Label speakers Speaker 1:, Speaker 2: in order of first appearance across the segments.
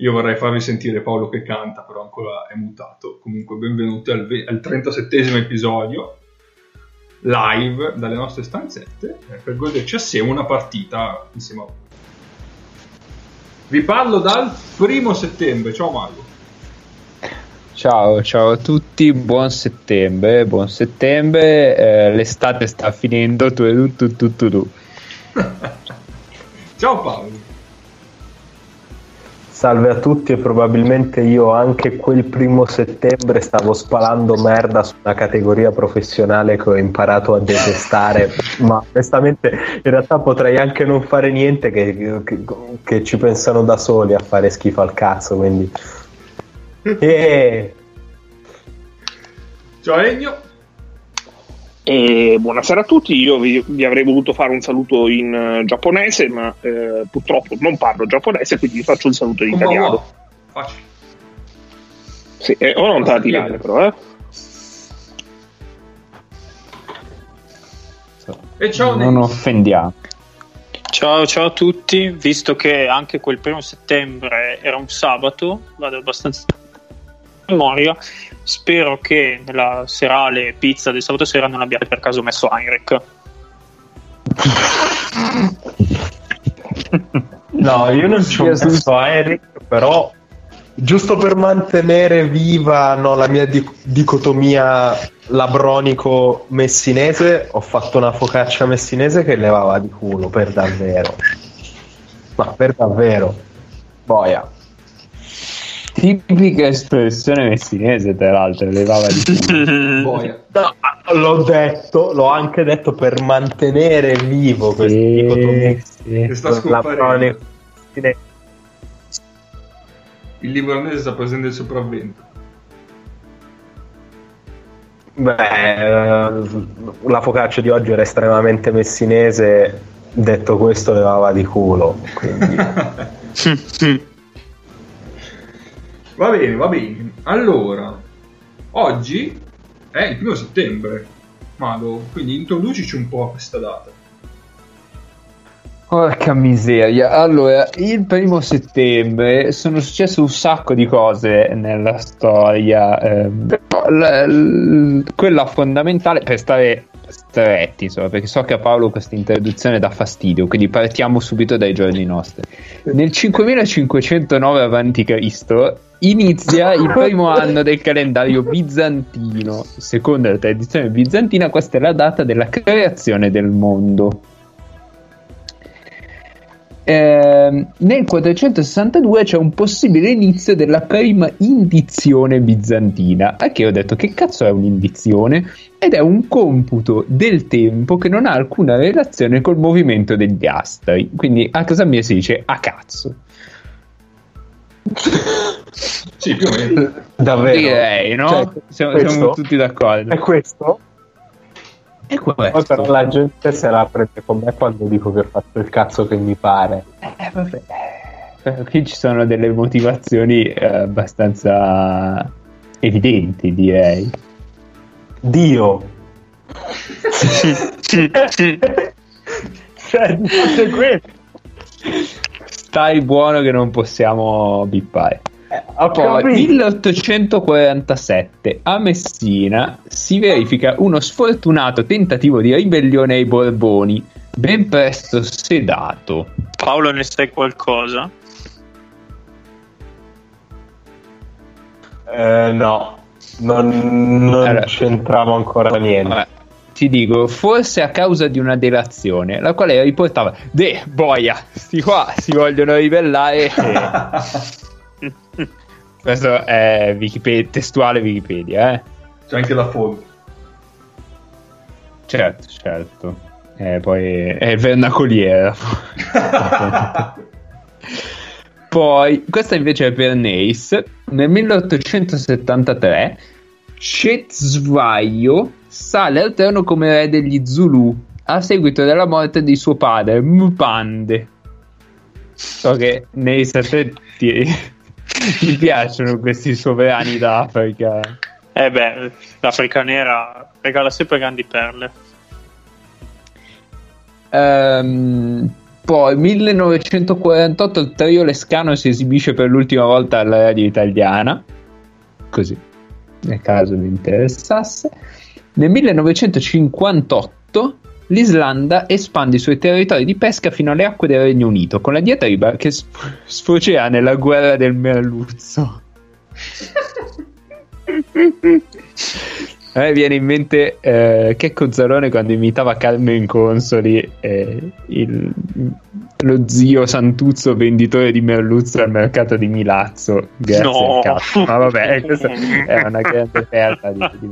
Speaker 1: io vorrei farvi sentire Paolo che canta, però ancora è mutato. Comunque, benvenuti al, ve- al 37 episodio live dalle nostre stanzette eh, per goderci assieme una partita insieme a voi. Vi parlo dal primo settembre. Ciao Mago.
Speaker 2: Ciao, ciao a tutti, buon settembre, buon settembre, eh, l'estate sta finendo, tu, tu, tu, tu, tu.
Speaker 1: ciao Paolo.
Speaker 3: Salve a tutti e probabilmente io anche quel primo settembre stavo spalando merda su una categoria professionale che ho imparato a detestare, ma onestamente in realtà potrei anche non fare niente che, che, che ci pensano da soli a fare schifo al cazzo, quindi...
Speaker 1: E... Ciao Egno.
Speaker 4: E buonasera a tutti, io vi, vi, avrei voluto fare un saluto in uh, giapponese, ma uh, purtroppo non parlo giapponese, quindi vi faccio il saluto in italiano. Facile. Sì, eh, ora non te la tirare però, eh.
Speaker 2: E ciao, non offendiamo.
Speaker 5: Ciao, ciao a tutti, visto che anche quel primo settembre era un sabato, vado abbastanza memoria, spero che nella serale pizza del sabato sera non abbiate per caso messo Heinrich.
Speaker 3: no, io non ci ho messo Heinrich, però giusto per mantenere viva no, la mia dic- dicotomia labronico messinese, ho fatto una focaccia messinese che levava di culo per davvero. Ma per davvero. Boia.
Speaker 2: Tipica espressione messinese, tra l'altro, levava di
Speaker 3: culo. no, l'ho detto, l'ho anche detto per mantenere vivo questo sì, dicotomia.
Speaker 1: Sì. Che sta scomparendo. Il livornese sta prendendo il sopravvento.
Speaker 3: Beh, eh, la focaccia di oggi era estremamente messinese, detto questo levava di culo. Quindi...
Speaker 1: va bene, va bene. Allora, oggi è il primo settembre, Mago, quindi introducici un po' a questa data.
Speaker 2: Porca miseria. Allora, il primo settembre sono successe un sacco di cose nella storia. Eh, la, la, quella fondamentale per stare stretti, insomma, perché so che a Paolo questa introduzione dà fastidio, quindi partiamo subito dai giorni nostri. Nel 5509 a.C. inizia il primo anno del calendario bizantino. Secondo la tradizione bizantina, questa è la data della creazione del mondo. Eh, nel 462 c'è un possibile inizio della prima indizione bizantina. A che ho detto che cazzo è un'indizione? Ed è un computo del tempo che non ha alcuna relazione col movimento degli astri. Quindi a casa mia si dice a cazzo.
Speaker 1: sì, più o meno.
Speaker 2: Davvero? Direi, no? Cioè, siamo, siamo tutti d'accordo.
Speaker 3: È questo? E Poi però la gente se la prende con me quando dico che faccio il cazzo che mi pare.
Speaker 2: Eh, vabbè. Eh, qui ci sono delle motivazioni eh, abbastanza evidenti, direi.
Speaker 3: Dio. cioè, questo.
Speaker 2: Stai buono che non possiamo bippare. Poi, 1847 a Messina si verifica uno sfortunato tentativo di ribellione ai Borboni, ben presto sedato.
Speaker 5: Paolo, ne sai qualcosa?
Speaker 3: Eh, no, non, non allora, c'entravo ancora niente. Vabbè,
Speaker 2: ti dico, forse a causa di una delazione, la quale riportava, de, boia, sti qua si vogliono ribellare. E... Questo è Wikipedia, testuale Wikipedia, eh?
Speaker 1: C'è anche la fonte.
Speaker 2: Certo, certo. Eh, poi è il vernacoliere. poi, questa invece è per Neis. Nel 1873 Cezvaio sale al trono come re degli Zulu a seguito della morte di suo padre, Mpande. So che Neis a te ti mi piacciono questi sovrani d'Africa.
Speaker 5: Eh beh, l'Africa nera regala sempre grandi perle.
Speaker 2: Um, Poi 1948 il trio Lescano si esibisce per l'ultima volta alla radio italiana, così nel caso vi interessasse. Nel 1958 l'Islanda espande i suoi territori di pesca fino alle acque del Regno Unito con la diatriba che sfocià nella guerra del merluzzo. A me viene in mente eh, Checco Zarone quando imitava Carmen Consoli, eh, il, lo zio Santuzzo venditore di merluzzo al mercato di Milazzo. Grazie
Speaker 5: no.
Speaker 2: Ma vabbè, questa è una grande perla di, di...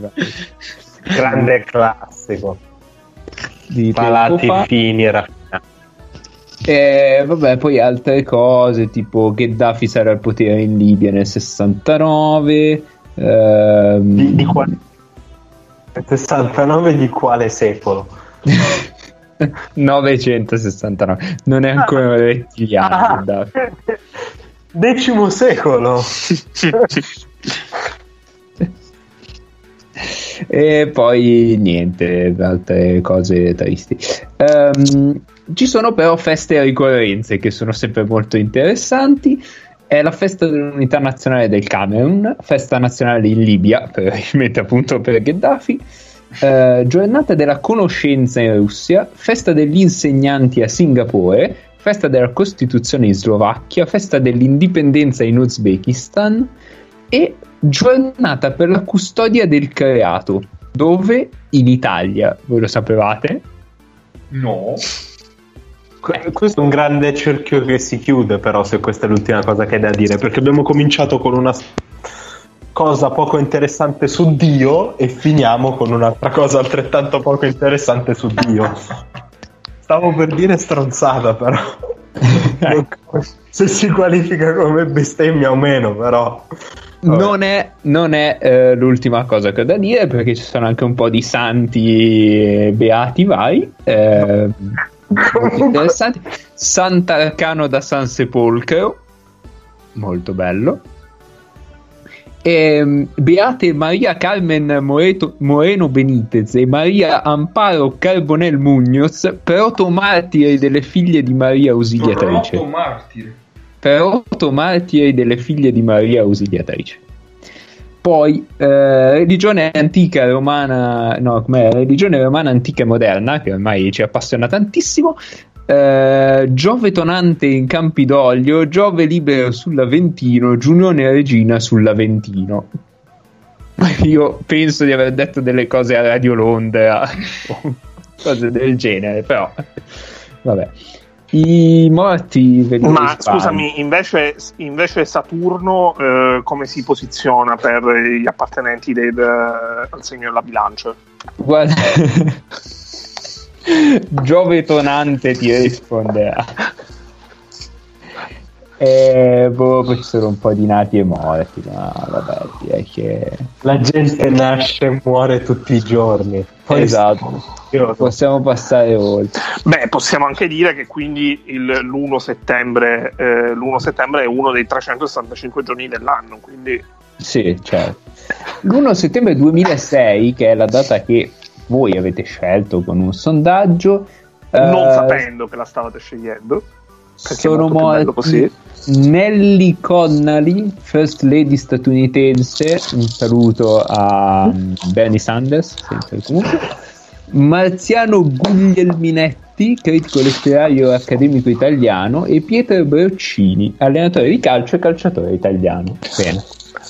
Speaker 3: grande classico. Di Palati fini e raffinati.
Speaker 2: E vabbè, poi altre cose tipo Gheddafi sarà al potere in Libia nel 69. Ehm...
Speaker 3: Di, di quale 69 di quale secolo?
Speaker 2: 969 non è ancora ah. rettiliano ah.
Speaker 3: decimo secolo
Speaker 2: e poi niente altre cose tristi. Um, ci sono però feste e ricorrenze che sono sempre molto interessanti. È la festa dell'unità nazionale del Camerun, festa nazionale in Libia, probabilmente appunto per Gheddafi, eh, giornata della conoscenza in Russia, festa degli insegnanti a Singapore, festa della Costituzione in Slovacchia, festa dell'indipendenza in Uzbekistan e giornata per la custodia del creato, dove in Italia, voi lo sapevate?
Speaker 1: No.
Speaker 3: Questo è un grande cerchio che si chiude, però, se questa è l'ultima cosa che hai da dire, perché abbiamo cominciato con una cosa poco interessante su Dio e finiamo con un'altra cosa altrettanto poco interessante su Dio. Stavo per dire stronzata, però. se si qualifica come bestemmia o meno, però.
Speaker 2: Non è, non è eh, l'ultima cosa che ho da dire perché ci sono anche un po' di santi beati vari. Eh, interessanti. Sant'Arcano da San Sepolcro, molto bello. E, Beate Maria Carmen Moreto, Moreno Benitez e Maria Amparo Carbonel Muñoz, protomartiri delle figlie di Maria Ausiliatrice.
Speaker 1: Protomartiri.
Speaker 2: Protomartiri delle figlie di Maria Ausiliatrice. Poi eh, religione antica romana, no, com'è? Religione romana antica e moderna, che ormai ci appassiona tantissimo. Eh, Giove tonante in Campidoglio, Giove libero sull'Aventino, Giunione Regina sull'Aventino. Io penso di aver detto delle cose a Radio Londra cose del genere, però vabbè. I morti
Speaker 4: Ma scusami, invece, invece Saturno eh, come si posiziona per gli appartenenti del, al segno della bilancia?
Speaker 2: Guarda, Giove tonante ti risponderà. E boh, poi ci sono un po' di nati e morti, ma vabbè, direi che...
Speaker 3: La gente nasce e muore tutti i giorni.
Speaker 2: Poi esatto, possiamo passare oltre.
Speaker 4: Beh, possiamo anche dire che quindi il, l'1, settembre, eh, l'1 settembre è uno dei 365 giorni dell'anno, quindi...
Speaker 2: Sì, certo. L'1 settembre 2006, che è la data che voi avete scelto con un sondaggio.
Speaker 4: Non eh, sapendo che la stavate scegliendo.
Speaker 2: Sono morti Nelly Connolly, First Lady statunitense. Un saluto a Bernie Sanders, comunque. Marziano Guglielminetti, critico letterario accademico italiano, e Pietro Broccini, allenatore di calcio e calciatore italiano. Bene.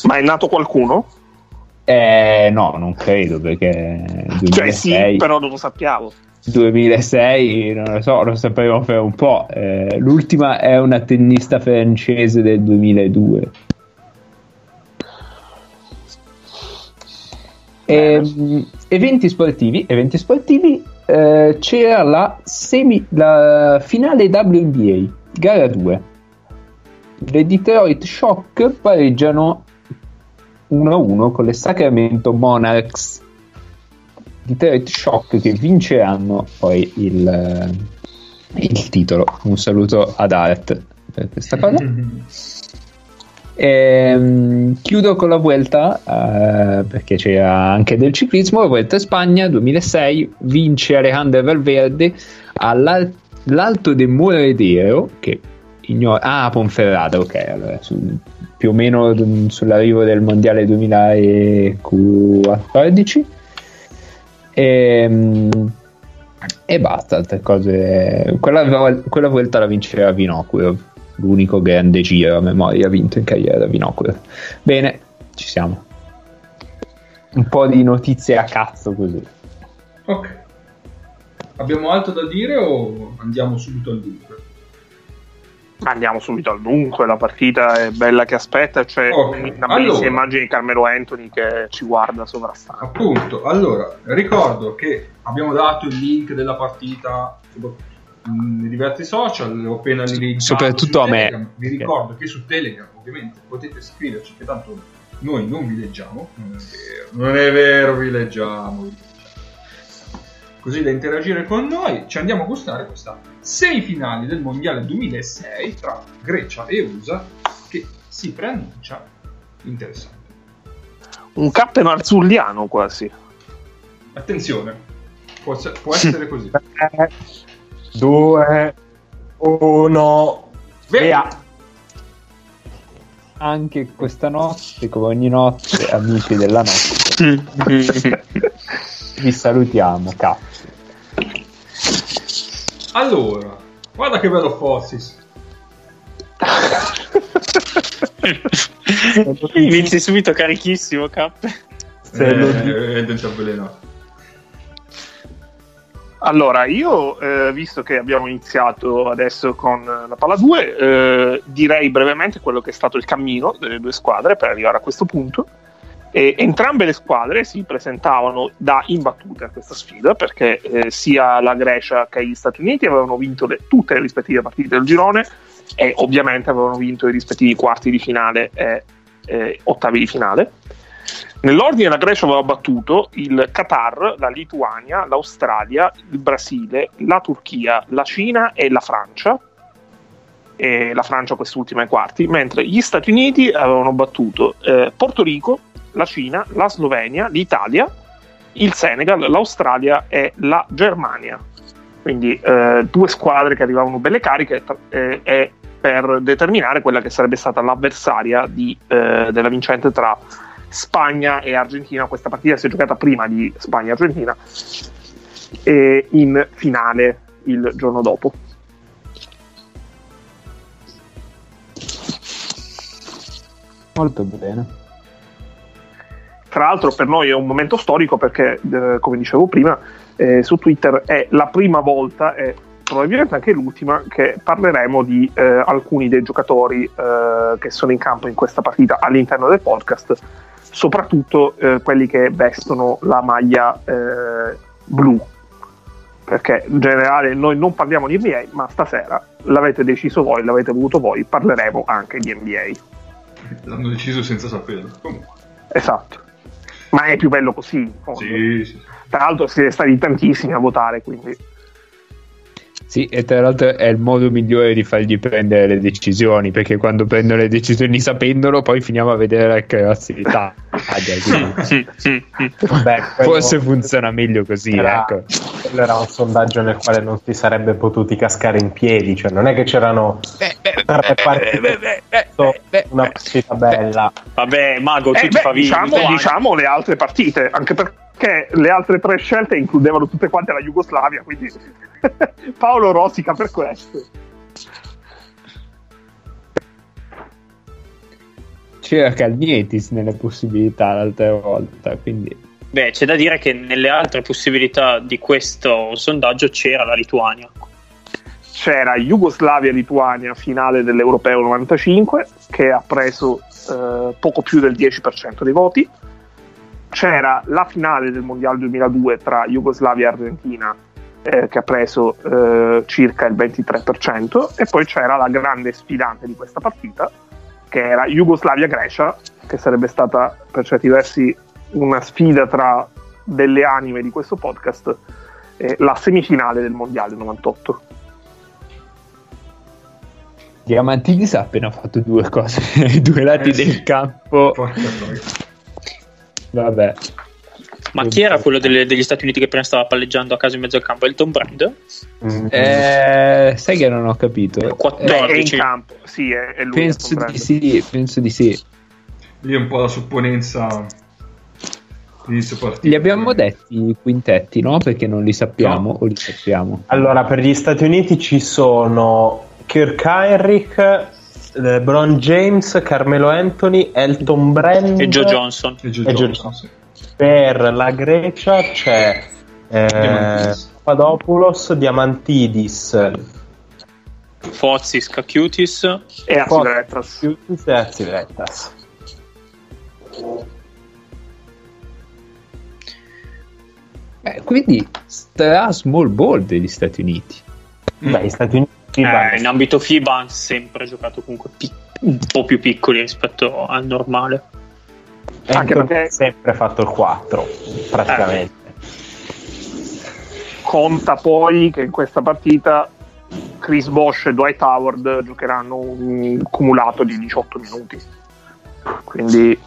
Speaker 4: Ma è nato qualcuno?
Speaker 2: Eh, no, non credo perché.
Speaker 4: 2006, cioè, sì, però non lo sappiamo.
Speaker 2: 2006, non lo so, lo sapevo per un po'. Eh, l'ultima è una tennista francese del 2002. E, ehm, eventi sportivi, eventi sportivi eh, c'era la, semi, la finale WNBA, gara 2. Le Detroit Shock pareggiano 1-1 con le Sacramento Monarchs. Detroit Shock che vinceranno poi il, eh, il titolo. Un saluto ad Art per questa cosa. E, ehm, chiudo con la Vuelta uh, perché c'era anche del ciclismo. Vuelta Spagna 2006 vince Alejandro Valverde alla l'Alto del Muredero, che ignoro... Ah, Ponferrada, ok, allora, su, più o meno sull'arrivo del Mondiale 2014. E, ehm, e basta, altre cose. Quella, quella volta la vinceva Vinocuro, l'unico grande giro a memoria vinto in carriera da Vinocuro. Bene, ci siamo. Un po' di notizie a cazzo così.
Speaker 1: Ok. Abbiamo altro da dire o andiamo subito al dunque?
Speaker 4: Andiamo subito al dunque, la partita è bella che aspetta, c'è okay. una bellissima allora, immagine di Carmelo Anthony che ci guarda sovrastante.
Speaker 1: Appunto, allora, ricordo che abbiamo dato il link della partita nei diversi social, l'ho appena
Speaker 2: linkato soprattutto a
Speaker 1: Telegram. me. Vi ricordo che su Telegram ovviamente potete scriverci che tanto noi non vi leggiamo, non è vero, non è vero vi leggiamo così da interagire con noi, ci andiamo a gustare questa semifinale del Mondiale 2006 tra Grecia e USA che si preannuncia interessante.
Speaker 4: Un cappe marzulliano quasi.
Speaker 1: Attenzione, può, può essere così.
Speaker 3: 2, 1, via.
Speaker 2: Anche questa notte, come ogni notte, amici della notte, vi salutiamo, cazzo.
Speaker 1: Allora, guarda che bello Fossis.
Speaker 5: Inizi subito carichissimo, K.
Speaker 1: Eh, è dentro avvelenato.
Speaker 4: Allora, io, eh, visto che abbiamo iniziato adesso con la palla 2, eh, direi brevemente quello che è stato il cammino delle due squadre per arrivare a questo punto. E entrambe le squadre si presentavano da imbattute a questa sfida perché eh, sia la Grecia che gli Stati Uniti avevano vinto le, tutte le rispettive partite del girone e ovviamente avevano vinto i rispettivi quarti di finale e eh, ottavi di finale. Nell'ordine la Grecia aveva battuto il Qatar, la Lituania, l'Australia, il Brasile, la Turchia, la Cina e la Francia. E la Francia quest'ultima ai quarti, mentre gli Stati Uniti avevano battuto eh, Porto Rico, la Cina, la Slovenia, l'Italia, il Senegal, l'Australia e la Germania. Quindi eh, due squadre che arrivavano belle cariche eh, e per determinare quella che sarebbe stata l'avversaria di, eh, della vincente tra Spagna e Argentina. Questa partita si è giocata prima di Spagna e Argentina e in finale il giorno dopo.
Speaker 2: Molto bene.
Speaker 4: Tra l'altro per noi è un momento storico perché, eh, come dicevo prima, eh, su Twitter è la prima volta e probabilmente anche l'ultima che parleremo di eh, alcuni dei giocatori eh, che sono in campo in questa partita all'interno del podcast, soprattutto eh, quelli che vestono la maglia eh, blu. Perché in generale noi non parliamo di NBA, ma stasera l'avete deciso voi, l'avete voluto voi, parleremo anche di NBA.
Speaker 1: L'hanno deciso senza saperlo. Comunque.
Speaker 4: Esatto ma è più bello così.
Speaker 1: Sì, sì.
Speaker 4: Tra l'altro siete stati tantissimi a votare, quindi...
Speaker 2: Sì, e tra l'altro è il modo migliore di fargli prendere le decisioni, perché quando prendono le decisioni sapendolo, poi finiamo a vedere che di taglia. Vabbè, Forse funziona meglio così.
Speaker 3: Era,
Speaker 2: ecco.
Speaker 3: Quello era un sondaggio nel quale non si sarebbe potuti cascare in piedi, cioè non è che c'erano tre partite, una partita bella.
Speaker 5: Vabbè, Mago, tu
Speaker 4: eh,
Speaker 5: ti fa
Speaker 4: diciamo, diciamo le altre partite, anche perché che le altre tre scelte includevano tutte quante la Jugoslavia, quindi Paolo rosica per questo.
Speaker 2: C'era Calnietis nelle possibilità l'altra volta, quindi...
Speaker 5: Beh, c'è da dire che nelle altre possibilità di questo sondaggio c'era la Lituania.
Speaker 4: C'era Jugoslavia-Lituania finale dell'Europeo 95, che ha preso eh, poco più del 10% dei voti c'era la finale del Mondiale 2002 tra Jugoslavia e Argentina eh, che ha preso eh, circa il 23% e poi c'era la grande sfidante di questa partita che era Jugoslavia-Grecia che sarebbe stata per certi versi una sfida tra delle anime di questo podcast eh, la semifinale del Mondiale 98
Speaker 2: Diamantidis ha appena fatto due cose ai due lati eh, del sì. campo Vabbè.
Speaker 5: Ma chi era quello delle, degli Stati Uniti che prima stava palleggiando a caso in mezzo al campo? Elton Brand?
Speaker 2: Mm. Eh, sai che non ho capito.
Speaker 5: 14
Speaker 4: è in campo, sì, è, è lui.
Speaker 2: Penso di sì, penso di sì.
Speaker 1: Lì è un po' la supponenza inizio partita.
Speaker 2: Li abbiamo detti i quintetti, no? Perché non li sappiamo no. o li sappiamo?
Speaker 3: Allora, per gli Stati Uniti ci sono Kirk Heinrich, LeBron James, Carmelo Anthony, Elton Brand
Speaker 5: e Joe Johnson.
Speaker 1: E Joe
Speaker 3: e
Speaker 1: Johnson,
Speaker 3: Joe... Per la Grecia c'è eh, Papadopoulos, Diamantidis,
Speaker 5: Fozis, Kakiutis
Speaker 4: e Azivetas.
Speaker 3: e Azivetas.
Speaker 2: Eh, quindi sta small ball degli Stati Uniti.
Speaker 3: Beh, gli Stati Uniti
Speaker 5: eh, in ambito FIBA hanno sempre giocato comunque pic- un po' più piccoli rispetto al normale.
Speaker 3: Anche perché ha sempre fatto il 4, praticamente.
Speaker 4: Eh. Conta poi che in questa partita Chris Bosch e Dwight Howard giocheranno un cumulato di 18 minuti. Quindi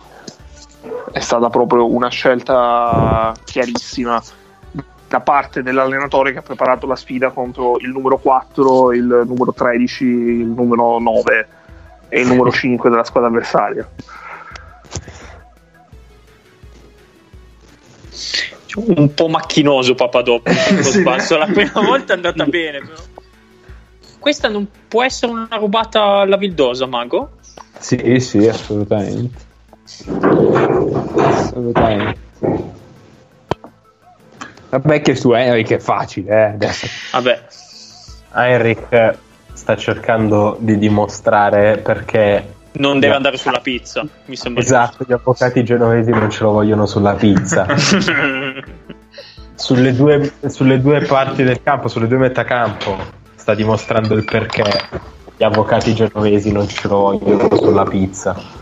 Speaker 4: è stata proprio una scelta chiarissima da parte dell'allenatore che ha preparato la sfida contro il numero 4, il numero 13, il numero 9 e il numero 5 della squadra avversaria.
Speaker 5: Un po' macchinoso Papadopoulos, sì. la prima volta è andata bene. Però. Questa non può essere una rubata alla Vildosa, Mago?
Speaker 2: Sì, sì, assolutamente. Assolutamente. Vabbè che su Henrik è facile, eh, adesso.
Speaker 5: Vabbè.
Speaker 3: Henrik sta cercando di dimostrare perché
Speaker 5: non deve andare sulla pizza, mi sembra.
Speaker 3: Esatto, giusto. gli avvocati genovesi non ce lo vogliono sulla pizza. sulle, due, sulle due parti del campo, sulle due metacampo, sta dimostrando il perché gli avvocati genovesi non ce lo vogliono sulla pizza.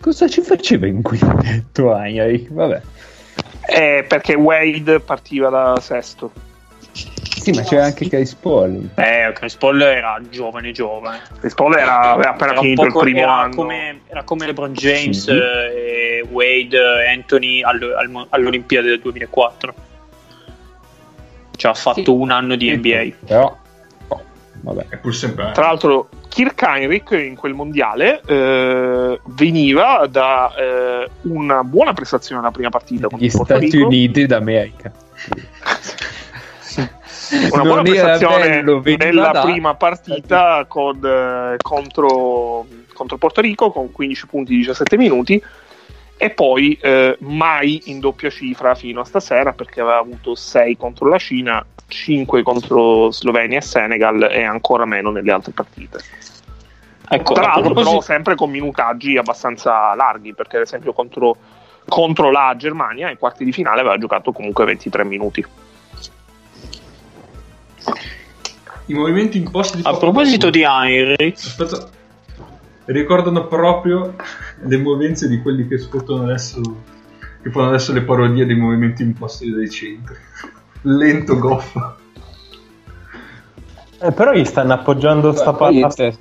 Speaker 2: Cosa ci faceva in quintetto Agnari? Vabbè.
Speaker 4: Eh, perché Wade partiva da sesto.
Speaker 2: Sì, ma c'era anche Chris Paul.
Speaker 5: Eh, Chris Paul era giovane, giovane.
Speaker 4: Chris Paul era, aveva appena era finito il primo
Speaker 5: era
Speaker 4: anno.
Speaker 5: Come, era come LeBron James sì. eh, e Wade Anthony all, all, all'Olimpiade del 2004. Cioè ha fatto sì. un anno di NBA.
Speaker 2: Però, oh, vabbè.
Speaker 1: È pur sempre.
Speaker 4: Tra l'altro, Kirk Heinrich in quel mondiale eh, veniva da eh, una buona prestazione nella prima partita
Speaker 2: gli Stati Uniti d'America
Speaker 4: una buona prestazione nella da... prima partita con, eh, contro, contro Porto Rico con 15 punti in 17 minuti e poi eh, mai in doppia cifra fino a stasera perché aveva avuto 6 contro la Cina 5 contro Slovenia e Senegal e ancora meno nelle altre partite. Ecco, Tra l'altro, però, sempre con minutaggi abbastanza larghi, perché ad esempio contro, contro la Germania ai quarti di finale aveva giocato comunque 23 minuti.
Speaker 1: I movimenti imposti
Speaker 5: di A proposito di Heinrich,
Speaker 1: aspetta, ricordano proprio le movenze di quelli che sfruttano adesso, che fanno adesso le parodie dei movimenti imposti dai centri. Lento goffa.
Speaker 3: Eh, però gli stanno appoggiando Beh, sta palla
Speaker 1: sì,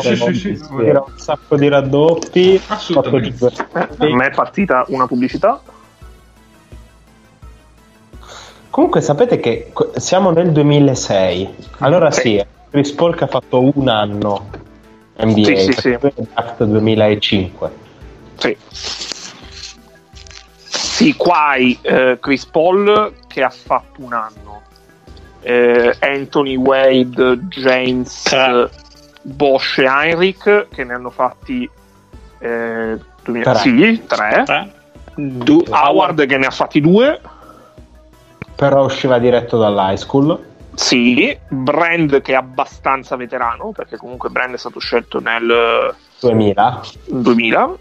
Speaker 1: sì, sì, sì, sì.
Speaker 3: un sacco di raddoppi
Speaker 4: assolutamente a me è partita una pubblicità
Speaker 3: comunque sapete che siamo nel 2006 allora sì, sì Chris Paul che ha fatto un anno NBA sì, sì, sì. draft 2005
Speaker 4: sì sì qua hai eh, Chris Paul che ha fatto un anno eh, Anthony Wade, James, tre. Bosch e Heinrich che ne hanno fatti eh, 2000, tre. Sì, tre. tre. Du- Howard che ne ha fatti due
Speaker 3: però usciva diretto dall'high school.
Speaker 4: Sì, Brand che è abbastanza veterano perché comunque Brand è stato scelto nel
Speaker 3: 2000
Speaker 4: 2000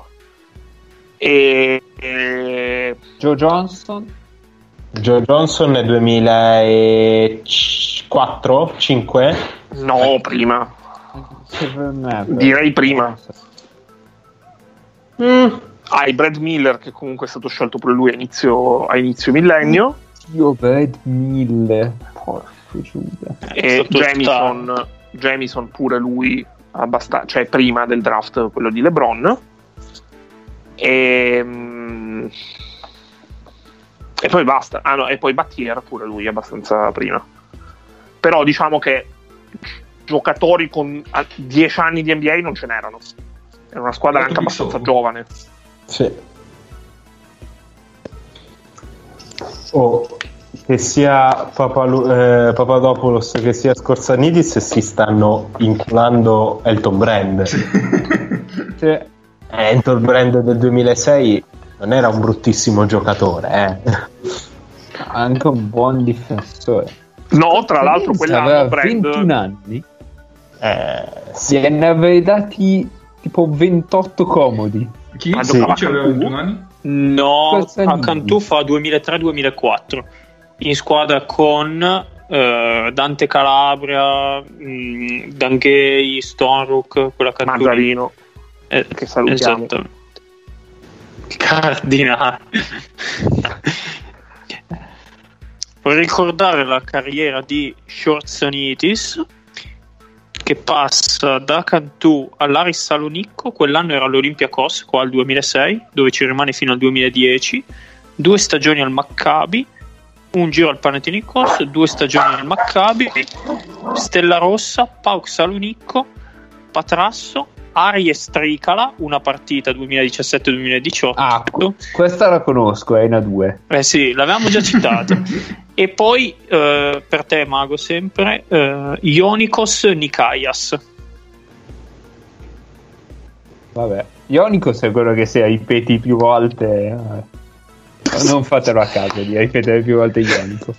Speaker 4: e, e...
Speaker 2: Joe Johnson?
Speaker 3: Joe Johnson nel 2004 5
Speaker 4: no prima. Direi prima. Mm. hai Brad Miller che comunque è stato scelto pure lui a inizio, a inizio millennio
Speaker 2: io Brad Miller
Speaker 4: e Jamison, Jamison pure lui abbastanza cioè prima del draft quello di LeBron E, mm, e poi basta. Ah, no, e poi Battiera pure lui abbastanza prima. Però diciamo che giocatori con 10 anni di NBA non ce n'erano. Era una squadra anche abbastanza giovane.
Speaker 3: Sì. Oh, che sia Papalu- eh, Papadopoulos che sia Scorsanidis si stanno inculando Elton Brand. eh, Elton Brand del 2006 non era un bruttissimo giocatore, eh.
Speaker 2: anche un buon difensore.
Speaker 4: No, tra l'altro quell'anno
Speaker 2: aveva Brand... 21 anni. Eh, sì. Ne avevi dati tipo 28 comodi.
Speaker 1: Chi? Ah, sì. Chi aveva 21 anni?
Speaker 5: No, a Cantù fa 2003-2004 in squadra con uh, Dante Calabria, mh, mm, Danghei, Stonrook, quella
Speaker 4: Mazzarino
Speaker 5: eh, che salutiamo. Esattamente. Cardinale. Vorrei ricordare la carriera di Shortsanitis che passa da Cantù all'Aris Salonicco, quell'anno era all'Olympiacos, qua al 2006, dove ci rimane fino al 2010, due stagioni al Maccabi, un giro al Panathinaikos, due stagioni al Maccabi, Stella Rossa, Pauk Salonicco, Patrasso, Arie Stricala, una partita 2017-2018.
Speaker 2: Ah, questa la conosco, è una 2.
Speaker 5: Eh sì, l'avevamo già citata. e poi, eh, per te Mago sempre, eh, Ionikos Nikaias.
Speaker 2: Vabbè, Ionikos è quello che si ripeti più volte. Eh. Non fatelo a caso di ripetere più volte Ionikos.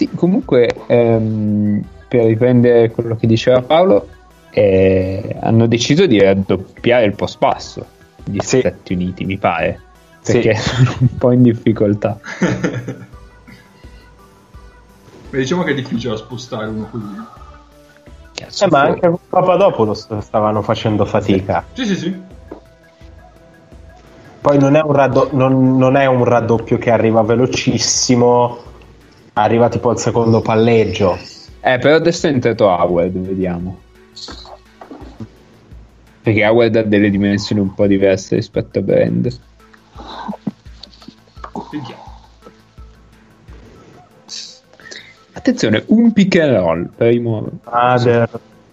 Speaker 2: Sì, comunque, ehm, per riprendere quello che diceva Paolo, eh, hanno deciso di raddoppiare il post basso gli sì. Stati Uniti, mi pare, perché sì. sono un po' in difficoltà.
Speaker 1: Beh, diciamo che è difficile spostare uno così.
Speaker 3: Eh, ma anche con Papadopoulos stavano facendo fatica.
Speaker 1: Sì, sì, sì.
Speaker 3: Poi non è, raddo- non, non è un raddoppio che arriva velocissimo arriva tipo al secondo palleggio.
Speaker 2: Eh, però adesso è entrato Howard, vediamo. Perché Howard ha delle dimensioni un po' diverse rispetto a Brand. Attenzione, un pick and roll primo.
Speaker 3: Father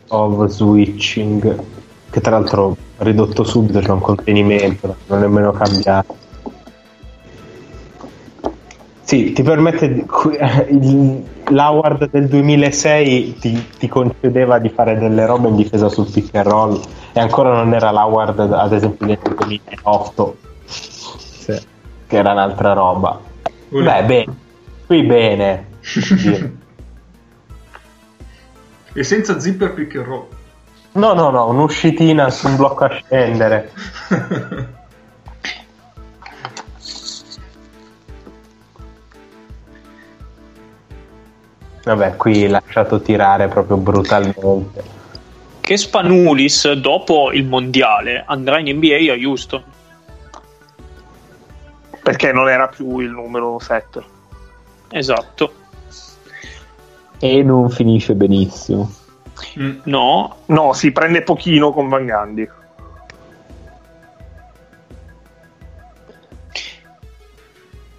Speaker 3: of switching, che tra l'altro ridotto subito, c'è un contenimento, non è nemmeno cambiato. Sì, ti permette di, il, l'Howard del 2006 ti, ti, concedeva di fare delle robe in difesa sul pick and roll e ancora non era l'Howard ad esempio del 2008 sì. che era un'altra roba. Uh. Beh, bene, qui bene.
Speaker 1: e senza zipper pick and roll.
Speaker 3: No, no, no, un'uscitina su un blocco a scendere. Vabbè, qui lasciato tirare proprio brutalmente.
Speaker 5: Che Spanulis, dopo il mondiale, andrà in NBA a Houston.
Speaker 4: Perché non era più il numero 7.
Speaker 5: Esatto.
Speaker 2: E non finisce benissimo.
Speaker 5: Mm, no.
Speaker 4: No, si prende pochino con Van Gandhi.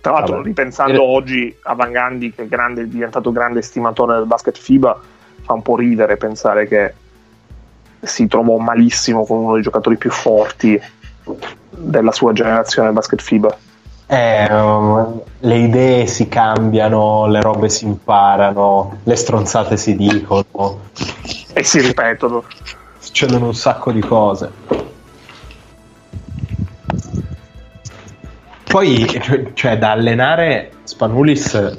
Speaker 4: Tra l'altro, Vabbè. ripensando eh. oggi a Van Gandhi, che è, grande, è diventato grande stimatore del basket FIBA, fa un po' ridere pensare che si trovò malissimo con uno dei giocatori più forti della sua generazione del basket FIBA.
Speaker 3: Eh, um, le idee si cambiano, le robe si imparano, le stronzate si dicono
Speaker 4: e si ripetono.
Speaker 3: Succedono un sacco di cose. Poi, cioè, cioè, da allenare Spanulis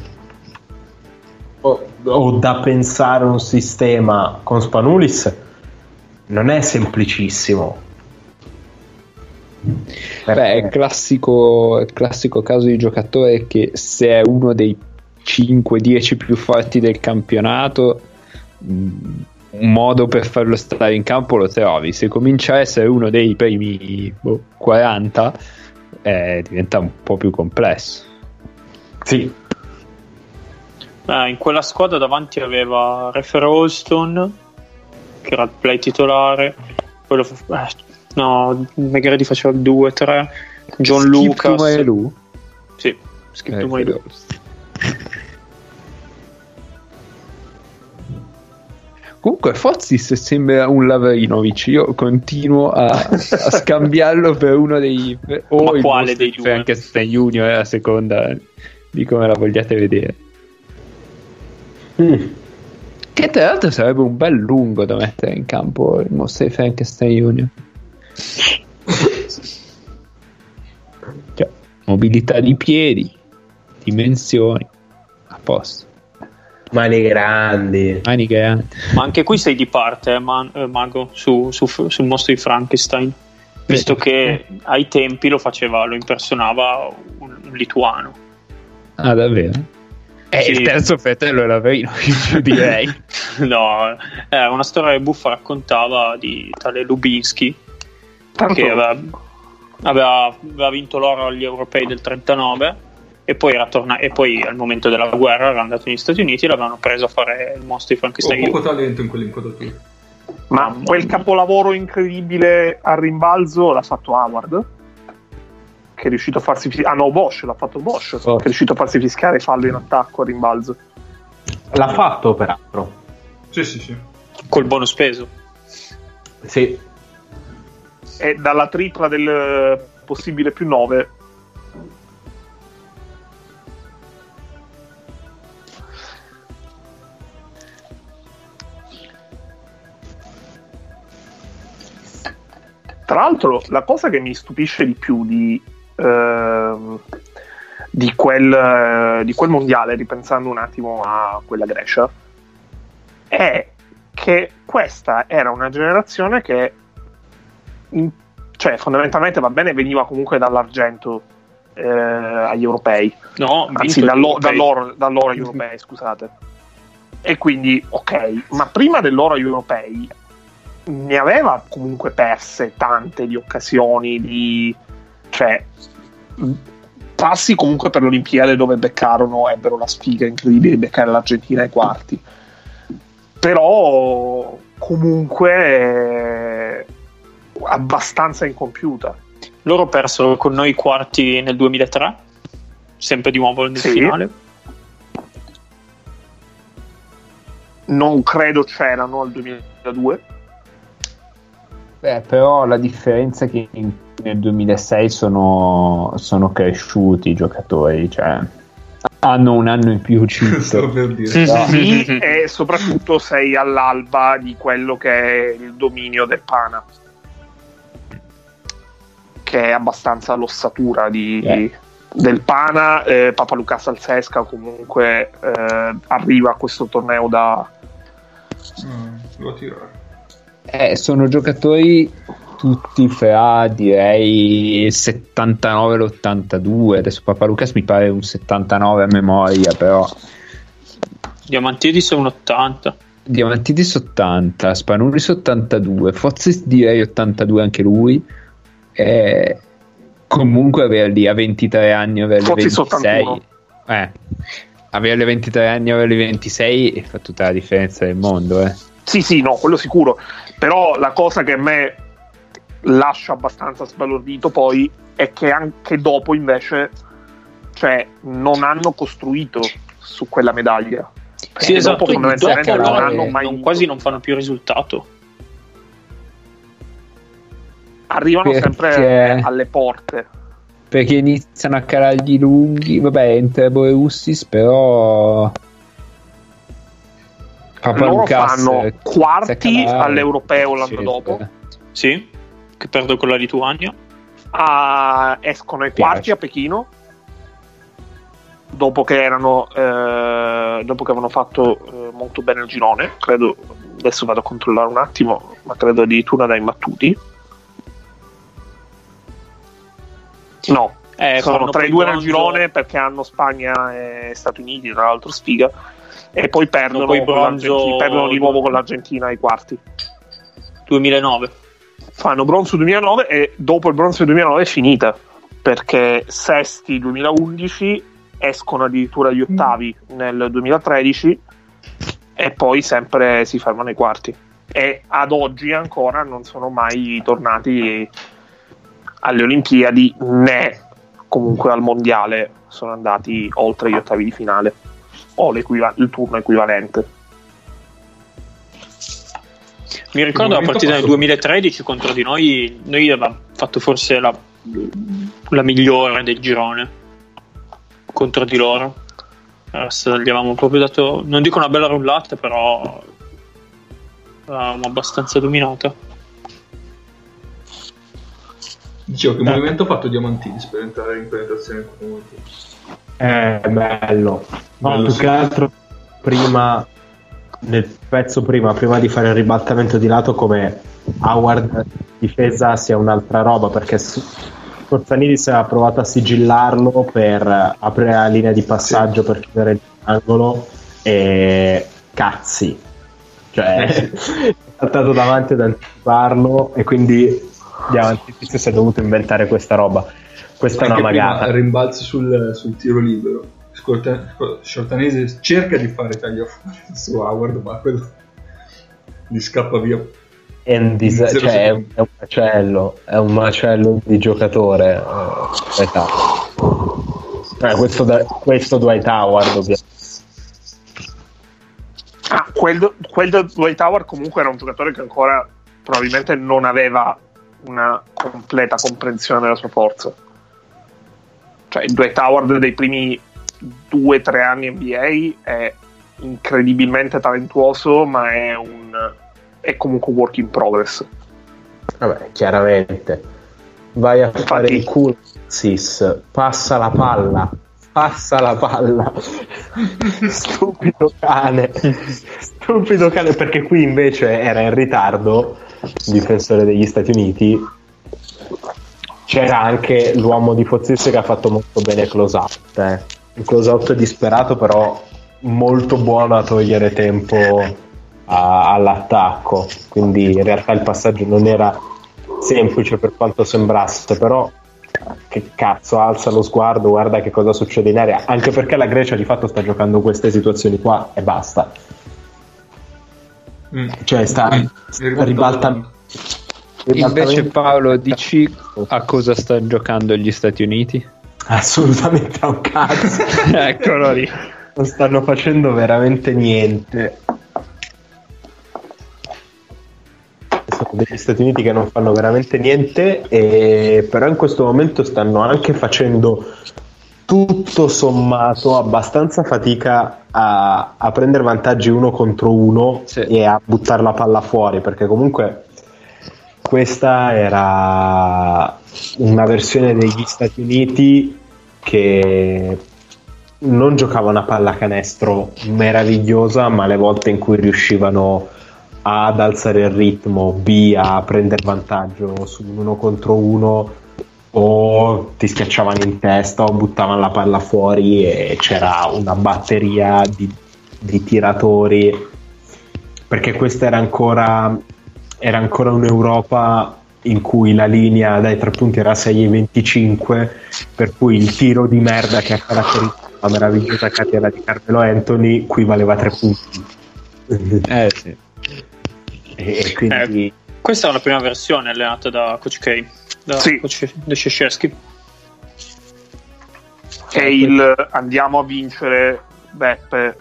Speaker 3: o, o, da pensare un sistema con Spanulis non è semplicissimo.
Speaker 2: Beh, è il classico, classico caso di giocatore che se è uno dei 5-10 più forti del campionato mm, un modo per farlo stare in campo lo trovi se comincia a essere uno dei primi boh, 40 eh, diventa un po' più complesso.
Speaker 3: Sì.
Speaker 5: Eh, in quella squadra davanti aveva Refer Holston, che era il play titolare. Quello, eh, no, Megretti faceva il 2-3. John
Speaker 2: Skip
Speaker 5: Lucas.
Speaker 2: to Maelu?
Speaker 5: Sì, Skip
Speaker 2: Eh,
Speaker 5: to
Speaker 2: Comunque Fozis sembra un Lavrinovic, io continuo a, a scambiarlo per uno dei... o
Speaker 5: Ma quale dei due?
Speaker 2: Frankenstein Junior, a seconda di come la vogliate vedere.
Speaker 3: Mm.
Speaker 2: Che tra l'altro sarebbe un bel lungo da mettere in campo il mostro di Frankenstein Junior. Cioè, mobilità di piedi, dimensioni, a posto.
Speaker 3: Mani grandi.
Speaker 2: Mani grandi.
Speaker 5: Ma anche qui sei di parte, eh, Man- eh, Mago, su- su- sul mostro di Frankenstein. Visto che ai tempi lo faceva, lo impersonava un, un lituano.
Speaker 2: Ah, davvero? Eh,
Speaker 5: Sì.
Speaker 2: il terzo fratello è Lavrinovic, direi.
Speaker 5: No, è una storia buffa raccontava di tale Lubinsky
Speaker 4: Tanto,
Speaker 5: che aveva, aveva- aveva vinto l'oro agli europei del 39 e poi, era torna- e poi al momento della guerra era andato negli Stati Uniti e l'avevano preso a fare il mostro di
Speaker 1: Ho
Speaker 5: Frankenstein.
Speaker 1: poco talento in quell'inquadratura.
Speaker 4: ma quel capolavoro incredibile al rimbalzo l'ha fatto Howard. Che è riuscito a farsi fischiare. Ah no, Bosch l'ha fatto Bosch. Che è riuscito a farsi fischiare fallo in attacco al rimbalzo.
Speaker 3: L'ha fatto peraltro.
Speaker 1: Sì, sì, sì.
Speaker 5: Col bonus peso.
Speaker 3: Sì.
Speaker 4: E dalla tripla del possibile più 9. Tra l'altro, la cosa che mi stupisce di più di, ehm, di, quel, eh, di quel mondiale, ripensando un attimo a quella Grecia, è che questa era una generazione che in- cioè fondamentalmente va bene veniva comunque dall'argento eh, agli europei
Speaker 5: No,
Speaker 4: anzi
Speaker 5: vinto gli
Speaker 4: dallo-
Speaker 5: europei.
Speaker 4: dall'oro, dall'oro agli europei scusate e quindi ok ma prima dell'oro agli europei ne aveva comunque perse tante di occasioni di cioè passi comunque per l'Olimpiade dove beccarono ebbero la sfiga incredibile di beccare l'Argentina ai quarti però comunque eh, abbastanza incompiuta
Speaker 5: Loro persero con noi i quarti nel 2003, sempre di nuovo nel
Speaker 4: Sì.
Speaker 5: finale.
Speaker 4: non credo c'erano al 2002
Speaker 2: Beh, però la differenza è che in- nel 2006 sono, sono cresciuti i giocatori, cioè hanno un anno in più Cito.
Speaker 1: per dire.
Speaker 4: Sì, e soprattutto sei all'alba di quello che è il dominio del Pana, che è abbastanza l'ossatura di-
Speaker 2: Eh.
Speaker 4: del Pana. Eh, Papa Luca Salsesca comunque eh, arriva a questo torneo da...
Speaker 1: Mm, devo tirare.
Speaker 2: Eh, sono giocatori tutti fra direi il 79 e l'82. Adesso Papa Lucas mi pare un 79 a memoria, però
Speaker 5: Diamantidis è un 80.
Speaker 2: Diamantidis 80, Spanulis 82, Fozis direi 82 anche lui. E comunque averli a 23 anni, averli a
Speaker 4: Fozis
Speaker 2: 26,
Speaker 4: 81.
Speaker 2: eh, averli a 23 anni, averli a 26 fa tutta la differenza del mondo. Eh.
Speaker 4: Sì, sì, no, quello sicuro. Però la cosa che a me lascia abbastanza sbalordito poi è che anche dopo invece cioè, non hanno costruito su quella medaglia.
Speaker 5: Sì, esatto.
Speaker 4: dopo fondamentalmente
Speaker 2: dopo
Speaker 4: non hanno mai
Speaker 5: non- quasi non fanno più risultato.
Speaker 4: arrivano
Speaker 2: Perché-
Speaker 4: sempre alle porte.
Speaker 2: Perché iniziano a calargli lunghi, vabbè, entra Borussis, però Papa
Speaker 4: Loro
Speaker 2: Lucas,
Speaker 4: fanno quarti all'europeo l'anno dopo.
Speaker 5: Sì, che perdo con la Lituania.
Speaker 4: a- escono ai quarti a Pechino dopo che erano eh, dopo che avevano fatto eh, molto bene il girone. Credo adesso vado a controllare un attimo ma credo addirittura da imbattuti no
Speaker 5: Eh,
Speaker 4: sono tra i due nel girone perché hanno Spagna e Stati Uniti tra l'altro sfiga e poi perdono,
Speaker 5: poi bronzo-
Speaker 4: perdono di nuovo con l'Argentina ai quarti.
Speaker 5: 2009.
Speaker 4: fanno bronzo 2009 e dopo il bronzo 2009 è finita perché sesti 2011 escono addirittura gli ottavi nel 2013 e poi sempre si fermano ai quarti. E ad oggi ancora non sono mai tornati alle Olimpiadi né comunque al mondiale sono andati oltre gli ottavi di finale o il turno equivalente.
Speaker 5: Mi ricordo la partita del 2013 contro di noi, noi avevamo fatto forse la, la migliore del girone contro di loro. Gli avevamo proprio dato, non dico una bella rullata, però l'avevamo abbastanza dominata.
Speaker 1: Dicevo che movimento ha fatto Diamantinis per entrare in penetrazione community.
Speaker 3: È bello. No, bello più sì. che altro prima nel pezzo prima, prima di fare il ribaltamento di lato come Howard difesa sia un'altra roba perché Corzanidis ha provato a sigillarlo per aprire la linea di passaggio sì. per chiudere l'angolo e cazzi cioè è saltato davanti ad anticiparlo e quindi Diamantidis si è dovuto inventare questa roba questa Anche è una magata
Speaker 1: rimbalzi sul, sul tiro libero Shortanese cerca di fare taglia fuori su Howard, ma quello gli scappa via.
Speaker 3: Dis- cioè, è, un, è, un macello, è un macello di giocatore. Eh, eh, questo, da, questo Dwight Howard, ovviamente.
Speaker 4: Ah, quel, quel Dwight Howard comunque era un giocatore che ancora probabilmente non aveva una completa comprensione della sua forza. Cioè, il Dwight Howard dei primi due o tre anni NBA è incredibilmente talentuoso, ma è, un, è comunque un work in progress.
Speaker 3: Vabbè, chiaramente. Vai a Infatti, fare il culo, sis, passa la palla, passa la palla. Stupido cane. Stupido cane, perché qui invece era in ritardo, difensore degli Stati Uniti. C'era anche l'uomo di Fozzis che ha fatto molto bene close up. Eh un close out disperato però molto buono a togliere tempo a, all'attacco quindi in realtà il passaggio non era semplice per quanto sembrasse però che cazzo alza lo sguardo guarda che cosa succede in area anche perché la Grecia di fatto sta giocando queste situazioni qua e basta mm. cioè sta, mm. sta ribaltando
Speaker 2: invece Paolo dici a cosa stanno giocando gli Stati Uniti?
Speaker 3: assolutamente a un cazzo.
Speaker 2: Eccolo lì.
Speaker 3: Non stanno facendo veramente niente. Sono degli Stati Uniti che non fanno veramente niente, e... però in questo momento stanno anche facendo tutto sommato abbastanza fatica a, a prendere vantaggi uno contro uno sì. e a buttare la palla fuori perché comunque questa era una versione degli Stati Uniti che non giocavano a pallacanestro meravigliosa, ma le volte in cui riuscivano ad alzare il ritmo, B a prendere vantaggio su un uno contro uno o ti schiacciavano in testa o buttavano la palla fuori e c'era una batteria di, di tiratori. Perché questa era ancora, era ancora un'Europa in cui la linea dai tre punti era 6,25 per cui il tiro di merda che ha caratterizzato la meravigliosa carriera di Carmelo Anthony qui valeva tre punti
Speaker 2: eh sì
Speaker 5: e quindi eh, questa è la prima versione allenata da Coach K da sì. Coach Szeszewski
Speaker 4: è il andiamo a vincere Beppe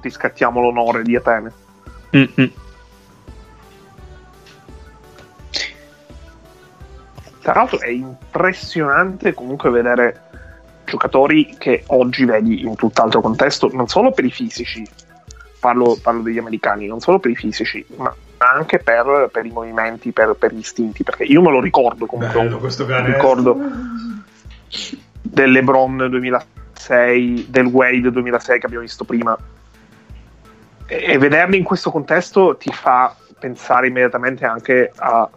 Speaker 4: ti scattiamo l'onore di Atene mm-hmm. Tra l'altro è impressionante comunque vedere giocatori che oggi vedi in tutt'altro contesto, non solo per i fisici, parlo, parlo degli americani, non solo per i fisici, ma anche per, per i movimenti, per, per, gli istinti, perché io me lo ricordo comunque, Bello, questo ricordo del LeBron 2006, del Wade 2006 che abbiamo visto prima, e, e vederli in questo contesto ti fa pensare immediatamente anche a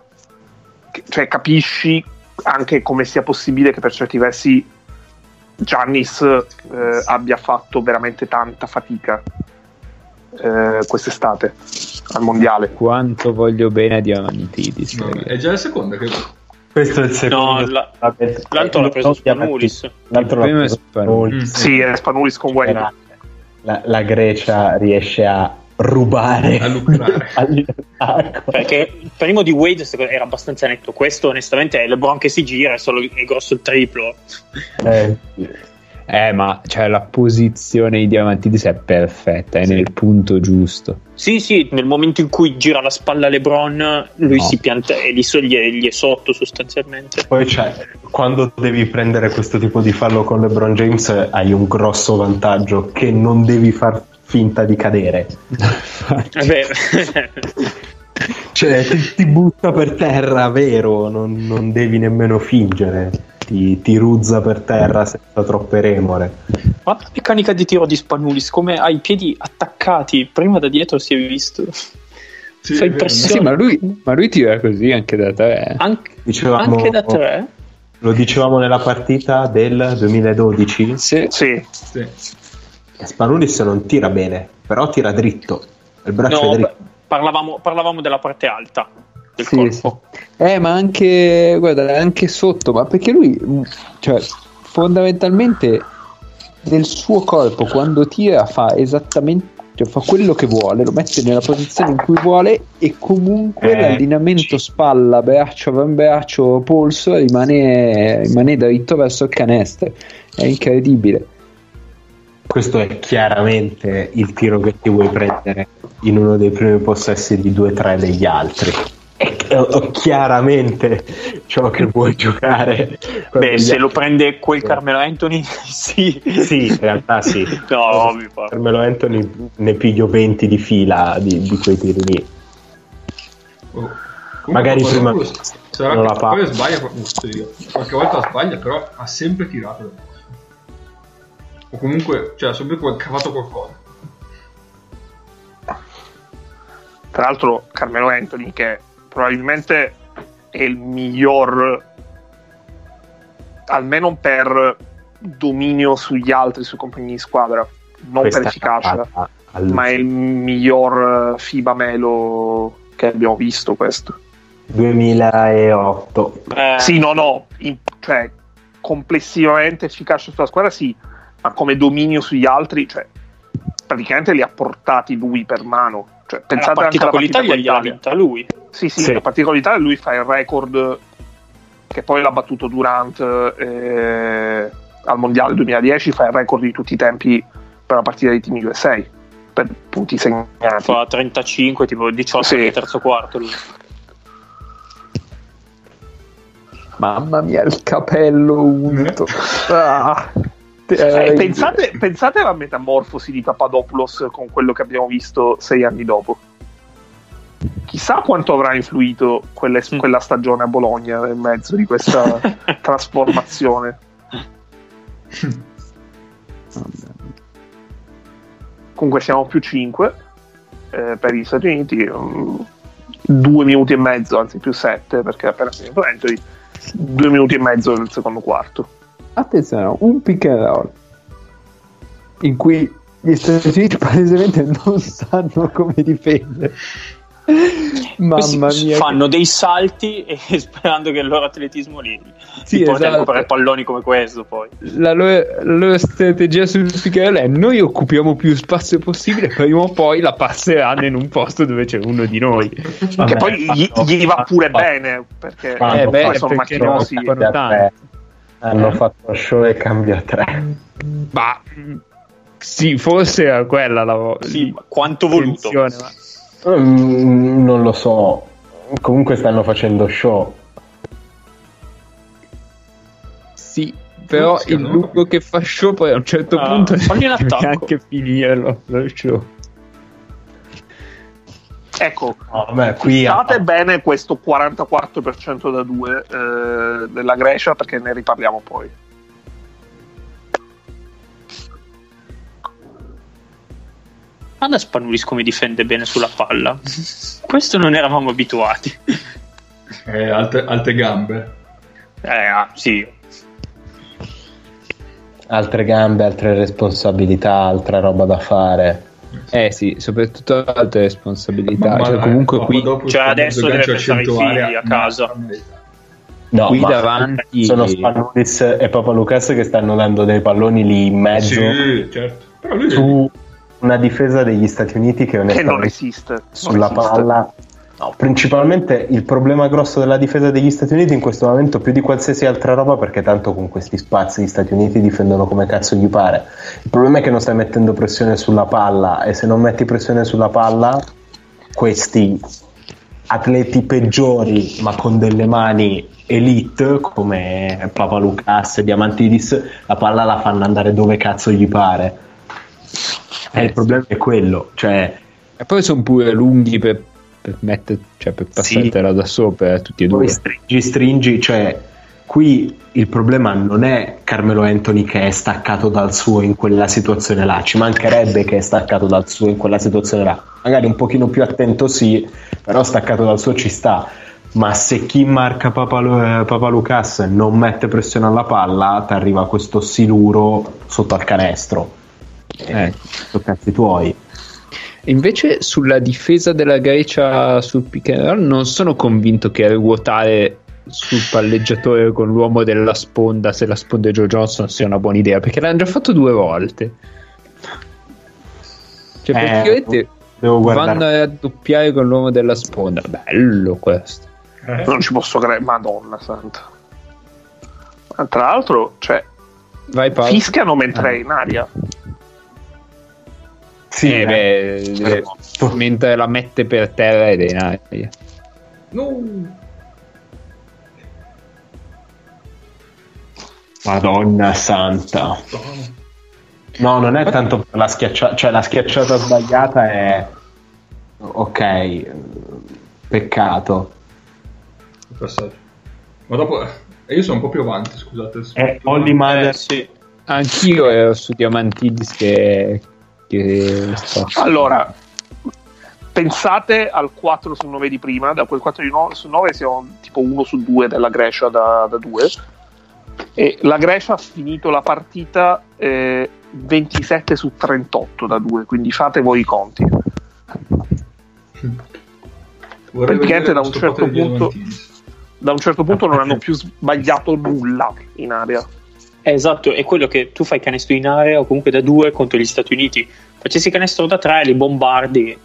Speaker 4: cioè, capisci anche come sia possibile che per certi versi Giannis eh, abbia fatto veramente tanta fatica eh, quest'estate al mondiale.
Speaker 2: Quanto voglio bene a Diamantidis.
Speaker 1: No, è già la seconda che...
Speaker 3: Questo è il secondo.
Speaker 5: No, la... l'altro l'ha preso Spanulis.
Speaker 3: L'altro l'ha preso
Speaker 4: Spanulis. Mm. Sì, è Spanulis con Wayne.
Speaker 3: La, la, Grecia riesce a rubare
Speaker 1: a lucrare.
Speaker 5: Perché il primo di Wade era abbastanza netto. Questo, onestamente, è LeBron che si gira, è, solo, è grosso il triplo.
Speaker 3: Eh,
Speaker 2: Eh, ma cioè, la posizione di Diamantidis è perfetta, è nel punto giusto.
Speaker 5: Sì, sì, nel momento in cui gira la spalla LeBron, lui
Speaker 2: No.
Speaker 5: si pianta e lì so- gli, è, gli è sotto sostanzialmente.
Speaker 3: Poi c'è, quando devi prendere questo tipo di fallo con LeBron James hai un grosso vantaggio che non devi far finta di cadere. Cioè, ti, ti butta per terra, vero? Non, non devi nemmeno fingere. Ti, ti ruzza per terra senza troppe remore.
Speaker 5: Guarda la meccanica di tiro di Spanulis, come ha i piedi attaccati, prima da dietro si è visto.
Speaker 1: Sì,
Speaker 5: Fa
Speaker 1: è vero.
Speaker 5: impressione.
Speaker 2: Sì, ma lui, ma lui tira così anche da te.
Speaker 5: Anche,
Speaker 3: Dicevamo,
Speaker 5: anche da tre?
Speaker 3: Lo dicevamo nella partita del 2012.
Speaker 2: Sì.
Speaker 4: Sì,
Speaker 1: Sì.
Speaker 3: Spanulis non tira bene, però tira dritto. Il braccio
Speaker 5: No,
Speaker 3: è dritto.
Speaker 5: parlavamo, parlavamo della parte alta del
Speaker 2: Sì,
Speaker 5: corpo.
Speaker 2: sì. Eh, ma anche, guarda, anche sotto, ma perché lui, cioè, fondamentalmente nel suo corpo quando tira fa esattamente, cioè, fa quello che vuole, lo mette nella posizione in cui vuole e comunque
Speaker 3: Eh,
Speaker 2: l'allineamento
Speaker 3: sì.
Speaker 2: spalla, braccio, avambraccio, polso rimane, rimane dritto verso il canestro. È incredibile.
Speaker 3: Questo è chiaramente il tiro che ti vuoi prendere in uno dei primi possessi di 2-3 degli altri. È chi- è chiaramente ciò che vuoi giocare.
Speaker 5: Beh, se lo prende quel Carmelo Anthony, sì.
Speaker 3: Sì, in realtà sì.
Speaker 5: No, ovvio, poi.
Speaker 3: Carmelo Anthony ne piglio 20 di fila di, di quei tiri lì.
Speaker 1: Oh.
Speaker 3: Magari prima
Speaker 1: sarà
Speaker 3: non
Speaker 1: che
Speaker 3: la fa.
Speaker 1: poi sbaglia qualche volta sbaglia però ha sempre tirato. O comunque cioè ha sempre qual- cavato qualcosa.
Speaker 4: Tra l'altro Carmelo Anthony che probabilmente è il miglior almeno per dominio sugli altri sui compagni di squadra. Non
Speaker 3: questa
Speaker 4: per efficacia ma è il miglior eh, FIBA Melo che abbiamo visto questo.
Speaker 3: 2008.
Speaker 5: Eh,
Speaker 4: sì no no in- cioè complessivamente efficace sulla squadra sì ma come dominio sugli altri cioè praticamente li ha portati lui per mano cioè,
Speaker 5: la
Speaker 4: pensate anche
Speaker 5: partita
Speaker 4: alla
Speaker 5: con l'Italia
Speaker 4: l'Italia.
Speaker 5: vinta lui.
Speaker 4: Sì, sì,
Speaker 3: Sì.
Speaker 4: la partita con l'Italia lui fa il record che poi l'ha battuto Durant eh, al Mondiale 2010, fa il record di tutti i tempi per la partita dei team USA per punti segnati.
Speaker 5: Fa 35, tipo 18
Speaker 4: Sì.
Speaker 5: nel terzo quarto lui.
Speaker 2: Mamma mia, il capello unto. Ah,
Speaker 4: Eh,
Speaker 2: terribile.
Speaker 4: pensate, pensate alla metamorfosi di Papadopoulos con quello che abbiamo visto sei anni dopo. Chissà quanto avrà influito quelle-
Speaker 5: Mm.
Speaker 4: quella stagione a Bologna nel mezzo di questa trasformazione. Comunque siamo più 5 per gli Stati Uniti, mm, due minuti e mezzo, anzi più 7 perché appena finito Anthony, due minuti e mezzo nel secondo quarto.
Speaker 2: Attenzione, un pick and roll in cui gli Stati Uniti palesemente non sanno come difendere. Mamma mia,
Speaker 5: fanno dei salti e sperando che il loro atletismo li,
Speaker 2: Sì,
Speaker 5: li porti a
Speaker 2: esatto.
Speaker 5: recuperare palloni come questo poi.
Speaker 2: la loro, la loro strategia sul roll è noi occupiamo più spazio possibile, prima o poi la passeranno in un posto dove c'è uno di noi.
Speaker 3: Vabbè,
Speaker 4: che poi gli, gli va pure bene perché
Speaker 2: Eh, beh,
Speaker 4: poi sono
Speaker 2: perché
Speaker 4: macchinosi.
Speaker 2: no,
Speaker 3: Hanno fatto show e cambia 3.
Speaker 2: Ma sì, forse era quella la
Speaker 5: Sì, ma quanto voluto.
Speaker 2: ma-
Speaker 3: Mm, non lo so. Comunque stanno facendo show.
Speaker 2: Sì, però
Speaker 1: Sì,
Speaker 2: il lungo che fa show poi a un certo
Speaker 5: Ah,
Speaker 2: punto deve
Speaker 5: attacco.
Speaker 2: anche finirlo lo show.
Speaker 4: Ecco,
Speaker 3: No, vabbè, qui
Speaker 4: State bene questo 44% da 2 eh, della Grecia perché ne riparliamo poi.
Speaker 5: Guarda Spanulis come difende bene sulla palla. Questo non eravamo abituati.
Speaker 1: Eh, alte, alte gambe
Speaker 5: Eh, ah, sì.
Speaker 3: altre gambe, altre responsabilità, altra roba da fare.
Speaker 2: Eh sì, soprattutto altre responsabilità.
Speaker 1: Ma-
Speaker 2: cioè,
Speaker 1: ma-
Speaker 2: comunque
Speaker 1: ma
Speaker 2: qui,
Speaker 5: Cioè, adesso deve pensare ai
Speaker 1: 100
Speaker 5: figli a casa.
Speaker 1: ma- ma-
Speaker 3: No,
Speaker 2: qui
Speaker 3: ma
Speaker 2: davanti
Speaker 3: sono Spanulis e Papa Lucas che stanno dando dei palloni lì in mezzo
Speaker 1: Sì, certo. Però lui
Speaker 3: su una difesa degli Stati Uniti che,
Speaker 4: che non esiste
Speaker 3: sulla
Speaker 4: non esiste.
Speaker 3: palla. No, principalmente il problema grosso della difesa degli Stati Uniti in questo momento più di qualsiasi altra roba perché tanto con questi spazi gli Stati Uniti difendono come cazzo gli pare. Il problema è che non stai mettendo pressione sulla palla e se non metti pressione sulla palla questi atleti peggiori ma con delle mani elite come Papa Lucas e Diamantidis la palla la fanno andare dove cazzo gli pare e il problema è quello cioè
Speaker 2: e poi sono pure lunghi per, per, mettere, cioè per passartela sì. da sopra eh, tutti e due
Speaker 3: poi stringi stringi cioè qui il problema non è Carmelo Anthony che è staccato dal suo in quella situazione là, ci mancherebbe che è staccato dal suo in quella situazione là, magari un pochino più attento sì, però staccato dal suo ci sta, ma se chi marca Papa, Papa Lucas non mette pressione alla palla, ti arriva questo siluro sotto al canestro. Eh, sono cazzi tuoi.
Speaker 2: Invece sulla difesa della Grecia sul pick and roll non sono convinto che ruotare sul palleggiatore con l'uomo della sponda se la sponda è Joe Johnson sia una buona idea perché l'hanno già fatto due volte. Cioè eh, praticamente vanno a raddoppiare con l'uomo della sponda. Bello questo.
Speaker 4: Eh. non ci posso credere madonna santa. Ma tra l'altro cioè
Speaker 2: Vai,
Speaker 4: fischiano mentre è in aria
Speaker 2: sì, eh, beh, mentre la mette per terra ed è in aria
Speaker 1: no
Speaker 3: Madonna santa. No, non è tanto per la schiacciata, cioè la schiacciata sbagliata è ok, peccato.
Speaker 1: Ma dopo eh, io sono un po' più avanti, scusate.
Speaker 3: È Holly Mother. Eh,
Speaker 2: sì. Anch'io ero su Diamantidis che, che
Speaker 4: Allora, pensate al 4 su 9 di prima, da quel 4 su 9 siamo tipo 1 su 2 della Grecia da, da 2 e la Grecia ha finito la partita eh, 27 su 38 da 2, quindi fate voi i conti.
Speaker 1: Vorrei
Speaker 4: Praticamente da un, certo punto, da un certo punto non hanno più sbagliato nulla in area.
Speaker 5: Esatto, è quello che tu fai canestro in area o comunque da 2 contro gli Stati Uniti. Facessi canestro da 3, li bombardi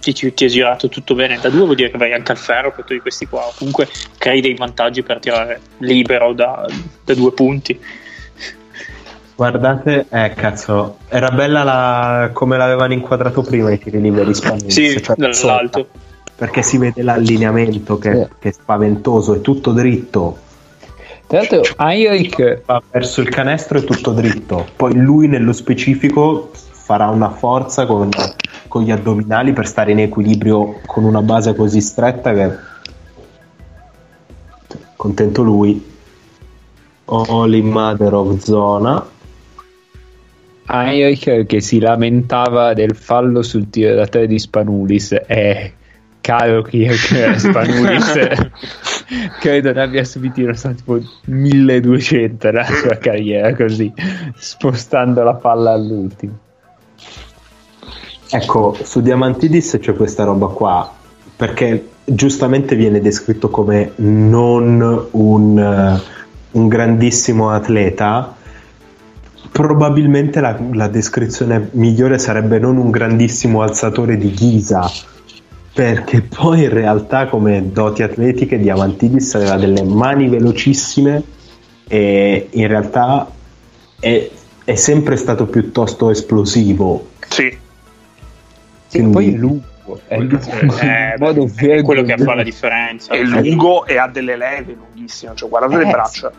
Speaker 5: ti, ti è girato tutto bene da due vuol dire che vai anche al ferro per tutti questi qua o comunque crei dei vantaggi per tirare libero da, da due punti
Speaker 3: Guardate, eh cazzo, era bella la, come l'avevano inquadrato prima i tiri liberi spagnoli.
Speaker 5: Sì, cioè dall'alto.
Speaker 3: Perché si vede l'allineamento che, sì. che, è spaventoso, è tutto dritto.
Speaker 2: Tra l'altro, Heinrich
Speaker 3: va verso il canestro è tutto dritto. Poi lui nello specifico farà una forza con, con, gli addominali per stare in equilibrio con una base così stretta che contento lui Holy Mother of Zona
Speaker 2: Heinrich che si lamentava del fallo sul tiro da tre di Spanulis e caro Kirk Spanulis credo ne abbia subiti non so, tipo 1200 nella sua carriera così spostando la palla all'ultimo.
Speaker 3: Ecco, su Diamantidis c'è questa roba qua, perché giustamente viene descritto come non un, uh, un grandissimo atleta, probabilmente la, la, descrizione migliore sarebbe non un grandissimo alzatore di ghisa, perché poi in realtà come doti atletiche Diamantidis aveva delle mani velocissime e in realtà è, è sempre stato piuttosto esplosivo.
Speaker 4: Sì
Speaker 2: quindi... poi è lungo, è, lungo,
Speaker 5: eh, modo è quello che fa la differenza.
Speaker 4: È lungo e ha delle leve lunghissime, cioè guardate eh, le braccia.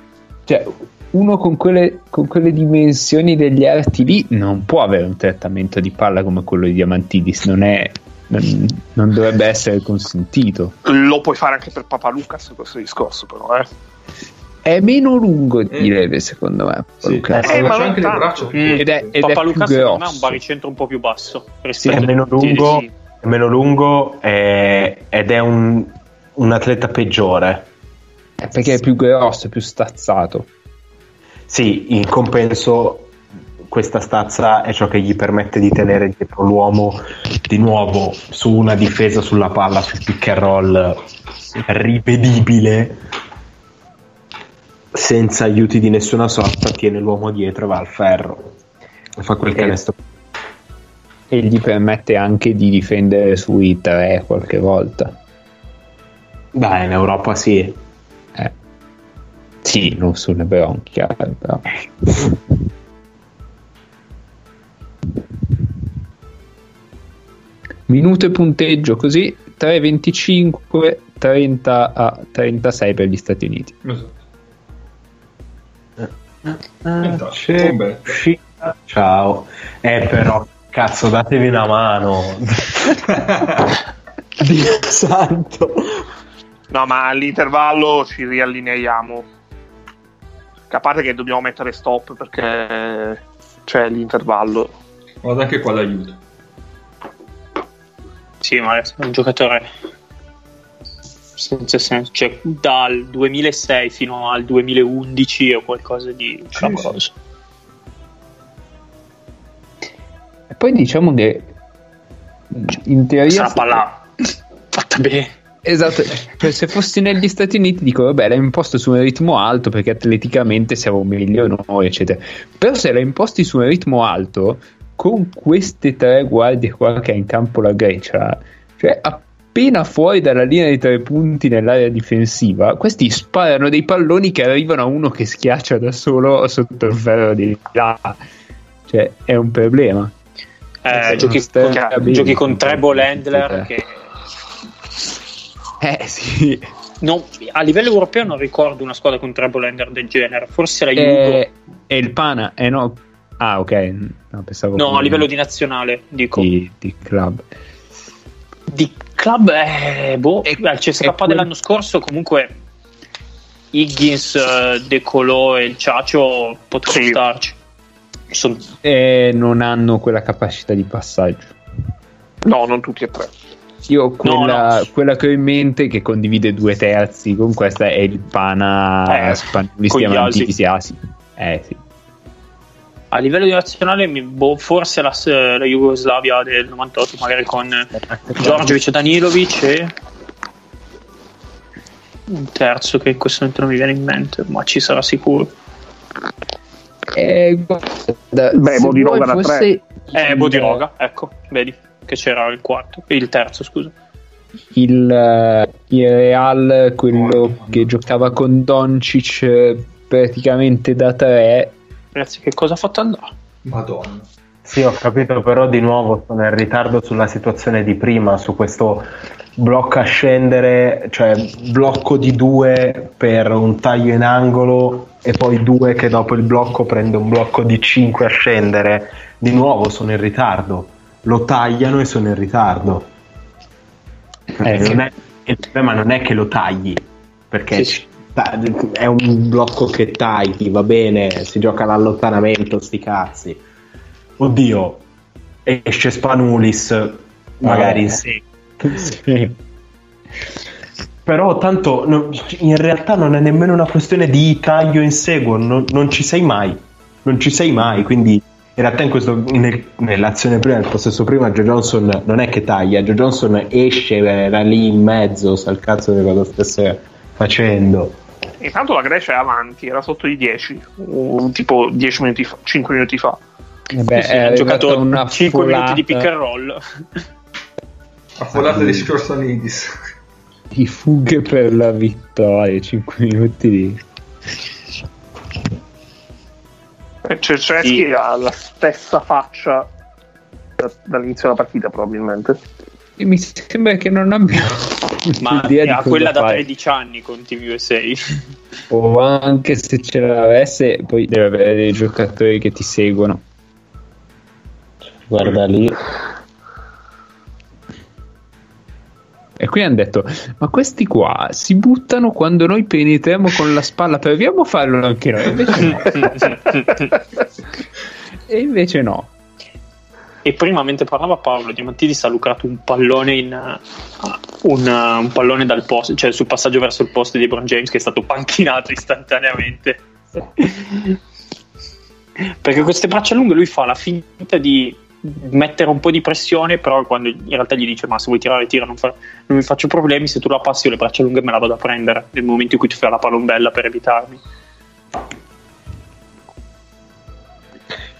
Speaker 2: Cioè, uno con quelle, con quelle, dimensioni degli arti lì non può avere un trattamento di palla come quello di Diamantidis, non è non, dovrebbe essere consentito.
Speaker 4: Lo puoi fare anche per Papa Lucas questo discorso, però, eh.
Speaker 2: È meno lungo di Leve, secondo me.
Speaker 1: Sì, eh, ma anche le braccia.
Speaker 5: Mm. Ed è, ed Papa Lucas secondo me ha un baricentro un po' più basso.
Speaker 3: Sì, è meno lungo, è meno lungo è, ed è un, un atleta peggiore.
Speaker 2: È perché è più grosso, è più stazzato.
Speaker 3: Sì, in compenso questa stazza è ciò che gli permette di tenere dietro l'uomo di nuovo su una difesa sulla palla, sul pick and roll rivedibile senza aiuti di nessuna sorta tiene l'uomo dietro e va al ferro e fa quel canestro
Speaker 2: e gli permette anche di difendere sui tre qualche volta.
Speaker 3: Beh, in Europa sì.
Speaker 2: Eh. Sì, non sulle bronchie, però. Minuto e punteggio così 3,25 30 a 36 per gli Stati Uniti.
Speaker 1: Esatto.
Speaker 3: C'è uscita. Ciao. Eh, però, cazzo, datevi una mano. Dio santo.
Speaker 4: No, ma all'intervallo ci riallineiamo. A parte che dobbiamo mettere stop perché c'è l'intervallo.
Speaker 1: Guarda anche qua l'aiuto.
Speaker 5: Sì, ma è un giocatore senza senso, cioè dal 2006 fino al 2011 o qualcosa di clamoroso.
Speaker 2: E poi diciamo che in teoria
Speaker 5: Sarà palla fatta bene.
Speaker 2: Esatto, cioè, se fossi negli Stati Uniti dico vabbè l'hai imposto su un ritmo alto perché atleticamente siamo meglio noi eccetera, però se l'hai imposti su un ritmo alto con queste tre guardie qua che ha in campo la Grecia, cioè appena fuori dalla linea dei tre punti nell'area difensiva, questi sparano dei palloni che arrivano a uno che schiaccia da solo sotto il ferro di là, cioè è un problema.
Speaker 5: Eh, giochi, con, giochi con Treble Handler che
Speaker 2: eh sì.
Speaker 5: Non, a livello europeo non ricordo una squadra con treble ender del genere. Forse la Juve.
Speaker 2: Eh, è il Pana, eh no. Ah, ok. No, pensavo
Speaker 5: no a livello di nazionale, dico.
Speaker 2: Di, di club.
Speaker 5: Di club, eh, boh. E, il CSK quel... dell'anno scorso comunque Higgins, De Colò e il Ciacio potrebbero sì. starci.
Speaker 2: Sono... Eh, non hanno quella capacità di passaggio.
Speaker 4: No, non tutti e tre.
Speaker 2: Io quella, no, no. quella, che ho in mente che condivide due terzi con questa è il Pana
Speaker 5: eh,
Speaker 2: Spanulisti Amantisi Asi. Eh sì.
Speaker 5: A livello di nazionale, boh, forse la, la, Jugoslavia del 98, magari con Giorgiovic Danilovic e un terzo che in questo momento non mi viene in mente, ma ci sarà sicuro.
Speaker 2: Eh,
Speaker 4: guarda, Beh, Bodiroga da
Speaker 5: fosse... tre. Eh, Bodiroga, ecco, vedi che c'era il quarto, il terzo, scusa.
Speaker 2: Il, il Real, quello oh, che giocava con Doncic eh, praticamente da tre.
Speaker 5: Ragazzi, che cosa ha fatto andare?
Speaker 1: Madonna.
Speaker 3: Sì, ho capito, però di nuovo sono in ritardo sulla situazione di prima, su questo blocco a scendere, cioè blocco di due per un taglio in angolo e poi due che dopo il blocco prende un blocco di cinque a scendere. Di nuovo sono in ritardo lo tagliano e sono in ritardo. Eh, non è, il problema non è che lo tagli, perché sì. È un blocco che tagli, va bene, si gioca all'allontanamento, sti cazzi. Oddio, esce Spanulis, magari in sé. sì. Però tanto no, in realtà non è nemmeno una questione di taglio in seguo, non, non ci sei mai, non ci sei mai, quindi in realtà in questo, nel, nell'azione prima, nel possesso prima, Joe Johnson non è che taglia, Joe Johnson esce, era lì in mezzo, sa il cazzo di cosa stesse facendo.
Speaker 4: Intanto la Grecia è avanti, era sotto di 10, tipo 10 minuti fa, 5 minuti fa.
Speaker 5: Eh beh, sì, ha giocato una 5 folata. minuti di pick and roll.
Speaker 1: La folata di Scorsanidis.
Speaker 2: Di fughe per la vittoria, 5 minuti di...
Speaker 4: Cerceschi sì. ha la stessa faccia dall'inizio della partita, probabilmente.
Speaker 2: Mi sembra che non abbia
Speaker 5: ma ha quella da 13 anni con Team USA
Speaker 2: o anche se ce l'avesse poi deve avere dei giocatori che ti seguono guarda lì E qui hanno detto: Ma questi qua si buttano quando noi penetriamo con la spalla, proviamo a farlo anche noi. Invece no. e invece no.
Speaker 5: E prima, mentre parlava Paolo, Diamantidis ha lucrato un pallone in, uh, un, uh, un, pallone dal posto, cioè sul passaggio verso il posto di LeBron James che è stato panchinato istantaneamente. Perché queste braccia lunghe lui fa la finta di mettere un po' di pressione, però quando in realtà gli dice ma se vuoi tirare tira, non, fa, non mi faccio problemi, se tu la passi io le braccia lunghe me la vado a prendere nel momento in cui tu fai la palombella per evitarmi.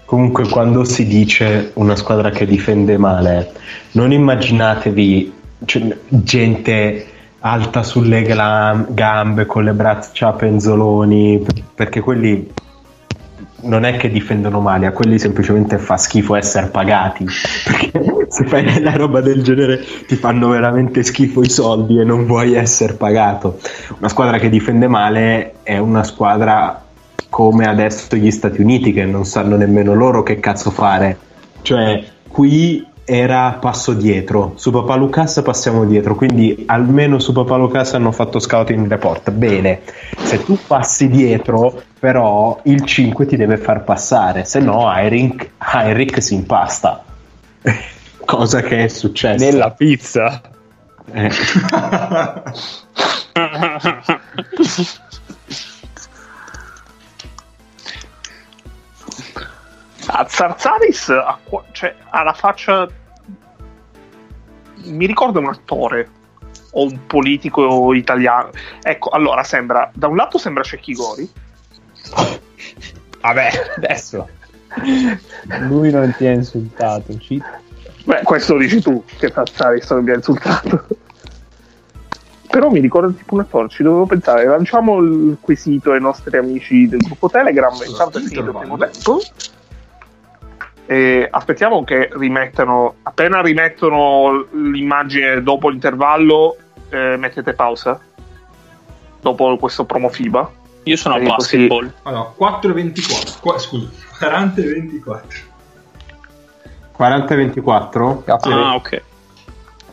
Speaker 3: Comunque, quando si dice una squadra che difende male, non immaginatevi cioè, gente alta sulle glam- gambe con le braccia penzoloni, perché quelli non è che difendono male, a quelli semplicemente fa schifo essere pagati. Perché se fai una roba del genere ti fanno veramente schifo i soldi e non vuoi essere pagato. Una squadra che difende male è una squadra come adesso gli Stati Uniti che non sanno nemmeno loro che cazzo fare. Cioè, qui era passo dietro, su Papà Lucas passiamo dietro, quindi almeno su Papà Lucas hanno fatto scouting report. Bene, se tu passi dietro, però il 5 ti deve far passare, se no Heinrich, Heinrich si impasta. Cosa che è successa
Speaker 2: nella pizza.
Speaker 3: Eh.
Speaker 4: Zarzaris ha, cioè, ha la faccia. Mi ricorda un attore o un politico italiano. Ecco, allora sembra. Da un lato sembra Cecchi Gori.
Speaker 2: Vabbè, adesso. Lui non ti ha insultato. Ci...
Speaker 4: Beh, questo lo dici tu che Zarzaris non mi ha insultato. Però mi ricorda tipo un attore, ci dovevo pensare. Lanciamo il quesito ai nostri amici del gruppo Telegram. Intanto è finito il primo tempo. E aspettiamo che rimettano appena rimettono l'immagine dopo l'intervallo eh, mettete pausa dopo questo promo FIBA.
Speaker 5: Io sono a basketball.
Speaker 1: Allora 4 e 24 Qu- scusa 40 e 24
Speaker 3: 40 e 24
Speaker 5: ah ok.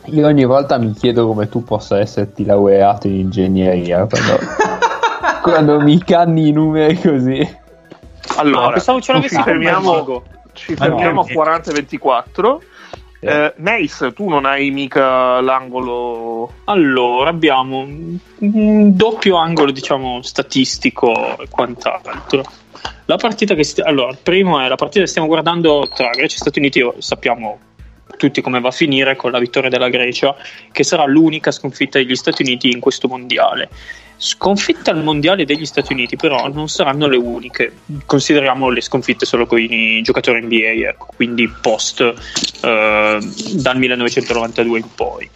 Speaker 2: Io ogni volta mi chiedo come tu possa esserti laureato in ingegneria quando, quando mi canni i numeri così.
Speaker 4: Allora
Speaker 5: ah, pensavo ce l'avessi
Speaker 4: fermiamo ci fermiamo a 40-24. Eh, Mace, tu non hai mica l'angolo.
Speaker 5: Allora, abbiamo un doppio angolo, diciamo, statistico e quant'altro. La partita che sti- allora, il primo è la partita che stiamo guardando tra Grecia e Stati Uniti, sappiamo tutti come va a finire con la vittoria della Grecia, che sarà l'unica sconfitta degli Stati Uniti in questo mondiale. Sconfitte al mondiale degli Stati Uniti, però, non saranno le uniche. Consideriamo le sconfitte solo con i giocatori NBA, ecco, quindi post eh, dal 1992 in poi.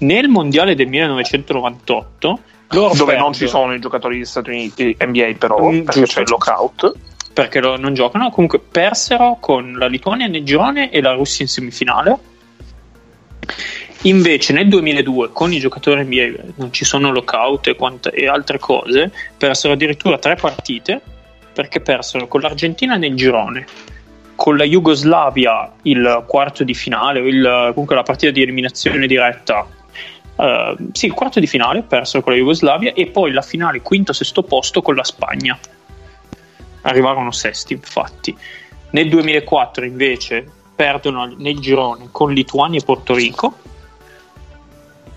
Speaker 5: Nel mondiale del 1998,
Speaker 4: loro dove perdono, non ci sono i giocatori degli Stati Uniti NBA, però mm, perché giusto. c'è il lockout
Speaker 5: perché lo, non giocano. Comunque persero con la Lituania nel girone e la Russia in semifinale. Invece nel 2002 con i giocatori NBA non ci sono lockout e, quant- e altre cose, persero addirittura tre partite perché persero con l'Argentina nel girone, con la Jugoslavia il quarto di finale, il, comunque la partita di eliminazione diretta. Uh, sì, il quarto di finale persero con la Jugoslavia e poi la finale quinto-sesto posto con la Spagna. Arrivarono sesti, infatti. Nel 2004 invece perdono nel girone con Lituania e Porto Rico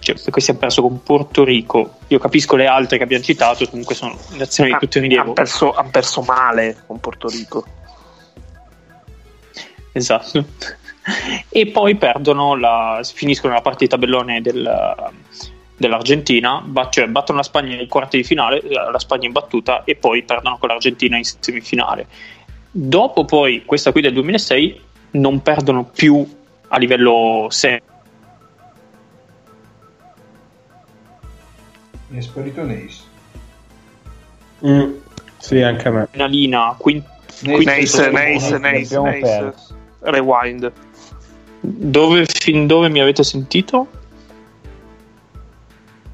Speaker 5: cioè, questi hanno perso con Porto Rico. Io capisco le altre che abbiamo citato, comunque sono nazioni di tutto rilievo.
Speaker 4: Hanno perso, han perso male con Porto Rico.
Speaker 5: Esatto. e poi perdono la, finiscono la partita tabellone del, dell'Argentina, cioè battono la Spagna nei quarti di finale, la Spagna imbattuta, e poi perdono con l'Argentina in semifinale. Dopo poi questa qui del 2006 non perdono più a livello serio
Speaker 1: Mi è sparito Nace.
Speaker 3: Mm, sì, anche a me.
Speaker 5: Finalina, quint-
Speaker 4: Nace, Nace, Nace, Nace, Rewind.
Speaker 5: Dove, fin dove mi avete sentito?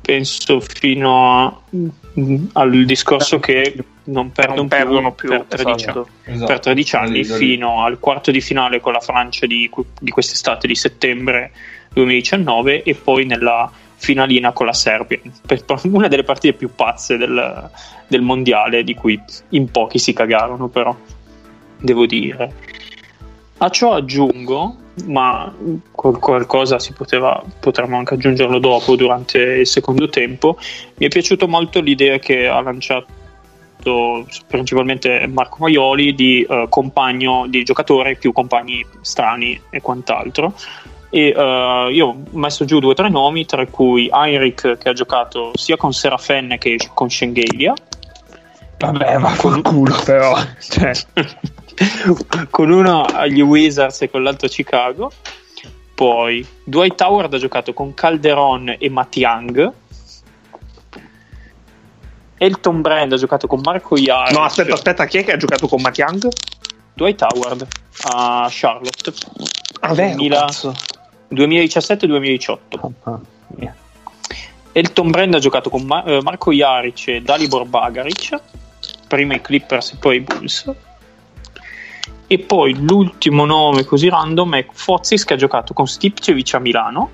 Speaker 5: Penso fino a, mm, al discorso che non perdono,
Speaker 4: non perdono più,
Speaker 5: più, per 13 esatto. anni, esatto. per 13 anni fino al quarto di finale con la Francia di, di quest'estate di settembre 2019 e poi nella finalina con la Serbia, una delle partite più pazze del, del mondiale di cui in pochi si cagarono però, devo dire. A ciò aggiungo, ma qualcosa si poteva, potremmo anche aggiungerlo dopo, durante il secondo tempo, mi è piaciuta molto l'idea che ha lanciato principalmente Marco Maioli di uh, compagno di giocatore più compagni strani e quant'altro e uh, io ho messo giù due o tre nomi tra cui Heinrich che ha giocato sia con Serafenne che con Schengelia
Speaker 2: vabbè ma con culo però cioè.
Speaker 5: con uno agli Wizards e con l'altro a Chicago. Poi Dwight Howard ha giocato con Calderon e Matt Young. Elton Brand ha giocato con Marco Iar.
Speaker 4: No, aspetta, aspetta, chi è che ha giocato con Matt Young?
Speaker 5: Dwight Howard a Charlotte.
Speaker 4: Ah, vero,
Speaker 5: 2017-2018.
Speaker 2: Ah, yeah.
Speaker 5: Elton Brand ha giocato con Ma- eh, Marco Jaric e Dalibor Bagaric, prima i Clippers e poi i Bulls. E poi l'ultimo nome così random è Fozis che ha giocato con Stipcevic a Milano.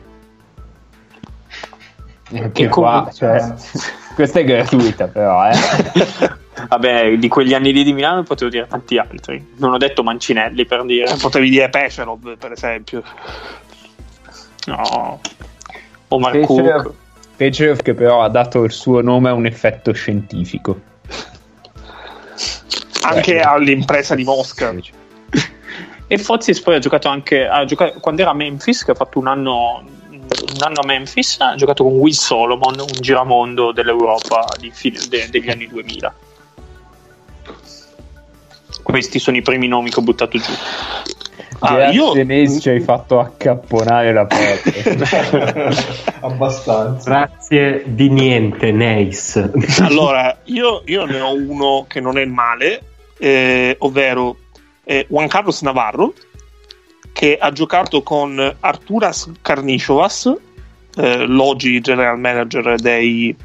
Speaker 2: E che qua, cioè, questa è gratuita però, eh.
Speaker 5: Vabbè, di quegli anni lì di Milano potevo dire tanti altri. Non ho detto Mancinelli per dire.
Speaker 4: Potevi dire Pescerov, per esempio.
Speaker 5: No. O Mark
Speaker 2: Pechev,
Speaker 5: Cook.
Speaker 2: Pechev che però ha dato il suo nome a un effetto scientifico.
Speaker 4: Anche
Speaker 2: Beh.
Speaker 4: all'impresa di Mosca.
Speaker 5: E Fozis poi ha giocato anche ha giocato, quando era a Memphis, che ha fatto un anno, un anno a Memphis, ha giocato con Will Solomon, un giramondo dell'Europa di fine- de- degli anni 2000. Questi sono i primi nomi che ho buttato giù.
Speaker 4: Ah,
Speaker 2: Grazie
Speaker 4: io-
Speaker 2: Nate, ci hai fatto accapponare la porta.
Speaker 3: Abbastanza. Grazie di niente, Neis.
Speaker 4: Allora, io, io ne ho uno che non è male, eh, ovvero eh, Juan Carlos Navarro, che ha giocato con Arturas Karnisovas, eh, l'oggi general manager dei,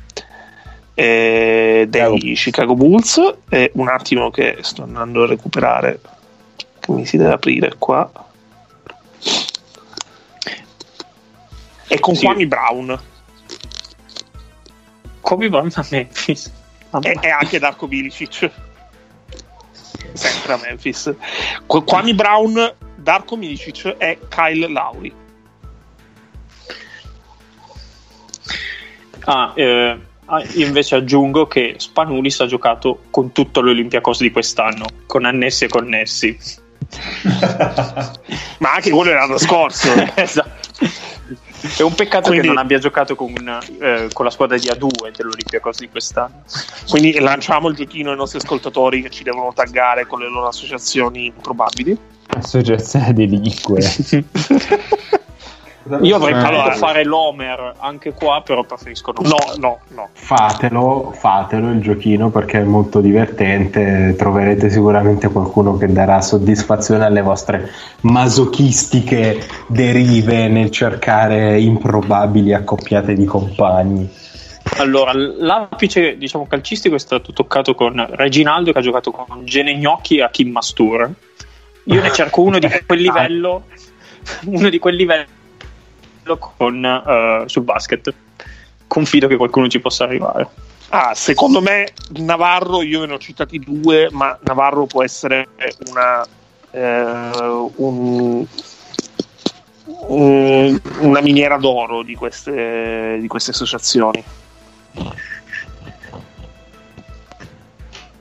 Speaker 4: eh, dei Chicago Bulls. Eh, un attimo che sto andando a recuperare, che mi si deve aprire qua. E con
Speaker 5: Sì.
Speaker 4: Kwame Brown.
Speaker 5: Kobe Bryant a Memphis. Mamma
Speaker 4: e, e anche Darko Milicic sempre a Memphis Kwame Brown Darko Milicic e Kyle Lowry
Speaker 5: Ah, eh, ah, io invece aggiungo che Spanulis ha giocato con tutto l'Olympiacos di quest'anno, con annessi e connessi.
Speaker 4: ma anche quello era l'anno scorso
Speaker 5: esatto. È un peccato
Speaker 4: Quindi-
Speaker 5: che non abbia giocato con, eh, con la squadra di A2 dell'Olympiacos di quest'anno.
Speaker 4: quindi lanciamo il giochino ai nostri ascoltatori che ci devono taggare con le loro associazioni improbabili
Speaker 2: Associazione delinque.
Speaker 5: Io avrei
Speaker 3: Eh,
Speaker 5: potuto
Speaker 4: allora-
Speaker 5: fare l'Homer anche qua, però preferisco non
Speaker 4: no
Speaker 5: farlo.
Speaker 4: no no
Speaker 3: Fatelo, fatelo il giochino perché è molto divertente. Troverete sicuramente qualcuno che darà soddisfazione alle vostre masochistiche derive nel cercare improbabili accoppiate di compagni.
Speaker 5: Allora, l'apice diciamo, calcistico è stato toccato con Reginaldo che ha giocato con Gene Gnocchi e Kim Mastur. Io ne cerco uno di quel livello, uno di quel livello con, eh, sul basket. Confido che qualcuno ci possa arrivare.
Speaker 4: Ah, secondo me Navarro, io ne ho citati due, ma Navarro può essere una, eh, un- un- una miniera d'oro di queste, di queste associazioni.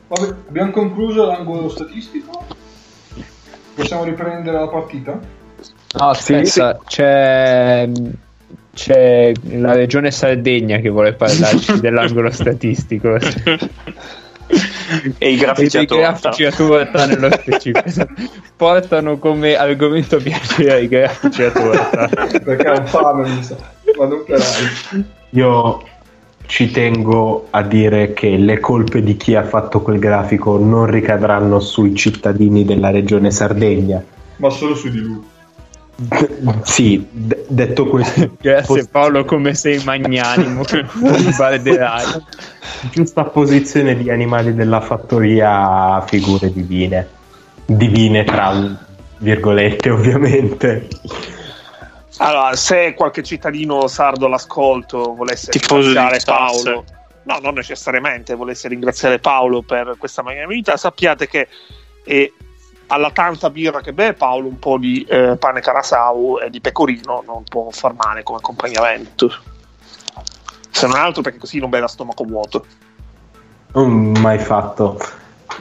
Speaker 1: Vabbè, abbiamo concluso l'angolo statistico. Possiamo riprendere la partita?
Speaker 2: No, aspetta, c'è, c'è la regione Sardegna che vuole parlarci dell'angolo statistico.
Speaker 5: E i
Speaker 2: E
Speaker 5: grafici
Speaker 2: dei
Speaker 5: a torta.
Speaker 2: grafici a torta nello specifico. Portano come argomento piacere i grafici a torta.
Speaker 1: Perché è un fame, mi sa. Vado un pelaio.
Speaker 3: Io ci tengo a dire che le colpe di chi ha fatto quel grafico non ricadranno sui cittadini della regione Sardegna.
Speaker 1: Ma solo su di lui.
Speaker 3: Sì, d- detto questo,
Speaker 2: Grazie Paolo, come sei magnanimo.
Speaker 3: Giusta posizione di animali della fattoria figure divine. Divine tra virgolette, ovviamente.
Speaker 4: Allora, se qualche cittadino sardo all'ascolto volesse
Speaker 5: Tifoso
Speaker 4: ringraziare. Paolo, no, non necessariamente volesse ringraziare Paolo per questa magnanimità, sappiate che eh, alla tanta birra che beve Paolo un po' di eh, pane carasau e di pecorino non può far male come accompagnamento. Se non altro perché così non beve a stomaco vuoto.
Speaker 3: Non mai fatto.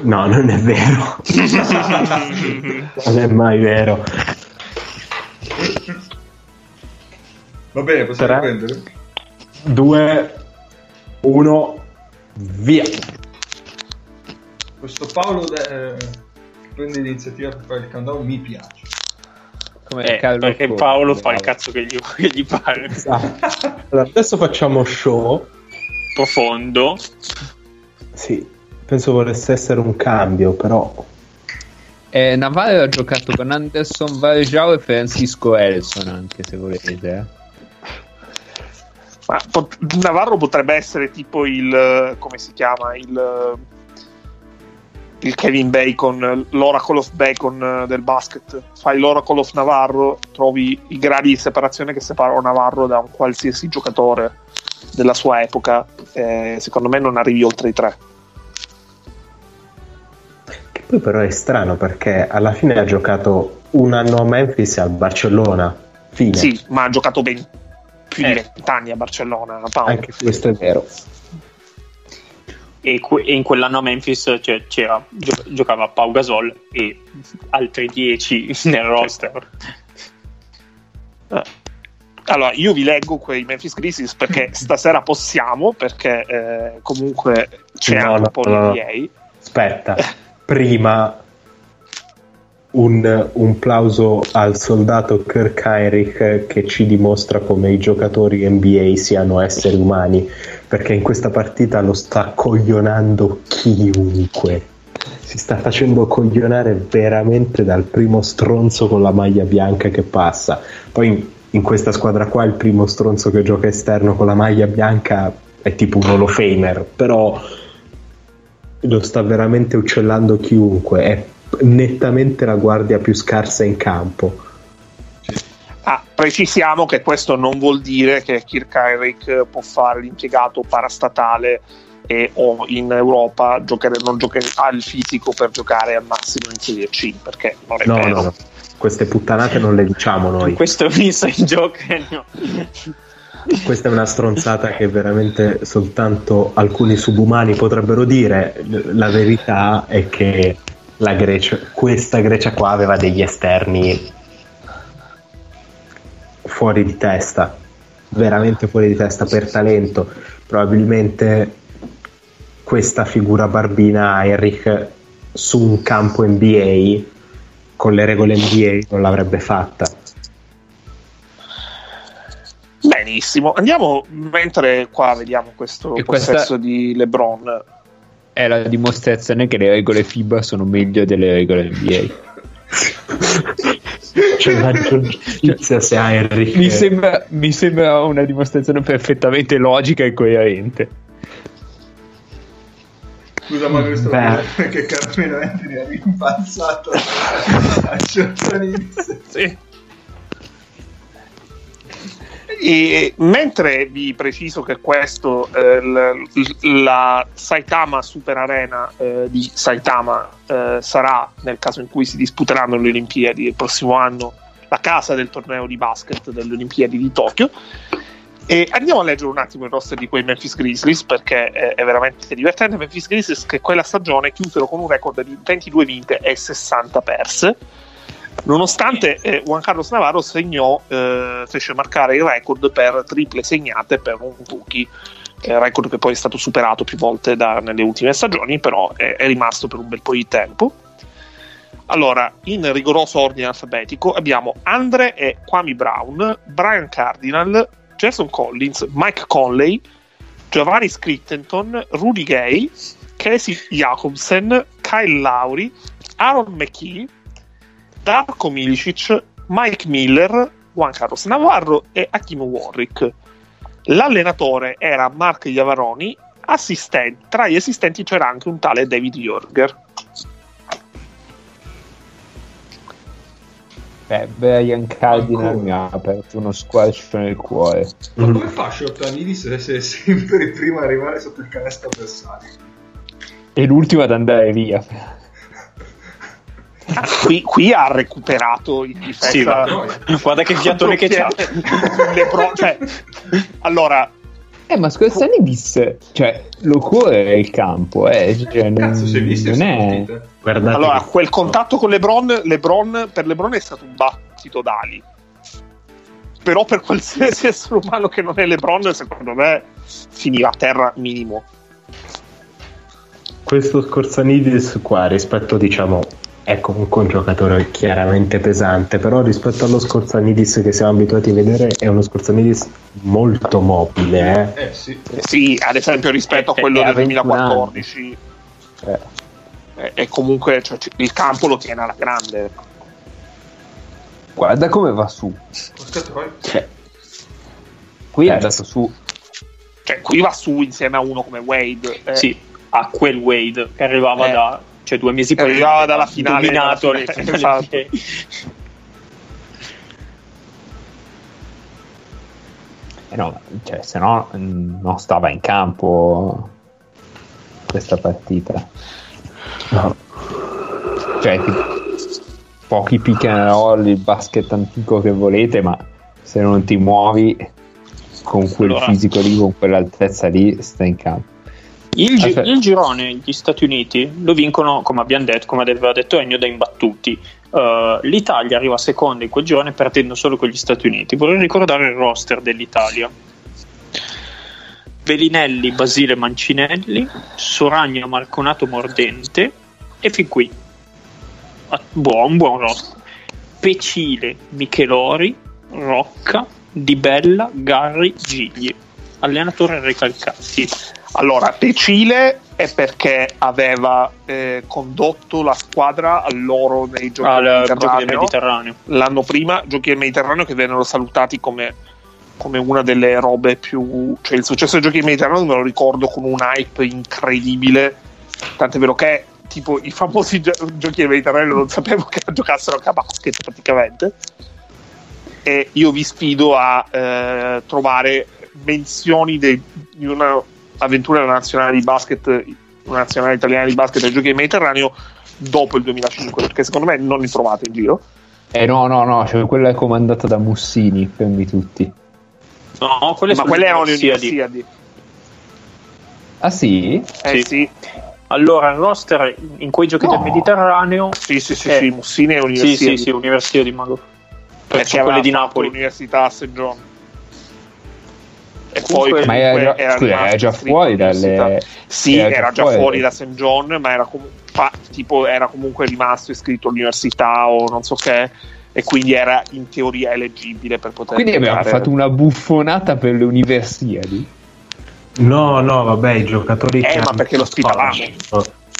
Speaker 3: No, non è vero. non è mai vero.
Speaker 1: Va bene, possiamo
Speaker 3: Tre.
Speaker 1: riprendere?
Speaker 3: 2, 1, via.
Speaker 1: Questo Paolo de- eh, prende l'iniziativa per fare il countdown mi piace.
Speaker 5: Come eh, perché Conte, Paolo fa il cazzo che gli, che gli pare.
Speaker 3: Esatto. Allora, adesso facciamo show.
Speaker 5: Profondo.
Speaker 3: Sì, penso volesse essere un cambio, però...
Speaker 2: Eh, Navarro ha giocato con Anderson Varejao e Francisco Elson, anche se volete. Eh.
Speaker 4: Ma pot- Navarro potrebbe essere tipo il come si chiama il, il Kevin Bacon, l'Oracle of Bacon del basket. Fai l'Oracle of Navarro, trovi i gradi di separazione che separano Navarro da un qualsiasi giocatore della sua epoca. Eh, secondo me non arrivi oltre i tre.
Speaker 3: Che poi però è strano perché alla fine ha giocato un anno a Memphis e al Barcellona. Fine.
Speaker 4: Sì, ma ha giocato ben più di eh. vent'anni a Barcellona. Paolo.
Speaker 3: Anche questo è vero.
Speaker 5: E, que- e in quell'anno a Memphis cioè, c'era, gio- giocava Pau Gasol e altri 10 nel roster.
Speaker 4: Eh. Allora, io vi leggo quei Memphis Grizzlies perché stasera possiamo, perché eh, comunque c'è no, anche no, un po' no, l'NBA.
Speaker 3: Aspetta, prima un, un, plauso al soldato Kirk Heinrich che ci dimostra come i giocatori NBA siano esseri umani perché in questa partita lo sta coglionando chiunque. Si sta facendo coglionare veramente dal primo stronzo con la maglia bianca che passa. Poi in, in questa squadra qua il primo stronzo che gioca esterno con la maglia bianca è tipo un Hall of Famer però lo sta veramente uccellando chiunque. È nettamente la guardia più scarsa in campo.
Speaker 4: Ah, precisiamo che questo non vuol dire che Kirk Heinrich può fare l'impiegato parastatale e, o in Europa giocare, non giocare, ha il fisico per giocare al massimo in Serie C perché non è no, vero. No, no.
Speaker 3: Queste puttanate non le diciamo noi.
Speaker 5: Questo è un inside joke. No.
Speaker 3: Questa è una stronzata che veramente soltanto alcuni subumani potrebbero dire. La verità è che la Grecia, questa Grecia qua aveva degli esterni fuori di testa, veramente fuori di testa per talento. Probabilmente questa figura barbina Eric su un campo NBA con le regole NBA non l'avrebbe fatta.
Speaker 4: Benissimo, andiamo mentre qua vediamo questo e possesso questa... di LeBron
Speaker 2: è la dimostrazione che le regole FIBA sono meglio delle regole NBA.
Speaker 3: C'è una giustizia se Henry.
Speaker 2: Mi sembra, mi sembra una dimostrazione perfettamente logica e coerente.
Speaker 1: Scusa, ma questo che Carmelo Anthony ha rimpalzato a Sì.
Speaker 4: E mentre vi preciso che questo, eh, l- la Saitama Super Arena eh, di Saitama eh, sarà, nel caso in cui si disputeranno le Olimpiadi il prossimo anno, la casa del torneo di basket delle Olimpiadi di Tokyo. E andiamo a leggere un attimo il roster di quei Memphis Grizzlies perché è, è veramente divertente. Memphis Grizzlies che quella stagione chiusero con un record di 22 vinte e 60 perse Nonostante eh, Juan Carlos Navarro segnò, eh, fece marcare il record per triple segnate per un rookie, eh, record che poi è stato superato più volte da, nelle ultime stagioni, però è, è rimasto per un bel po' di tempo. Allora, in rigoroso ordine alfabetico abbiamo Andre e Kwame Brown, Brian Cardinal, Jason Collins, Mike Conley, Giovanni Scrittenton, Rudy Gay, Casey Jacobsen, Kyle Lowry, Aaron McKee, Darko Milicic, Mike Miller, Juan Carlos Navarro e Hakim Warwick. L'allenatore era Mark Iavaroni, assistente, tra gli assistenti c'era anche un tale David Jorger.
Speaker 2: Beh, Brian Cardinal mi ha aperto uno squash nel cuore.
Speaker 1: Ma come fa Shortanidis ad essere sempre il primo a arrivare sotto il canestro avversario?
Speaker 2: E l'ultimo ad andare via.
Speaker 4: Qui, qui, ha recuperato in difesa. Sì,
Speaker 5: guarda che fiatone che c'ha.
Speaker 4: Pro- cioè, allora,
Speaker 2: eh, ma Scorsani disse, cioè, lo cuore è il campo, eh. Cioè,
Speaker 1: Cazzo, non, visto non è...
Speaker 4: Guardate allora, quel contatto con LeBron, LeBron, per LeBron è stato un battito d'ali. Però per qualsiasi essere umano che non è LeBron, secondo me, finiva a terra minimo.
Speaker 3: Questo Scorsanidis qua, rispetto, diciamo, è comunque un giocatore chiaramente pesante, però rispetto allo Scorzanidis che siamo abituati a vedere è uno Scorzanidis molto mobile.
Speaker 1: Eh, eh sì.
Speaker 4: sì. ad esempio rispetto a eh, quello del 2014 eh. è, comunque cioè, il campo lo tiene alla grande.
Speaker 2: Guarda come va su. Cioè, qui è andato su.
Speaker 4: Cioè, qui va su insieme a uno come Wade.
Speaker 5: Eh. Sì, a quel Wade che arrivava da cioè due mesi
Speaker 4: prima arrivava dalla finale
Speaker 5: dominato le esatto.
Speaker 2: Eh no, cioè, se no non stava in campo questa partita. No. Cioè, pochi pick and roll, il basket antico che volete, ma se non ti muovi con quel allora. fisico lì, con quell'altezza lì, stai in campo.
Speaker 5: Il, gi- il, girone, gli Stati Uniti lo vincono, come abbiamo detto, come aveva detto Ennio, da imbattuti. Uh, L'Italia arriva seconda in quel girone perdendo solo con gli Stati Uniti. Vorrei ricordare il roster dell'Italia. Velinelli, Basile Mancinelli, Soragna Marconato Mordente e fin qui. Ah, buon, buon roster. Pecile, Michelori, Rocca, Di Bella, Garri, Gigli. Allenatore Recalcati
Speaker 4: allora, Decile è perché aveva eh, condotto la squadra all'oro nei giochi, ah, del, Mediterraneo. giochi del Mediterraneo. L'anno prima, giochi del Mediterraneo che vennero salutati come, come, una delle robe più. cioè il successo dei giochi del Mediterraneo me lo ricordo con un hype incredibile. Tant'è vero che tipo i famosi gio- giochi del Mediterraneo non sapevo che giocassero a basket praticamente. E io vi sfido a eh, trovare menzioni de- di una avventura nazionale di basket, una nazionale italiana di basket ai giochi del Mediterraneo dopo il 2005, perché secondo me non li trovate in giro.
Speaker 2: Eh no, no, no, cioè quella è comandata da Mussini, fermi tutti.
Speaker 5: No, quelle
Speaker 4: ma quelle erano le Universiadi.
Speaker 2: Ah sì?
Speaker 4: Eh sì. sì.
Speaker 5: Allora, il roster in quei giochi no. del Mediterraneo...
Speaker 4: Sì, sì, sì, è... sì Mussini è Universiadi.
Speaker 5: Sì, sì, sì, Università di Mago.
Speaker 4: Perché quelle di Napoli. Università a St. John
Speaker 2: e poi ma era, era, scusa, era già fuori dalle
Speaker 4: sì era, era già fuori, fuori da St. John ma era, com- fa, tipo, era comunque rimasto iscritto all'università o non so che e quindi era in teoria eleggibile per poter
Speaker 2: quindi giocare. abbiamo fatto una buffonata per le universiadi
Speaker 3: no no vabbè i giocatori
Speaker 4: eh ma perché lo ospitavamo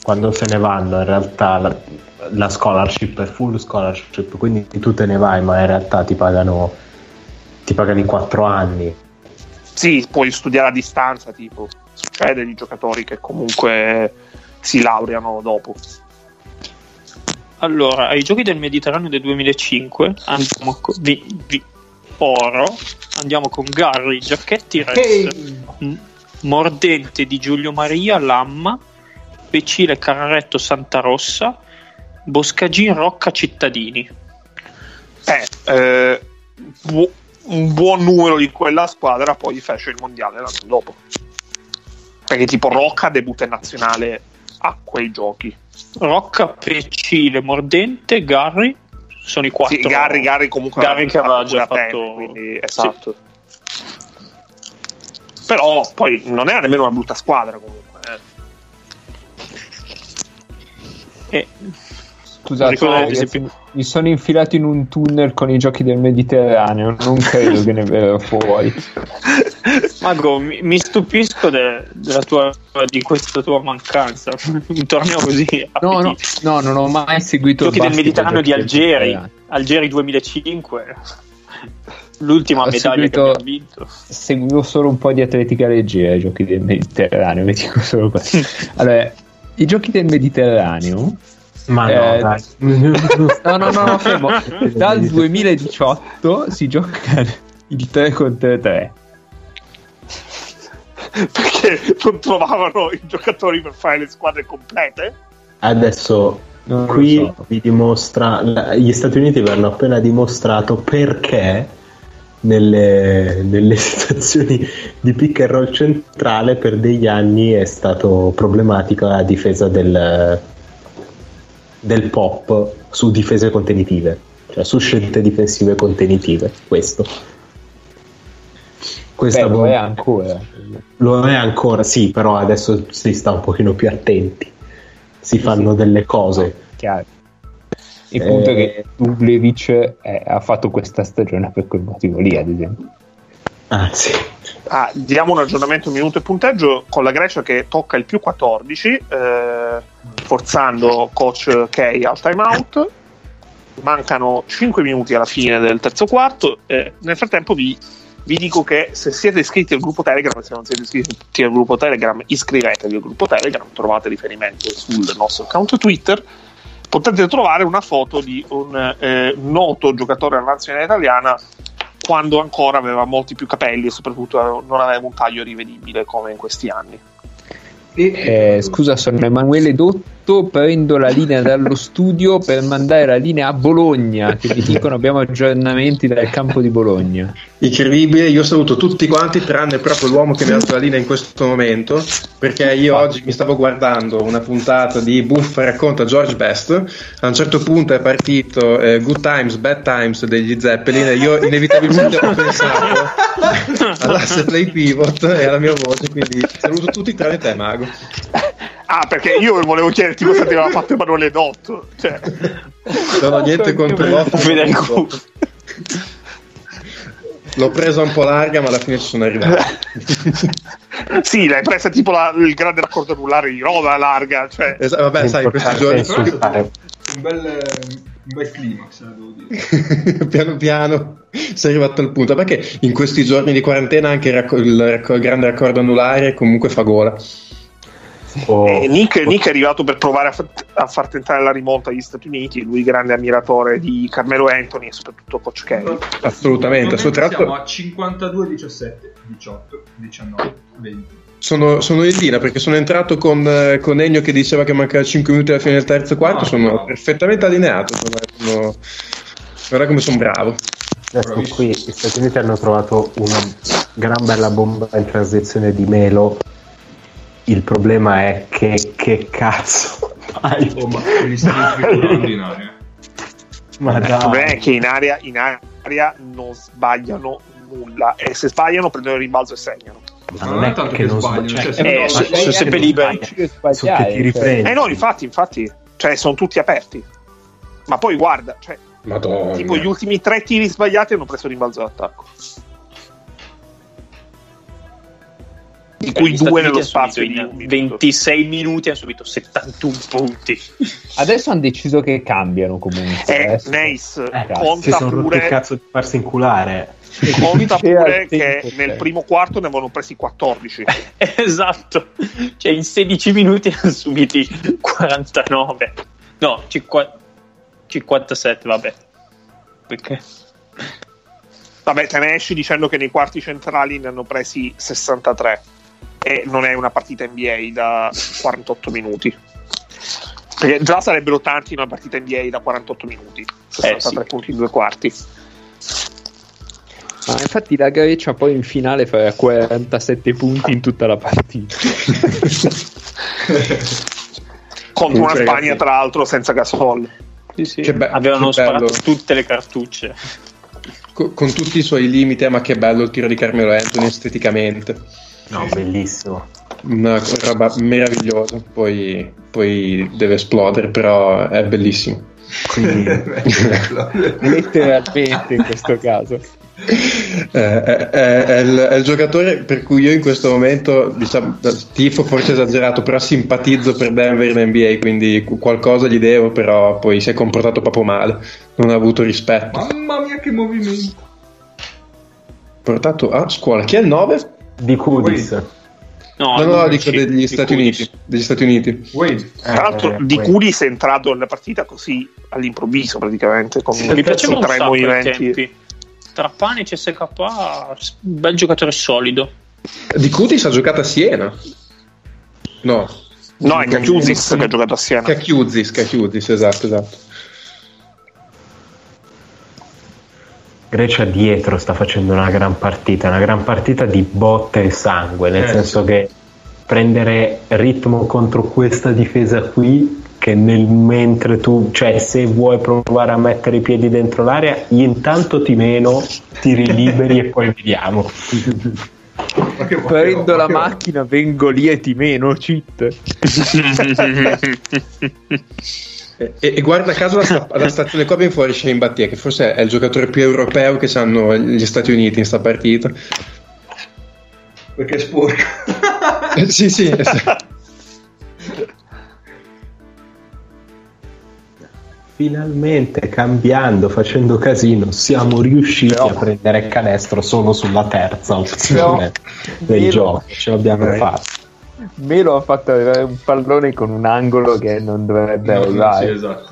Speaker 3: quando se ne vanno in realtà la, la scholarship è full scholarship quindi tu te ne vai ma in realtà ti pagano ti pagano i 4 anni
Speaker 4: sì, puoi studiare a distanza, tipo, succede di giocatori che comunque si laureano dopo.
Speaker 5: Allora, ai giochi del Mediterraneo del 2005 andiamo con vi, vi, Oro, andiamo con Garri, Giacchetti, Rex, hey. Mordente di Giulio Maria, Lamma, Becile Carretto Santa Rossa, Boscagin Rocca Cittadini.
Speaker 4: Eh, eh, bu- un buon numero di quella squadra poi fece il mondiale l'anno dopo. Perché tipo Rocca debutta in nazionale a quei giochi.
Speaker 5: Rocca, Pecile, Mordente, Garri sono i quattro.
Speaker 4: Sì, Garri, Garri comunque
Speaker 5: Garri che aveva già fatto
Speaker 4: quindi, esatto. Sì. Però poi non era nemmeno una brutta squadra comunque.
Speaker 2: Eh. E Scusate, ragazzi, mi sono infilato in un tunnel con i giochi del Mediterraneo, non credo che ne verrà fuori.
Speaker 5: Mago, mi, mi stupisco de, tua, di questa tua mancanza. Un torneo così.
Speaker 2: No, no, no, non ho mai seguito
Speaker 5: i giochi del Mediterraneo di Algeri, Algeri 2005. L'ultima ho medaglia seguito, che abbiamo vinto.
Speaker 2: Seguivo solo un po' di atletica leggera ai giochi del Mediterraneo, vi dico solo questo. Allora, i giochi del Mediterraneo
Speaker 3: ma no, eh, dai.
Speaker 2: no, no, no, fermo. Dal 2018 si gioca il 3 contro 3.
Speaker 4: Perché non trovavano i giocatori per fare le squadre complete?
Speaker 3: Adesso non qui so. vi dimostra gli Stati Uniti vi hanno appena dimostrato perché nelle, nelle, situazioni di pick and roll centrale per degli anni è stato problematico la difesa del, del pop su difese contenitive, cioè su scelte difensive contenitive. Questo.
Speaker 2: Questa Beh, lo è ancora.
Speaker 3: Lo è ancora, sì, però adesso si sta un pochino più attenti. Si fanno sì. delle cose.
Speaker 2: Chiaro. Il punto è che Dublevic eh, ha fatto questa stagione per quel motivo lì, ad esempio.
Speaker 6: Sì.
Speaker 4: Ah, diamo un aggiornamento minuto e punteggio con la Grecia che tocca il più 14, eh, forzando coach Kay al timeout. Mancano 5 minuti alla fine del terzo quarto. Eh, nel frattempo vi, vi, dico che se siete iscritti al gruppo Telegram, se non siete iscritti al gruppo Telegram, iscrivetevi al gruppo Telegram, trovate riferimento sul nostro account Twitter potete trovare una foto di un eh, noto giocatore della nazionale italiana quando ancora aveva molti più capelli e soprattutto non aveva un taglio rivedibile come in questi anni.
Speaker 2: Eh, scusa, sono Emanuele Dotto. Prendo la linea dallo studio per mandare la linea a Bologna. Che mi dicono abbiamo aggiornamenti dal campo di Bologna.
Speaker 6: Incredibile. Io saluto tutti quanti, tranne proprio l'uomo che mi ha dato la linea in questo momento. Perché io oggi mi stavo guardando una puntata di Buff racconta George Best. A un certo punto è partito eh, Good Times, Bad Times degli Zeppelin. E io inevitabilmente ho pensato all'asset play pivot e alla mia voce. Quindi saluto tutti tranne te, Mago.
Speaker 4: Ah, perché io volevo chiederti cosa ti aveva fatto Emanuele Dotto. Cioè.
Speaker 6: Non ho niente contro Dotto. L'ho presa un po' larga, ma alla fine ci sono arrivato.
Speaker 4: sì, l'hai presa tipo la, il grande raccordo anulare di Roda larga. Cioè.
Speaker 6: Esatto, vabbè, sai, in questi giorni.
Speaker 1: Un bel, un bel climax, devo dire.
Speaker 6: piano piano sei arrivato al punto. Perché in questi giorni di quarantena anche il, racco- il, il grande raccordo anulare comunque fa gola.
Speaker 4: Oh. Eh, Nick, Nick, è arrivato per provare a, a, far tentare la rimonta agli Stati Uniti. Lui, grande ammiratore di Carmelo Anthony e soprattutto Coach Kelly.
Speaker 6: Assolutamente.
Speaker 1: Siamo a 52, 17, 18, 19, 20.
Speaker 6: Sono, sono in linea perché sono entrato con, con Ennio che diceva che mancava 5 minuti alla fine del terzo quarto. No, sono no. perfettamente allineato. Sono, guarda come sono bravo.
Speaker 3: Adesso qui gli Stati Uniti hanno trovato una gran bella bomba in transizione di Melo il problema è che che cazzo
Speaker 1: fai? Oh, ma gli stai in aria.
Speaker 4: Ma dai. Il problema è che in aria, in aria non sbagliano nulla e se sbagliano prendono il rimbalzo e segnano.
Speaker 1: Ma non, non è tanto che, che non sbagliano, cioè,
Speaker 4: cioè, eh, sono se, sempre liberi.
Speaker 3: Su che ti riprendi.
Speaker 4: Eh no, infatti, infatti, cioè sono tutti aperti. Ma poi guarda, cioè,
Speaker 6: Madonna.
Speaker 4: tipo gli ultimi tre tiri sbagliati hanno preso il rimbalzo d'attacco. Di cui due nello spazio
Speaker 5: in 26 minuti hanno subito 71 punti.
Speaker 2: Adesso hanno deciso che cambiano comunque
Speaker 4: eh, Nace eh, conta
Speaker 3: sono
Speaker 4: pure
Speaker 3: cazzo di farsi inculare.
Speaker 4: Conta pure che nel primo quarto ne avevano presi 14
Speaker 5: esatto. Cioè in 16 minuti hanno subiti 49 no 50, 57 vabbè. Perché?
Speaker 4: Vabbè, te ne esci dicendo che nei quarti centrali ne hanno presi 63 e non è una partita NBA da 48 minuti. Perché già sarebbero tanti in una partita NBA da 48 minuti, 63 eh, sì. punti in due quarti.
Speaker 2: Ma infatti la Grecia poi in finale fa 47 punti in tutta la partita.
Speaker 4: Contro una Spagna, tra l'altro, senza Gasol.
Speaker 5: Sì, sì. Be- Avevano sparato tutte le cartucce.
Speaker 6: Con, con tutti i suoi limiti, ma che bello il tiro di Carmelo Anthony esteticamente.
Speaker 3: No, bellissimo.
Speaker 6: Una roba meravigliosa, poi, poi deve esplodere, però è bellissimo.
Speaker 2: Quindi... Letteralmente in questo caso.
Speaker 6: Eh, è, è, è, il, è, il, giocatore per cui io in questo momento diciamo, tifo forse esagerato però simpatizzo per Denver in NBA quindi qualcosa gli devo però poi si è comportato proprio male non ha avuto rispetto
Speaker 1: mamma mia che movimento
Speaker 6: portato a scuola chi è il 9?
Speaker 3: Di Cudis.
Speaker 6: No, no, no dico degli di Stati Uniti. Degli Stati Uniti.
Speaker 4: Wade. Tra l'altro, eh, Di Cudis è entrato nella partita così all'improvviso, praticamente. Con
Speaker 5: mi piaceva tre movimenti. Tra Pane e CSK, bel giocatore solido.
Speaker 6: Di Cudis ha giocato a Siena. No.
Speaker 4: No, è Cachiuzis che ha giocato a Siena.
Speaker 6: Cachiuzis, Cachiuzis, esatto, esatto.
Speaker 3: Grecia dietro sta facendo una gran partita, una gran partita di botte e sangue, nel eh, senso che prendere ritmo contro questa difesa qui che nel mentre tu, cioè se vuoi provare a mettere i piedi dentro l'area, intanto ti meno, ti riliberi e poi vediamo.
Speaker 2: Prendo la macchina, vengo lì e ti meno, cheat.
Speaker 6: E, e guarda caso la, sta- la stazione qua ben fuori Shane Battier, che forse è il giocatore più europeo che hanno gli Stati Uniti in sta partita.
Speaker 1: Perché è sporco.
Speaker 6: Eh, sì, sì. esatto.
Speaker 3: Finalmente cambiando, facendo casino, siamo riusciti
Speaker 2: Però-
Speaker 3: a prendere il canestro solo sulla terza opzione del
Speaker 2: Melo-
Speaker 3: gioco. Ce l'abbiamo fatta.
Speaker 2: Melo ha fatto arrivare un pallone con un angolo che non dovrebbe
Speaker 1: No,
Speaker 2: arrivare.
Speaker 1: sì, esatto.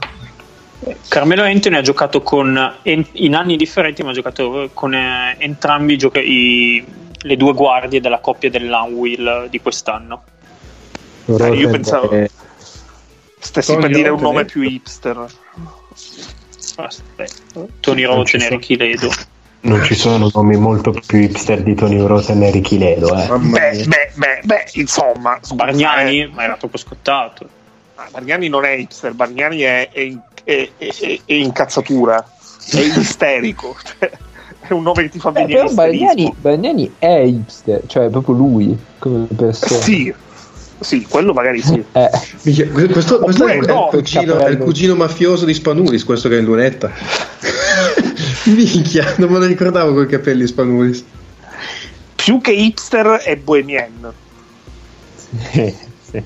Speaker 5: Carmelo Anthony ha giocato con in anni differenti, ma ha giocato con eh, entrambi i gioca- i- le due guardie della coppia dell'Unwill di quest'anno.
Speaker 4: Eh, io pensavo-
Speaker 3: Eh,
Speaker 4: Stessi
Speaker 6: Tony
Speaker 4: per dire un
Speaker 6: Rotten,
Speaker 4: nome più hipster.
Speaker 5: Aspetta, Tony e
Speaker 3: sono.
Speaker 5: Ricky Ledo.
Speaker 3: Non ci sono nomi molto più hipster di Tony Rosen e Ricky Ledo. Eh.
Speaker 4: Beh, beh, beh, beh, insomma,
Speaker 5: Bargnani,
Speaker 4: eh,
Speaker 5: ma era troppo scottato.
Speaker 4: ma Bargnani non è hipster, Bargnani è, è in- è- è- incazzatura, è isterico. cioè, è un nome che ti fa
Speaker 2: Eh,
Speaker 4: venire
Speaker 2: però Bagnani,
Speaker 4: isterismo.
Speaker 2: Bagnani è hipster, cioè è proprio lui come persona.
Speaker 4: Sì, sì, quello magari sì.
Speaker 2: Eh,
Speaker 6: questo, questo è,
Speaker 4: no,
Speaker 6: il cugino, è il cugino mafioso di Spanulis, questo che è in lunetta. Minchia, non me lo ricordavo con i capelli Spanulis.
Speaker 4: Più che hipster è bohemien.
Speaker 2: sì, sì.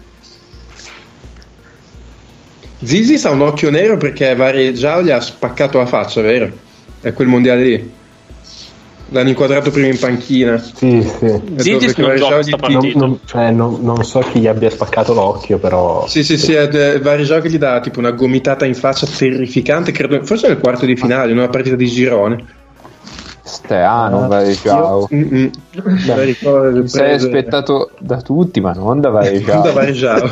Speaker 6: Zizi ha un occhio nero perché Varejao gli ha spaccato la faccia, vero? È quel mondiale lì. L'hanno inquadrato prima in panchina.
Speaker 3: Sì, sì.
Speaker 6: Dove
Speaker 5: non gioca
Speaker 6: Varejao
Speaker 5: sta
Speaker 6: gli-
Speaker 5: partita.
Speaker 3: Non, non- cioè, non- non so chi gli abbia spaccato l'occhio, però.
Speaker 6: Sì, sì, sì, è Varejao che gli dà tipo una gomitata in faccia terrificante, credo, forse nel quarto di finale, in una partita di girone.
Speaker 2: Strano,
Speaker 3: Ah,
Speaker 2: Varejao. Sei aspettato da tutti, ma non da
Speaker 6: Non
Speaker 2: Varejao.
Speaker 6: da Varejao.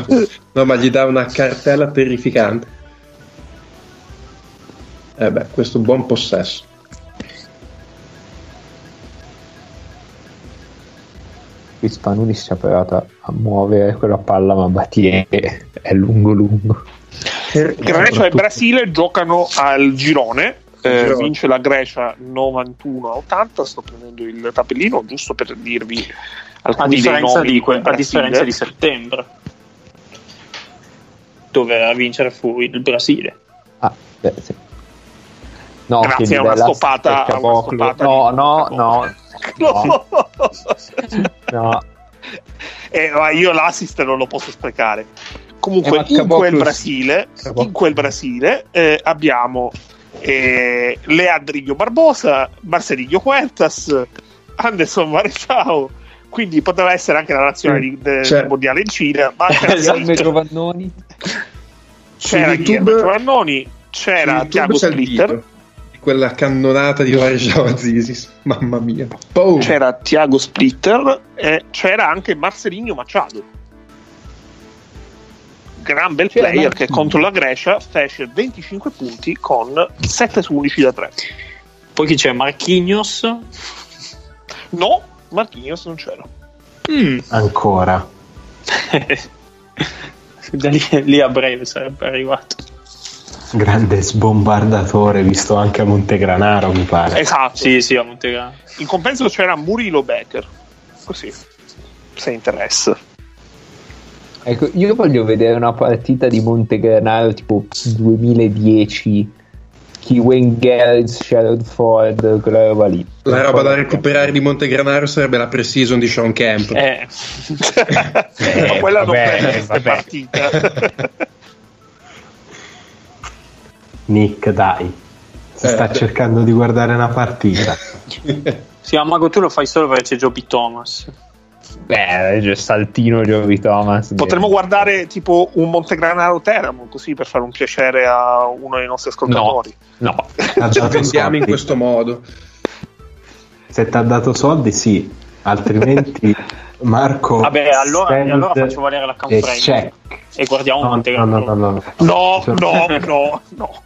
Speaker 6: No, ma gli dà una cartella terrificante. Eh beh, questo buon possesso.
Speaker 2: Qui Spanuni si è provato a muovere quella palla, ma Battier è lungo lungo.
Speaker 4: Grecia e Brasile giocano al girone. eh,
Speaker 6: Girone.
Speaker 4: vince la Grecia 91 a 80. Sto prendendo il tabellino giusto per dirvi
Speaker 5: A
Speaker 4: alcuni dei
Speaker 5: differenza,
Speaker 4: nomi
Speaker 5: di, que- a differenza di settembre, dove a vincere fu il Brasile.
Speaker 2: Ah, beh, sì. No,
Speaker 4: Grazie a una
Speaker 2: bella
Speaker 4: stoppata- a una stoppata
Speaker 2: No, no, no, no, no.
Speaker 4: Eh, ma io l'assist non lo posso sprecare.
Speaker 2: Eh,
Speaker 4: Comunque,
Speaker 2: ma
Speaker 4: in quel. Brasile, in quel Brasile eh, abbiamo eh, Leandrillo Barbosa, Marcelinho Huertas, Anderson Marechao. Quindi poteva essere anche la nazione di- del
Speaker 6: Cioè-
Speaker 4: mondiale in Cina, ma
Speaker 5: Esatto.
Speaker 2: Gianni Giovannoni.
Speaker 4: c'era
Speaker 6: YouTube-
Speaker 4: Giovannoni, c'era
Speaker 6: il
Speaker 4: Splitter,
Speaker 6: quella cannonata di Varejao Zisis. Mamma mia. Boom.
Speaker 4: c'era Tiago Splitter e c'era anche Marcelinho Machado. Gran bel
Speaker 2: C'era
Speaker 4: player
Speaker 2: Marchino.
Speaker 4: che contro la Grecia fece 25 punti con 7 su 11 da 3.
Speaker 5: Poi chi c'è? Marquinhos.
Speaker 4: No, Marquinhos non c'era.
Speaker 5: Mm.
Speaker 3: Ancora.
Speaker 5: Da lì, lì a breve sarebbe arrivato.
Speaker 3: Grande sbombardatore, visto anche a Montegranaro, mi pare.
Speaker 4: Esatto.
Speaker 5: Sì, sì, a Montegrano.
Speaker 4: In compenso c'era Murilo Becker. Così, se interessa.
Speaker 2: Ecco, io voglio vedere una partita di Montegranaro tipo 2010. Kiwen Gerrits, Sherrod Ford, quella roba lì.
Speaker 6: La roba da recuperare di Montegranaro sarebbe la pre-season di Sean Camp.
Speaker 5: Eh,
Speaker 4: Ma quella non
Speaker 2: vabbè,
Speaker 4: prende questa
Speaker 2: vabbè.
Speaker 4: partita.
Speaker 3: Nick, dai. Si
Speaker 6: Eh,
Speaker 3: sta
Speaker 6: d-
Speaker 3: cercando di guardare una partita.
Speaker 5: sì, ma Mago tu lo fai solo perché c'è Joby Thomas.
Speaker 2: Beh, c'è Saltino Giovi Thomas.
Speaker 4: Potremmo guardare tipo un Montegranaro Teramo così per fare un piacere a uno dei nostri ascoltatori.
Speaker 2: No,
Speaker 3: Ha
Speaker 6: Ci pensiamo in questo modo.
Speaker 3: Se ti ha dato soldi, sì. Altrimenti, Marco.
Speaker 5: Vabbè, allora, allora faccio valere la
Speaker 3: e
Speaker 5: frame
Speaker 3: check.
Speaker 5: e guardiamo
Speaker 3: No, no,
Speaker 5: Montegrano.
Speaker 3: no, no, no.
Speaker 4: No,
Speaker 3: Mi sono-
Speaker 4: no, no, no.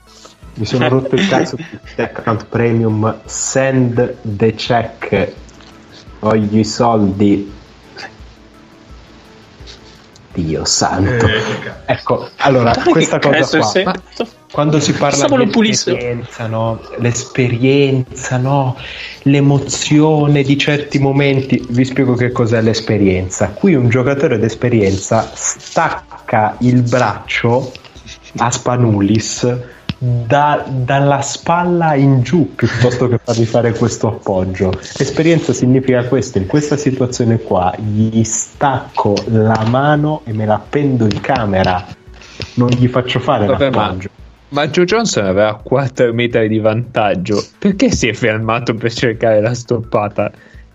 Speaker 3: Mi sono rotto il cazzo il account premium. Send the check. Voglio i soldi. Dio santo.
Speaker 1: Eh.
Speaker 3: Ecco, allora, questa cosa qua.
Speaker 5: sempre-
Speaker 3: Quando si parla
Speaker 5: Pensavo
Speaker 3: di
Speaker 5: lo pulissero.
Speaker 3: esperienza, no? l'esperienza, no? l'emozione di certi momenti, vi spiego che cos'è l'esperienza. Qui un giocatore d'esperienza stacca il braccio a Spanulis da, dalla spalla in giù piuttosto che fargli fare questo appoggio. Esperienza significa questo, in questa situazione qua gli stacco la mano e me la appendo in camera, non gli faccio fare Vabbè, l'appoggio.
Speaker 2: Ma, ma Joe Johnson aveva 4 metri di vantaggio, perché si è fermato per cercare la stoppata?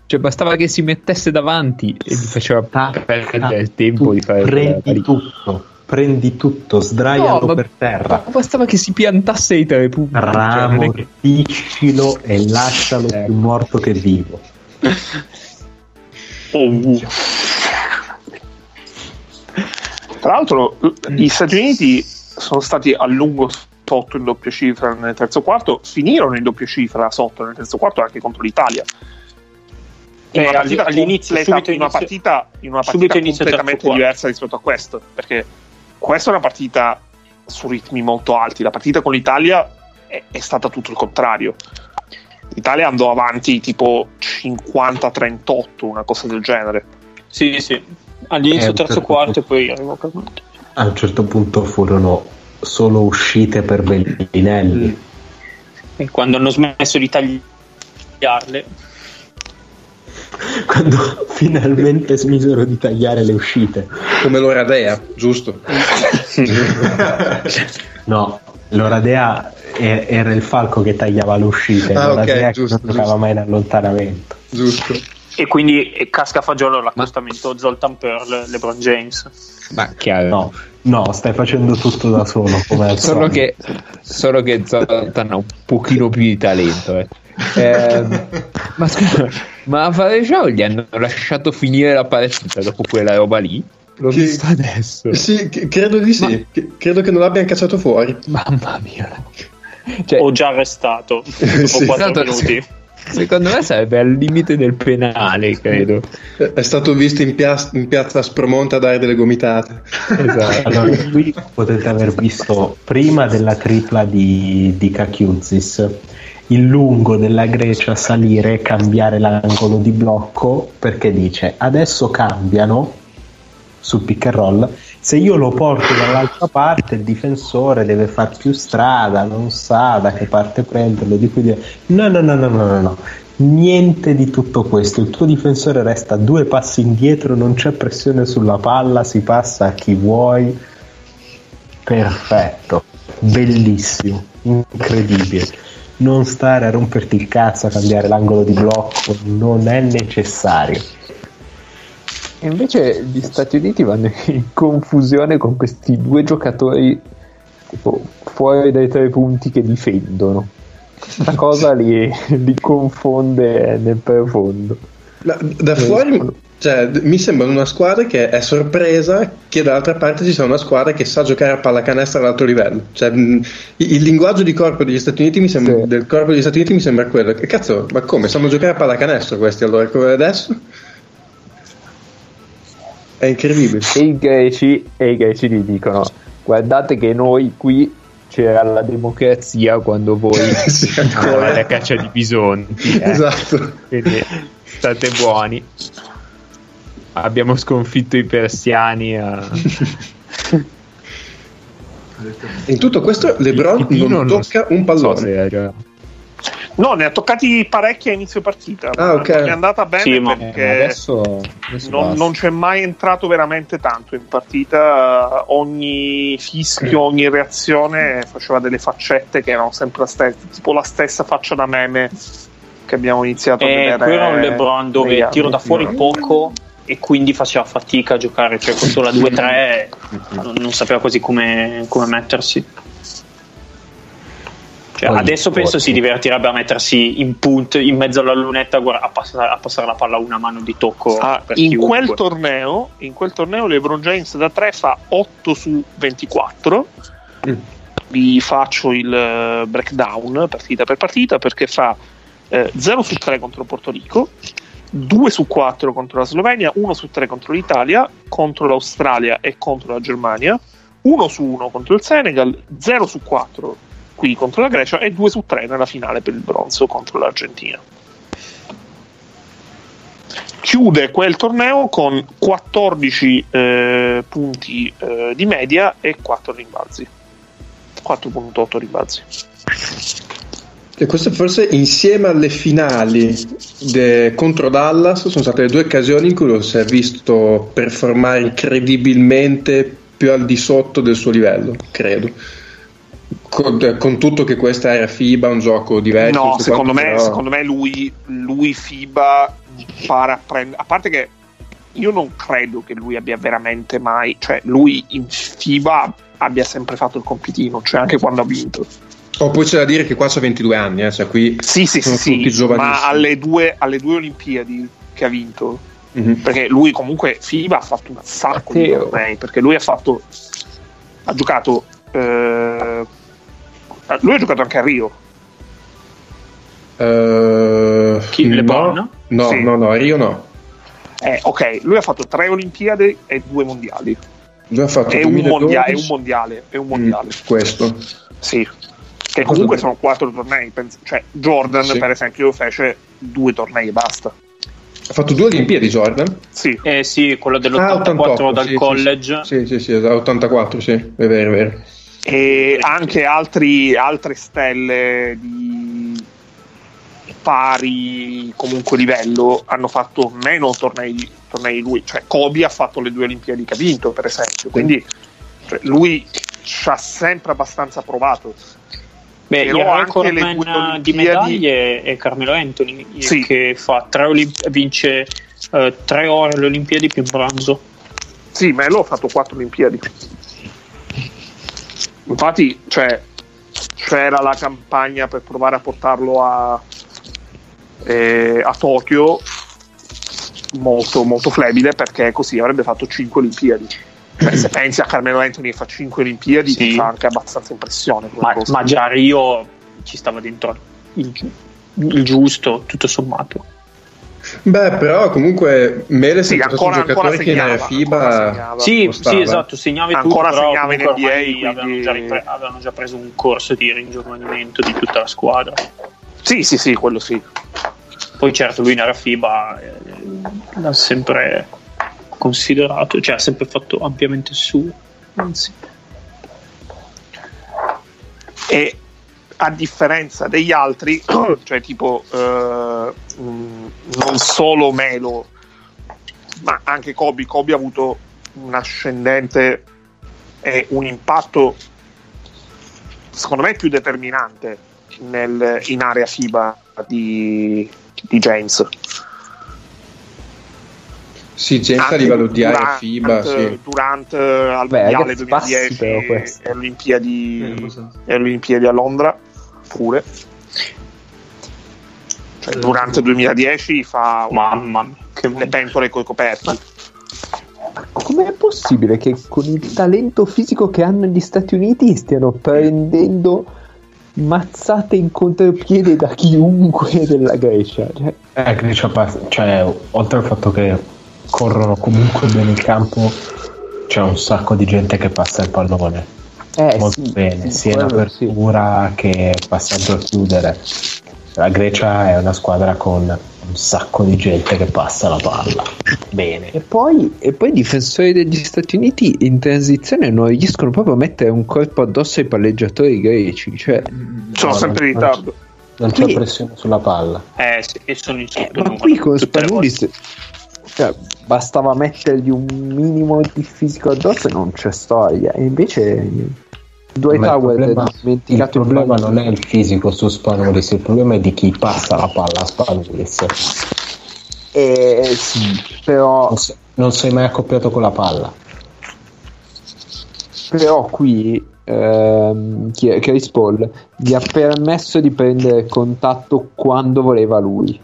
Speaker 2: Cioè, bastava che si mettesse davanti e gli faceva perdere il tempo di fare
Speaker 3: prendi tutto prendi tutto, sdraialo no, per terra.
Speaker 2: Bastava che si piantasse i tre punti.
Speaker 3: Ramortiscilo cioè, che... e lascialo eh. più morto che vivo.
Speaker 4: Oh. Tra l'altro, gli Stati Uniti sono stati a lungo sotto in doppia cifra nel terzo quarto, finirono in doppia cifra sotto nel terzo quarto anche contro l'Italia. Una partita all'inizio, subito in una partita, in una partita completamente diversa rispetto a questo, perché questa è una partita su ritmi molto alti. La partita con l'Italia è, è stata tutto il contrario. L'Italia andò avanti tipo 50-38, una cosa del genere.
Speaker 5: Sì, sì. All'inizio, eh, terzo certo quarto punto, e poi arrivò calmante.
Speaker 3: A un certo punto furono solo uscite per Bellinelli.
Speaker 5: E quando hanno smesso di tagliarle
Speaker 3: quando finalmente smisero di tagliare le uscite.
Speaker 6: Come l'Oradea, giusto?
Speaker 3: no, l'Oradea era il falco che tagliava le uscite, ah, l'Oradea okay, giusto, non giocava mai in allontanamento.
Speaker 6: Giusto.
Speaker 5: E quindi casca fagiolo l'accostamento Ma... Zoltan Pearl, LeBron James.
Speaker 2: Ma chiaro.
Speaker 3: No, no, stai facendo tutto da solo. Come
Speaker 2: solo, che, solo che Zoltan ha un pochino più di talento. Eh. Eh, ma scusa, ma a Varejao gli hanno lasciato finire la partita dopo quella roba lì? L'ho che, visto adesso.
Speaker 6: Sì, credo di sì. Ma, credo che non l'abbiano cacciato fuori.
Speaker 2: Mamma mia.
Speaker 5: Cioè, o già arrestato dopo sì. 4 esatto, minuti.
Speaker 2: Secondo me sarebbe al limite del penale, credo.
Speaker 6: È stato visto in, piazza, in piazza Spromonta a dare delle gomitate.
Speaker 3: Esatto. Allora, qui potete aver visto prima della tripla di, di Kakiuzis il lungo della Grecia salire e cambiare l'angolo di blocco perché dice adesso cambiano sul pick and roll. Se io lo porto dall'altra parte il difensore deve far più strada non sa da che parte prenderlo di cui dire no no no no no no, no. niente di tutto questo. Il tuo difensore resta due passi indietro non c'è pressione sulla palla si passa a chi vuoi. Perfetto bellissimo incredibile non stare a romperti il cazzo a cambiare l'angolo di blocco, non è necessario.
Speaker 2: E invece gli Stati Uniti vanno in confusione con questi due giocatori tipo, fuori dai tre punti che difendono. La cosa li, li confonde nel profondo.
Speaker 6: Da, da fuori cioè, mi sembra una squadra che è sorpresa che dall'altra parte ci sia una squadra che sa giocare a pallacanestro all'alto livello. Cioè, il, il, linguaggio di corpo degli Stati Uniti mi sembra, sì. del corpo degli Stati Uniti mi sembra quello. Che cazzo, ma come? Sanno giocare a pallacanestro questi allora come adesso? È incredibile.
Speaker 2: E i greci, e i greci gli dicono: Guardate che noi qui c'era la democrazia quando voi sì, ancora la caccia di bisonti.
Speaker 6: Eh. Esatto.
Speaker 2: Quindi state buoni abbiamo sconfitto i persiani a...
Speaker 6: in tutto questo LeBron non, non tocca un pallone so
Speaker 4: No, ne ha toccati parecchi a inizio partita.
Speaker 6: Ah, okay.
Speaker 4: È andata bene sì, perché
Speaker 2: eh, adesso,
Speaker 4: adesso non, non, c'è mai entrato veramente tanto in partita. Ogni fischio, ogni reazione faceva delle faccette che erano sempre la stessa, tipo la stessa faccia da meme che abbiamo iniziato
Speaker 5: eh,
Speaker 4: a vedere.
Speaker 5: Qui era un LeBron dove tiro da fuori poco e quindi faceva fatica a giocare, cioè contro la 2-3 non, non sapeva quasi come, come mettersi. Cioè, adesso penso si divertirebbe a mettersi in punt in mezzo alla lunetta a passare, a passare la palla a una mano di tocco.
Speaker 4: Ah, in, quel torneo, in quel torneo LeBron James da 3 fa 8 su 24. Mm. Vi faccio il eh, breakdown partita per partita perché fa eh, 0 su 3 contro Porto Rico, 2 su 4 contro la Slovenia, 1 su 3 contro l'Italia, contro l'Australia e contro la Germania, 1 su 1 contro il Senegal, 0 su 4 qui contro la Grecia e 2 su 3 nella finale per il bronzo contro l'Argentina. Chiude quel torneo con 14 eh, punti eh, di media e 4 rimbalzi. 4.8 rimbalzi.
Speaker 6: E queste forse insieme alle finali de- contro Dallas sono state le due occasioni in cui lo si è visto performare incredibilmente più al di sotto del suo livello, credo. Con, con tutto che questa era FIBA, un gioco diverso.
Speaker 4: No, secondo
Speaker 6: quanto,
Speaker 4: me,
Speaker 6: però-
Speaker 4: secondo me lui, lui FIBA para a prendere. A parte che io non credo che lui abbia veramente mai. Cioè, lui in FIBA abbia sempre fatto il compitino, cioè anche quando ha vinto.
Speaker 6: Oh, poi c'è da dire che qua c'ha 22 anni, eh, cioè qui
Speaker 4: Sì, sì, sì,
Speaker 6: sono
Speaker 4: sì,
Speaker 6: tutti giovanissimi.
Speaker 4: ma alle due, alle due Olimpiadi che ha vinto,
Speaker 6: Mhm.
Speaker 4: perché lui comunque FIBA ha fatto un sacco di
Speaker 2: Matteo.
Speaker 4: tornei, perché lui ha fatto. Ha giocato. eh, lui ha giocato anche a Rio.
Speaker 6: Eh,
Speaker 5: Chi,
Speaker 6: no,
Speaker 5: LeBron?
Speaker 6: No,
Speaker 4: Sì.
Speaker 6: no, no, a Rio no.
Speaker 4: Eh, ok, lui ha fatto tre Olimpiadi e due mondiali.
Speaker 6: Lui ha fatto
Speaker 4: È un,
Speaker 6: 2012,
Speaker 4: mondia- è un mondiale, è un mondiale.
Speaker 6: Mm, questo.
Speaker 4: Sì. Che comunque sono quattro tornei. cioè, Jordan,
Speaker 6: Sì.
Speaker 4: per esempio, fece due tornei e basta.
Speaker 6: Ha fatto due Olimpiadi Jordan?
Speaker 4: Sì.
Speaker 5: Eh sì, quello
Speaker 6: Ah,
Speaker 5: dell'84
Speaker 6: 88,
Speaker 5: dal
Speaker 6: sì, sì,
Speaker 5: college.
Speaker 6: Sì, sì, sì, 84, sì, è vero, è vero.
Speaker 4: E anche altri, altre stelle di pari comunque livello hanno fatto meno tornei, tornei di lui. Cioè, Kobe ha fatto le due Olimpiadi che ha vinto, per esempio. Quindi cioè, lui ci ha sempre abbastanza provato.
Speaker 5: Beh,
Speaker 4: Però
Speaker 5: il
Speaker 4: anche
Speaker 5: record
Speaker 4: le
Speaker 5: man
Speaker 4: due
Speaker 5: di medaglie è Carmelo Anthony
Speaker 4: Sì.
Speaker 5: che fa tre Olimp- vince eh, tre ore alle Olimpiadi più bronzo.
Speaker 4: Sì, ma ha fatto quattro Olimpiadi. Infatti, cioè, c'era la campagna per provare a portarlo a, eh, a Tokyo, molto, molto flebile, perché così avrebbe fatto 5 Olimpiadi. Cioè, se pensi a Carmelo Anthony che fa 5 Olimpiadi,
Speaker 5: Sì.
Speaker 4: ti fa anche abbastanza impressione.
Speaker 5: Ma, ma già Rio ci stava dentro il, il giusto, tutto sommato.
Speaker 6: Beh, però comunque Mele
Speaker 4: Sì,
Speaker 6: un
Speaker 4: ancora, ancora
Speaker 6: giocatore che in
Speaker 4: segnava,
Speaker 6: area
Speaker 4: ancora
Speaker 6: FIBA
Speaker 4: segnava.
Speaker 5: Sì, sì, esatto, segnavi
Speaker 4: Ancora
Speaker 5: tutto, però
Speaker 4: segnava in
Speaker 5: comunque
Speaker 4: NBA,
Speaker 5: avevano, già ripre- avevano già preso un corso di ringiovanimento di tutta la squadra.
Speaker 4: Sì, sì, sì, quello sì.
Speaker 5: Poi certo lui in area FIBA eh, l'ha sempre considerato, cioè ha sempre fatto ampiamente il suo. Anzi,
Speaker 4: e a differenza degli altri, cioè tipo eh, mh, non solo Melo, ma anche Kobe, Kobe ha avuto un ascendente e un impatto secondo me più determinante nel- in area FIBA di, di James.
Speaker 6: Sì, gente a
Speaker 4: Anche
Speaker 6: livello di
Speaker 4: Durant,
Speaker 6: FIBA, sì.
Speaker 4: Durant eh, al
Speaker 2: Beh,
Speaker 4: mondiale
Speaker 2: ragazzi, passi
Speaker 4: 2010
Speaker 2: però questo.
Speaker 4: e Olimpiadi,
Speaker 7: Eh,
Speaker 4: le Olimpiadi a Londra pure. Cioè, durante 2010 fa
Speaker 5: mamma che
Speaker 4: le pentole coi coperti.
Speaker 2: Com'è possibile che con il talento fisico che hanno gli Stati Uniti stiano prendendo mazzate in contropiede da chiunque della Grecia? Cioè,
Speaker 3: Eh, Grecia cioè, oltre al fatto che corrono comunque bene in campo, c'è un sacco di gente che passa il pallone
Speaker 2: eh,
Speaker 3: molto
Speaker 2: sì,
Speaker 3: bene,
Speaker 2: sì,
Speaker 3: sia in
Speaker 2: quello sì.
Speaker 3: apertura che passaggio a chiudere. La Grecia è una squadra con un sacco di gente che passa la palla bene.
Speaker 2: E poi, e poi i difensori degli Stati Uniti in transizione non riescono proprio a mettere un corpo addosso ai palleggiatori greci. Cioè,
Speaker 4: Sono
Speaker 3: No,
Speaker 4: sempre in ritardo.
Speaker 3: Non c'è
Speaker 2: Qui-
Speaker 3: pressione sulla palla.
Speaker 5: Eh, sì, e sono in
Speaker 2: eh, ma qui con Spanulis cioè, bastava mettergli un minimo di fisico addosso e non c'è storia. E invece Dwight
Speaker 3: Ma il
Speaker 2: Howard
Speaker 3: problema, il problema non è il fisico su Spanulis, il problema è di chi passa la palla a Spanulis.
Speaker 2: Eh, sì, però,
Speaker 3: Non, se- non sei mai accoppiato con la palla.
Speaker 2: però qui ehm, Chris Paul gli ha permesso di prendere contatto quando voleva lui.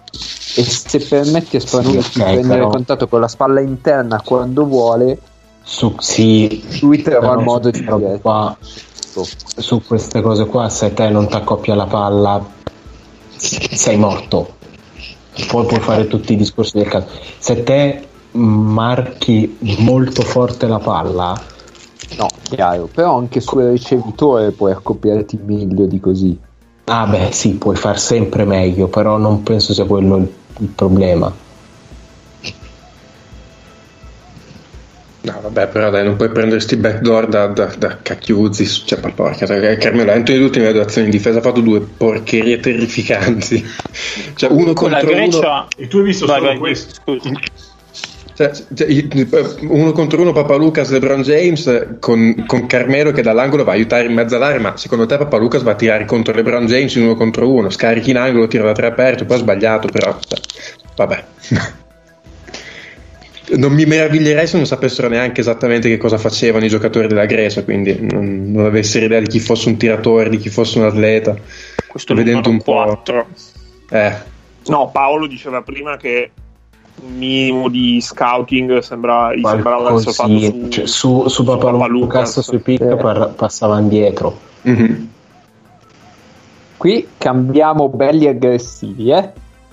Speaker 2: E se permetti a Spanulis
Speaker 3: Sì,
Speaker 2: di
Speaker 3: ok,
Speaker 2: prendere
Speaker 3: però-
Speaker 2: contatto con la spalla interna quando vuole,
Speaker 3: Su, sì,
Speaker 2: lui trova il modo di
Speaker 3: qua, su queste cose qua, se te non ti accoppia la palla, sei morto. Poi puoi fare tutti i discorsi del caso. Se te marchi molto forte la palla,
Speaker 2: No, chiaro, però anche sul ricevitore puoi accoppiarti meglio di così.
Speaker 3: ah beh sì, puoi far sempre meglio, però non penso sia quello il, il problema.
Speaker 6: No, vabbè, però dai, non puoi prendere sti backdoor da, da, da cacchiuzzi. Cioè, ma porca, Carmelo Anthony nelle ultime due azioni in difesa ha fatto due porcherie terrificanti. Cioè, uno
Speaker 5: Con la
Speaker 6: contro uno.
Speaker 5: Grecia...
Speaker 1: E tu hai visto
Speaker 5: Vai,
Speaker 1: solo
Speaker 5: vai,
Speaker 1: questo?
Speaker 5: scusa.
Speaker 6: Cioè, cioè, il- uno contro uno Papalucas LeBron James con, con Carmelo che dall'angolo va a aiutare in mezzo all'area ma secondo te Papalucas va a tirare contro LeBron James in uno contro uno? Scarichi in angolo, tira da tre aperto poi ha sbagliato però cioè, vabbè. Non mi meraviglierei se non sapessero neanche esattamente che cosa facevano i giocatori della Grecia quindi non, non avessero idea di chi fosse un tiratore di chi fosse un atleta
Speaker 5: Questo
Speaker 6: vedendo un po'
Speaker 5: 4.
Speaker 6: eh,
Speaker 4: No, Paolo diceva prima che minimo di scouting sembra, gli sembrava essere fatto su.
Speaker 3: Cioè, su, su Papalucas sui pick
Speaker 2: Eh.
Speaker 3: par- passavano dietro.
Speaker 6: mhm.
Speaker 2: Qui cambiamo belli aggressivi, eh?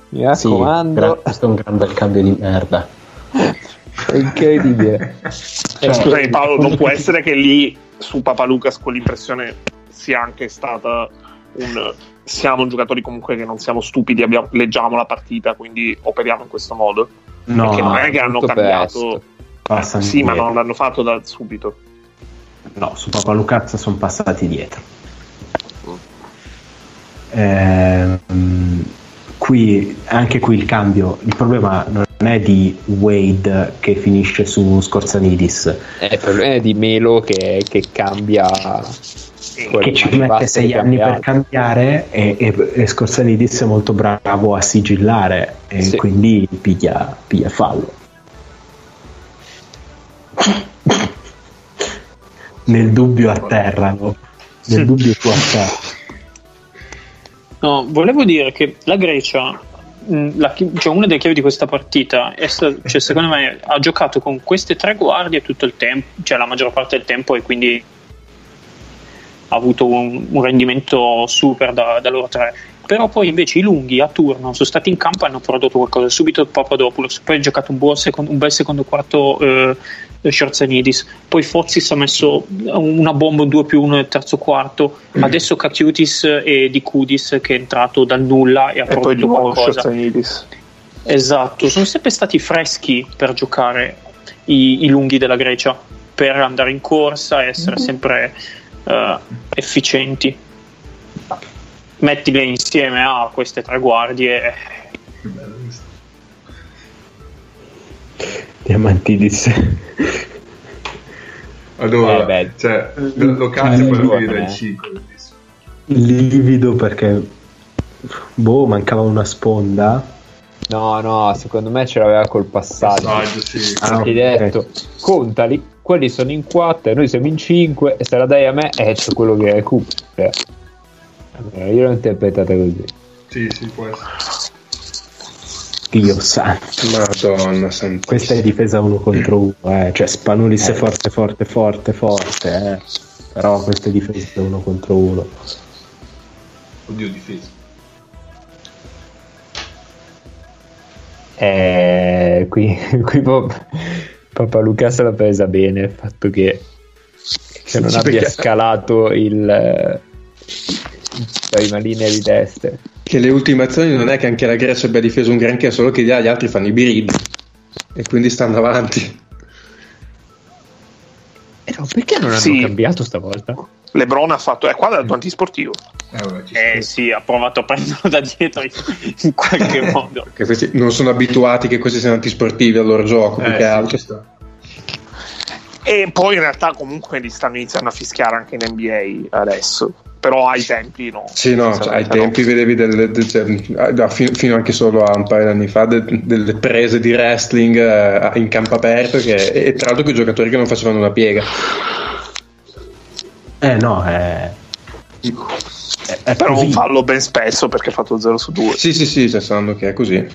Speaker 2: Mi
Speaker 3: Sì,
Speaker 2: raccomando,
Speaker 3: gra- questo è un gran bel cambio di merda.
Speaker 2: è incredibile.
Speaker 4: Eh, scusami Paolo, non può essere che lì su Papalucas quell'impressione sia anche stata un siamo giocatori comunque che non siamo stupidi, abbiamo- leggiamo la partita, quindi operiamo in questo modo.
Speaker 3: No,
Speaker 4: Perché non è che hanno cambiato.
Speaker 3: passano
Speaker 4: Sì, ma non l'hanno fatto da subito.
Speaker 3: No, su Papalucas sono passati dietro. Ehm, qui, anche qui il cambio, il problema non è di Wade che finisce su Scorzanidis,
Speaker 2: È il problema di Melo che, che cambia.
Speaker 3: Che ci mette sei anni per
Speaker 2: cambiare.
Speaker 3: e, e, e Scorzanidis è molto bravo a sigillare e
Speaker 2: Sì.
Speaker 3: quindi piglia, piglia fallo. Nel dubbio atterrano. Nel dubbio tu atterra.
Speaker 5: No, volevo dire che la Grecia, la cioè una delle chiavi di questa partita, è sta- cioè, secondo me, ha giocato con queste tre guardie tutto il tempo, cioè la maggior parte del tempo, e quindi avuto un, un rendimento super da, da loro tre. Però poi invece i lunghi a turno sono stati in campo e hanno prodotto qualcosa. Subito Papadopoulos, poi ha giocato un, buon secondo- un bel secondo quarto eh, Sciorzenidis, poi Fozis ha messo una bomba un 2 più 1 nel terzo quarto, adesso Katiutis e Di Kudis che è entrato dal nulla e ha
Speaker 4: E poi
Speaker 5: prodotto qualcosa. Esatto, sono sempre stati freschi per giocare i, i lunghi della Grecia, per andare in corsa e essere sempre eh, efficienti. Mettile insieme a queste tre guardie.
Speaker 1: Che bello questo.
Speaker 3: Diamantidis.
Speaker 1: Allora,
Speaker 2: Eh, beh.
Speaker 1: cioè, lo, lo cazzo 5. bellissimo.
Speaker 3: livido perché boh mancava una sponda
Speaker 2: No, no, secondo me ce l'aveva col passaggio.
Speaker 1: Passaggio, sì.
Speaker 3: Ah,
Speaker 2: hai detto, contali, quelli sono in 4 e noi siamo in 5 e se la dai a me eh, c'è quello che recupera. Allora, io l'ho interpretata così.
Speaker 1: Sì, sì, può essere.
Speaker 3: Dio santo
Speaker 6: Madonna santissima.
Speaker 3: questa è difesa uno contro uno eh. cioè Spanulis è
Speaker 2: Eh.
Speaker 3: forte forte forte forte eh. però questa è difesa uno contro uno
Speaker 1: Oddio, difesa.
Speaker 2: Eh, qui, qui Pap- Papa Luca se l'ha presa bene il fatto che, che non
Speaker 6: Sì,
Speaker 2: abbia
Speaker 6: perché-
Speaker 2: scalato il, eh, la prima linea di destra.
Speaker 6: Che le ultime azioni non è che anche la Grecia abbia difeso un granché, solo che gli gli altri fanno i biridi e quindi stanno avanti.
Speaker 2: Eh no, perché non hanno
Speaker 4: Sì.
Speaker 2: cambiato stavolta?
Speaker 4: Lebron ha fatto, è qua dal tuo antisportivo.
Speaker 1: Eh, vabbè,
Speaker 5: Eh sì, ha provato a prenderlo da dietro in, qualche modo.
Speaker 6: Non sono abituati che questi siano antisportivi al loro gioco, più
Speaker 1: Eh,
Speaker 6: che
Speaker 1: sì,
Speaker 6: altro.
Speaker 4: E poi in realtà comunque li stanno iniziando a fischiare anche in NBA adesso. Però ai tempi no.
Speaker 6: Sì, no, cioè, ai tempi vedevi delle, de- cioè, fino, fino anche solo a un paio di anni fa de- delle prese di wrestling eh, in campo aperto che, e tra l'altro con giocatori che non facevano una piega.
Speaker 3: Eh no è, è, è
Speaker 4: Però un fallo ben spesso perché ha fatto 0 su 2.
Speaker 6: Sì, sì, sì, sanno che è così.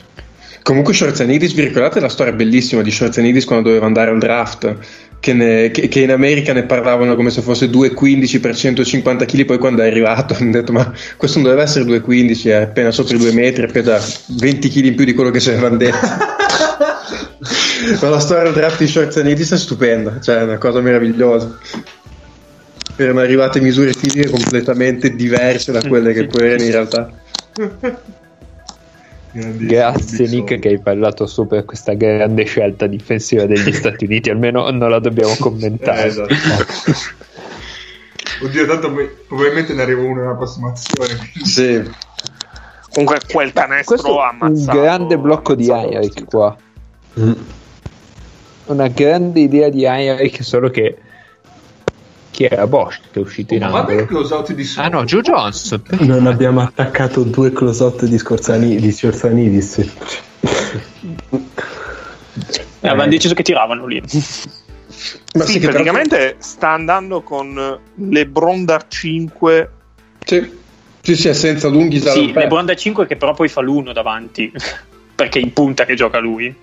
Speaker 6: Comunque Schwarzenidis, vi ricordate la storia bellissima di Schwarzenidis quando doveva andare al draft? Che, ne- che- che in America ne parlavano come se fosse 2,15 per 150 kg, poi quando è arrivato hanno detto ma questo non deve essere 2,15, è appena sopra i 2 metri, è appena 20 kg in più di quello che ci avevano detto. ma la storia del draft di Schwarzenidis è stupenda, cioè è una cosa meravigliosa. Erano arrivate misure fisiche completamente diverse da quelle che poi erano in realtà.
Speaker 2: Grazie Nick che hai parlato su per questa grande scelta difensiva degli Stati Uniti, almeno non la dobbiamo commentare.
Speaker 1: Eh, esatto. Oddio, tanto probabilmente ne arriva uno nella prossima azione. quindi-
Speaker 6: Sì.
Speaker 4: Comunque quel canestro
Speaker 2: Questo
Speaker 4: ha
Speaker 2: è un
Speaker 4: ammazzato
Speaker 2: grande blocco di
Speaker 4: ammazzato
Speaker 2: Heinrich qua.
Speaker 8: Mm.
Speaker 2: Una grande idea di Heinrich, solo che chi era Bosch che è uscito in
Speaker 1: Ma guarda il
Speaker 2: angolo?
Speaker 1: close out di
Speaker 2: Ah no, Joe Jones.
Speaker 3: Non abbiamo attaccato due close-out di Scorzani- di Scorzanidis.
Speaker 5: Eh, avevano deciso che tiravano lì.
Speaker 6: Ma
Speaker 4: Sì,
Speaker 6: sì, che tra-
Speaker 4: praticamente sta andando con LeBron da 5
Speaker 6: Sì. Sì, sì, è senza lunghi
Speaker 5: Sì,
Speaker 6: salve.
Speaker 5: LeBron da 5 che però poi fa l'uno davanti. Perché in punta che gioca lui.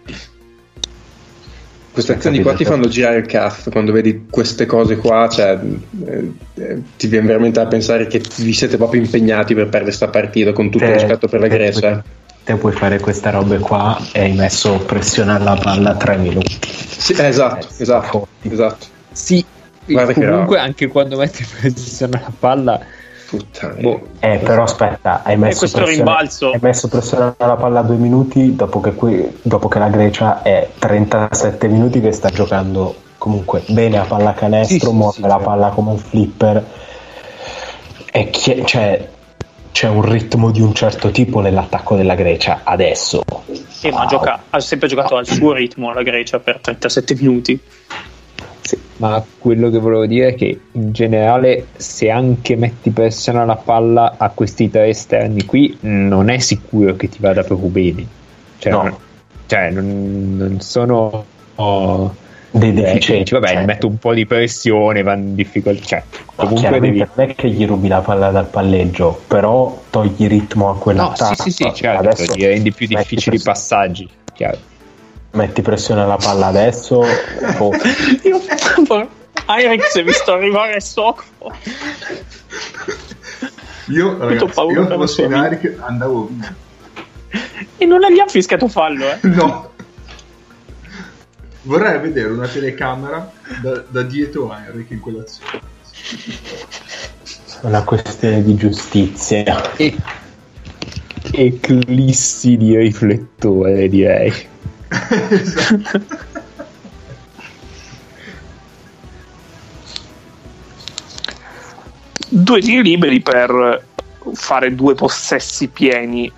Speaker 6: Queste azioni qua ti fanno girare il cazzo quando vedi queste cose qua, cioè, eh, eh, ti viene veramente a pensare che vi siete proprio impegnati per perdere sta partita con tutto il
Speaker 3: Te-
Speaker 6: rispetto per la
Speaker 3: te
Speaker 6: Grecia.
Speaker 3: puoi- Te puoi fare queste robe qua e hai messo pressione alla palla 3 minuti.
Speaker 6: Sì, eh, esatto,
Speaker 3: Eh,
Speaker 6: esatto,
Speaker 3: forti.
Speaker 6: esatto.
Speaker 2: Sì,
Speaker 6: Guarda che
Speaker 2: comunque anche quando metti pressione alla palla,
Speaker 6: Puttana.
Speaker 2: boh,
Speaker 3: Eh, però aspetta, hai messo,
Speaker 5: questo
Speaker 3: pressione,
Speaker 5: rimbalzo.
Speaker 3: hai messo pressione alla palla 2 minuti dopo che, qui- dopo che la Grecia è 37 minuti che sta giocando comunque bene a pallacanestro,
Speaker 2: Sì, sì,
Speaker 3: muove
Speaker 2: sì,
Speaker 3: la
Speaker 2: certo.
Speaker 3: palla come un flipper. E chi- cioè, c'è un ritmo di un certo tipo nell'attacco della Grecia adesso.
Speaker 5: Sì, ma
Speaker 3: Wow.
Speaker 5: gioca- ha sempre giocato al suo ritmo la Grecia per 37 minuti.
Speaker 2: Sì, ma quello che volevo dire è che in generale se anche metti pressione alla palla a questi tre esterni qui non è sicuro che ti vada proprio bene. Cioè,
Speaker 3: No.
Speaker 2: non, cioè, non- non sono oh,
Speaker 3: Dei
Speaker 2: eh,
Speaker 3: deficienti.
Speaker 2: vabbè,
Speaker 3: cioè,
Speaker 2: gli metto un po' di pressione, vanno in difficoltà. Cioè,
Speaker 3: no,
Speaker 2: comunque devi...
Speaker 3: non è che gli rubi la palla dal palleggio, però togli ritmo a
Speaker 2: No,
Speaker 3: quell'attacco.
Speaker 2: sì, sì, sì, certo,
Speaker 3: Adesso
Speaker 2: gli rendi più difficili i passaggi. Chiaro.
Speaker 3: Metti pressione alla palla adesso o
Speaker 5: Io Heinrich si è visto arrivare sotto.
Speaker 1: Io, ragazzi,
Speaker 5: paura
Speaker 1: io in
Speaker 5: vita.
Speaker 1: Eric andavo via.
Speaker 5: E non gli ha fischiato fallo, eh.
Speaker 1: No. Vorrei vedere una telecamera da, da dietro a Eric in quell'azione.
Speaker 3: una questione di giustizia.
Speaker 2: E... Eclissi di riflettore, direi.
Speaker 1: Esatto.
Speaker 4: due tiri liberi per fare due possessi pieni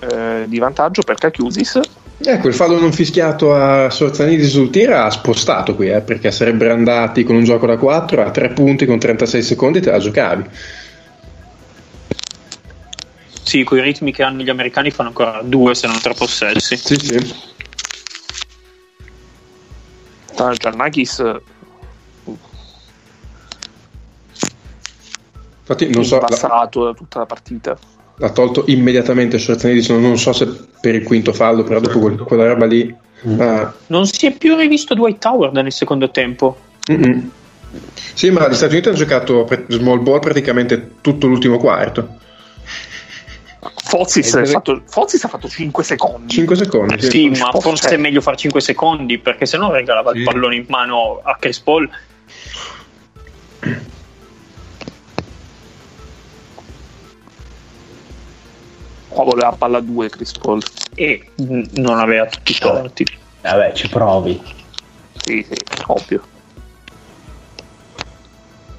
Speaker 4: eh, di vantaggio per Kakiusis
Speaker 6: Ecco, il fallo non fischiato a Sorzanidi sul tiro ha spostato qui, eh, perché sarebbero andati con un gioco da 4 a 3 punti con 36 secondi te la giocavi.
Speaker 5: Sì, con i ritmi che hanno gli americani fanno ancora due se non tre possessi.
Speaker 6: Sì, sì.
Speaker 4: Ah, Giannakis
Speaker 6: Infatti non so,
Speaker 4: passato da tutta la partita
Speaker 6: l'ha tolto immediatamente Sorzanidi, non so se per il quinto fallo, però dopo quel- quella roba lì... ah,
Speaker 5: Non si è più rivisto Dwight Howard nel secondo tempo.
Speaker 6: mm-mm. Sì, ma gli Stati Uniti hanno giocato pre- small ball praticamente tutto l'ultimo quarto.
Speaker 4: Fozis,
Speaker 2: Eh,
Speaker 4: ha
Speaker 2: dove-
Speaker 4: fatto, Fozis ha fatto 5 secondi
Speaker 6: 5 secondi. sì.
Speaker 5: Sì, ma
Speaker 4: Cioè-
Speaker 5: forse è meglio fare 5 secondi perché sennò regalava
Speaker 1: Sì.
Speaker 5: il pallone in mano a Chris Paul.
Speaker 4: qua voleva palla 2 Chris Paul
Speaker 5: E non aveva tutti i torti.
Speaker 3: Vabbè, ci provi.
Speaker 4: sì sì ovvio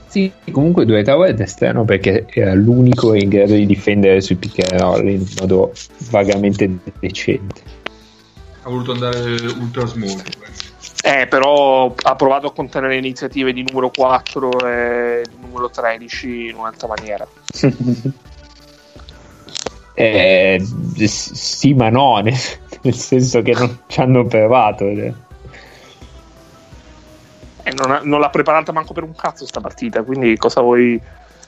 Speaker 2: Sì, comunque Dwight Howard è esterno perché era l'unico in grado di difendere sui pick and roll in modo vagamente decente.
Speaker 1: Ha voluto andare ultra small.
Speaker 4: eh però ha provato a contenere le iniziative di numero 4 e di numero 13 in un'altra maniera
Speaker 2: Eh, sì, ma no, nel, nel senso che non ci hanno provato. Eh.
Speaker 4: non, ha- non l'ha preparata manco per un cazzo sta partita quindi cosa vuoi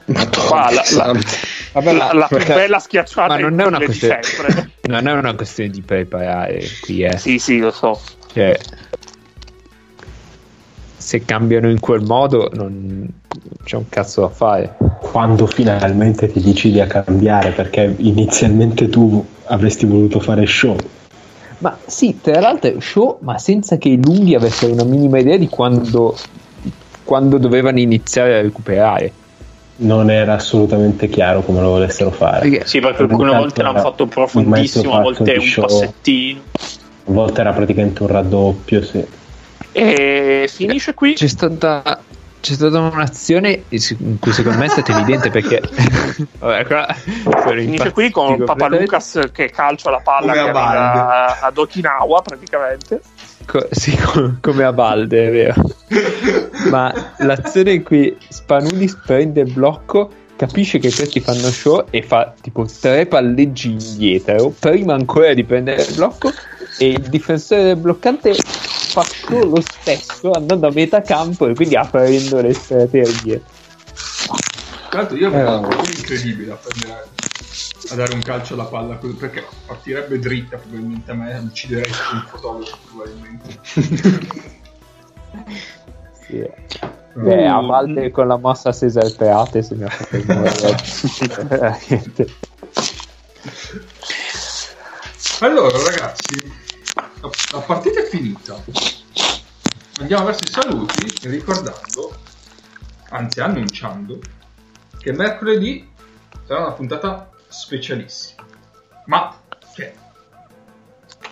Speaker 6: Madonna,
Speaker 4: Qua, la- la-.
Speaker 2: Vabbè,
Speaker 4: la, la più
Speaker 2: perché-
Speaker 4: bella schiacciata
Speaker 2: ma non è una questione,
Speaker 4: sempre
Speaker 2: non è una questione di preparare qui, eh.
Speaker 4: sì sì lo so
Speaker 2: Cioè, se cambiano in quel modo non c'è un cazzo da fare.
Speaker 3: Quando finalmente ti decidi a cambiare, perché inizialmente tu avresti voluto fare show.
Speaker 2: Ma sì, tra l'altro è show, ma senza che i lunghi avessero una minima idea di quando, quando dovevano iniziare a recuperare.
Speaker 3: non era assolutamente chiaro come lo volessero fare.
Speaker 5: Perché, sì, perché alcune volte l'hanno fatto profondissimo, a volte un show, passettino.
Speaker 3: A volte era praticamente un raddoppio, sì.
Speaker 4: E finisce qui.
Speaker 2: C'è stata c'è stata un'azione in cui secondo me è stato evidente perché
Speaker 4: Vabbè, qua finisce qui con Papa Lucas che calcia la palla a, ad Okinawa praticamente
Speaker 2: Co- sì, com- come a Balde, è vero. Ma l'azione in cui Spanudis prende il blocco, capisce che questi fanno show e fa tipo tre palleggi indietro, prima ancora di prendere il blocco, e il difensore del bloccante fa show lo stesso andando a metà campo e quindi aprendo le strategie.
Speaker 1: Tra l'altro io avevo eh, incredibile a prendere a dare un calcio alla palla perché partirebbe dritta probabilmente a me ucciderei un fotografo probabilmente.
Speaker 2: Sì. Beh, a volte con la mossa Cesar Peate se mi ha fatto veramente.
Speaker 1: Allora ragazzi la, la partita è finita andiamo verso i saluti ricordando anzi annunciando che mercoledì sarà una puntata specialissimi. Ma che?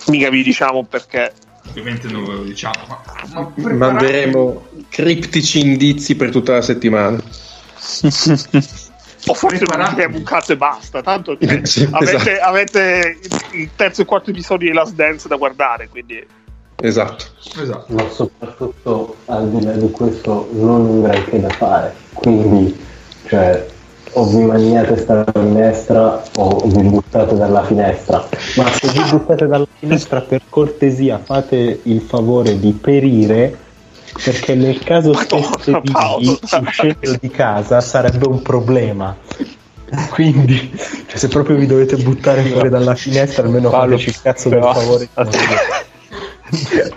Speaker 4: Mica vi diciamo perché.
Speaker 1: Ovviamente non ve lo diciamo, ma,
Speaker 6: ma preparate... manderemo criptici indizi per tutta la settimana.
Speaker 4: o forse non abbiamo un cazzo e basta. Tanto cioè, sì, avete, esatto. avete, il terzo e quarto episodio di Last Dance da guardare, quindi.
Speaker 6: Esatto.
Speaker 1: esatto.
Speaker 3: Ma soprattutto al di là di questo non un granché da fare. Quindi, cioè, o vi mangiate sta finestra o vi buttate dalla finestra. Ma se vi buttate dalla finestra, per cortesia, fate il favore di perire, perché nel caso stesse vivi uscendo di casa sarebbe un problema. Quindi, cioè, se proprio vi dovete buttare fuori dalla finestra, almeno Paolo, fateci il cazzo del favore.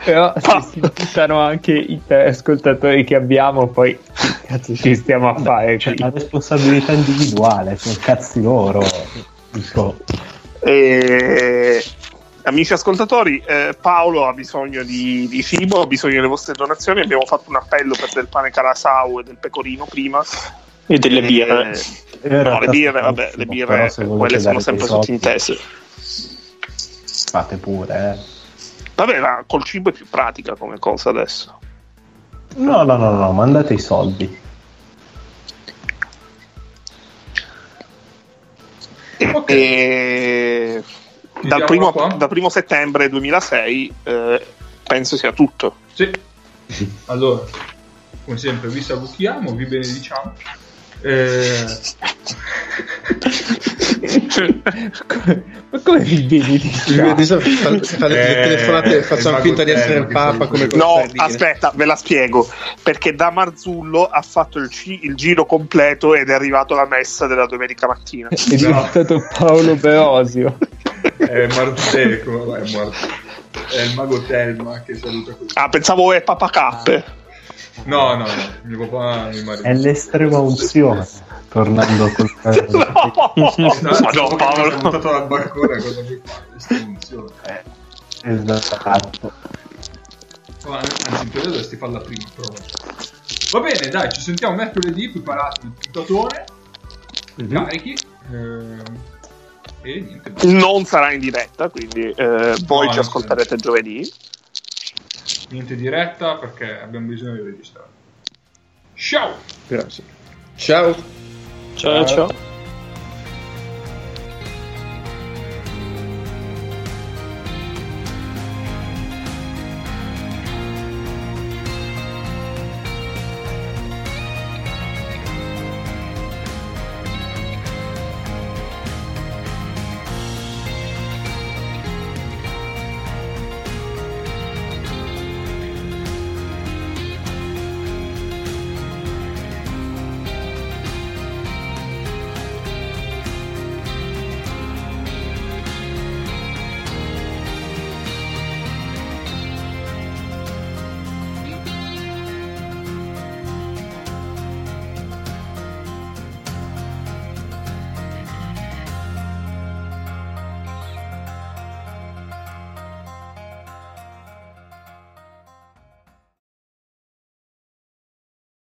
Speaker 2: Però se si buttano anche i tre ascoltatori che abbiamo, poi cazzo ci stiamo a fare?
Speaker 3: Cioè, la responsabilità individuale, sono cazzi loro. Dico.
Speaker 4: E... Amici ascoltatori, eh, Paolo ha bisogno di, di, cibo, ha bisogno delle vostre donazioni. Abbiamo fatto un appello per del pane carasau e del pecorino prima.
Speaker 5: E delle birre.
Speaker 4: Eh, no, le birre, vabbè, le birre, quelle sono sempre sottintese.
Speaker 3: Fate pure, eh.
Speaker 4: Vabbè, ma col cibo è più pratica come cosa adesso.
Speaker 3: No, no, no, no, mandate i soldi.
Speaker 4: Okay. E... Dal primo, dal primo, settembre 2006 eh, penso sia tutto.
Speaker 1: Sì. Allora, come sempre, vi salutiamo, vi benediciamo. Eh...
Speaker 2: Ma come vi
Speaker 6: le telefonate facciamo finta di essere il Papa. Come
Speaker 4: no, aspetta, ve la spiego. Perché da Marzullo ha fatto il, c- il, giro completo ed è arrivato alla messa della domenica mattina.
Speaker 2: È diventato Paolo Beosio.
Speaker 1: È Marzeco, è, è il mago Telma che saluta così.
Speaker 4: Ah, pensavo è Papa Cappe.
Speaker 1: No, no, no, mio papà mi marito.
Speaker 3: È l'estrema unzione. Tornando col
Speaker 1: no, no, no, Paolo. Ho buttato dal balcone, cosa mi fa? L'estrema unzione.
Speaker 3: Eh, esatto.
Speaker 1: Oh, anzi, in teoria dovresti farla prima, però. Va bene, dai, ci sentiamo mercoledì, preparati il puntatone, mm-hmm. carichi. Eh... E niente.
Speaker 4: Non sarà in diretta, quindi eh, voi no, ci ascolterete giovedì
Speaker 1: niente diretta perché abbiamo bisogno di registrare. Ciao!
Speaker 6: Grazie. Ciao!
Speaker 5: Ciao ciao! ciao.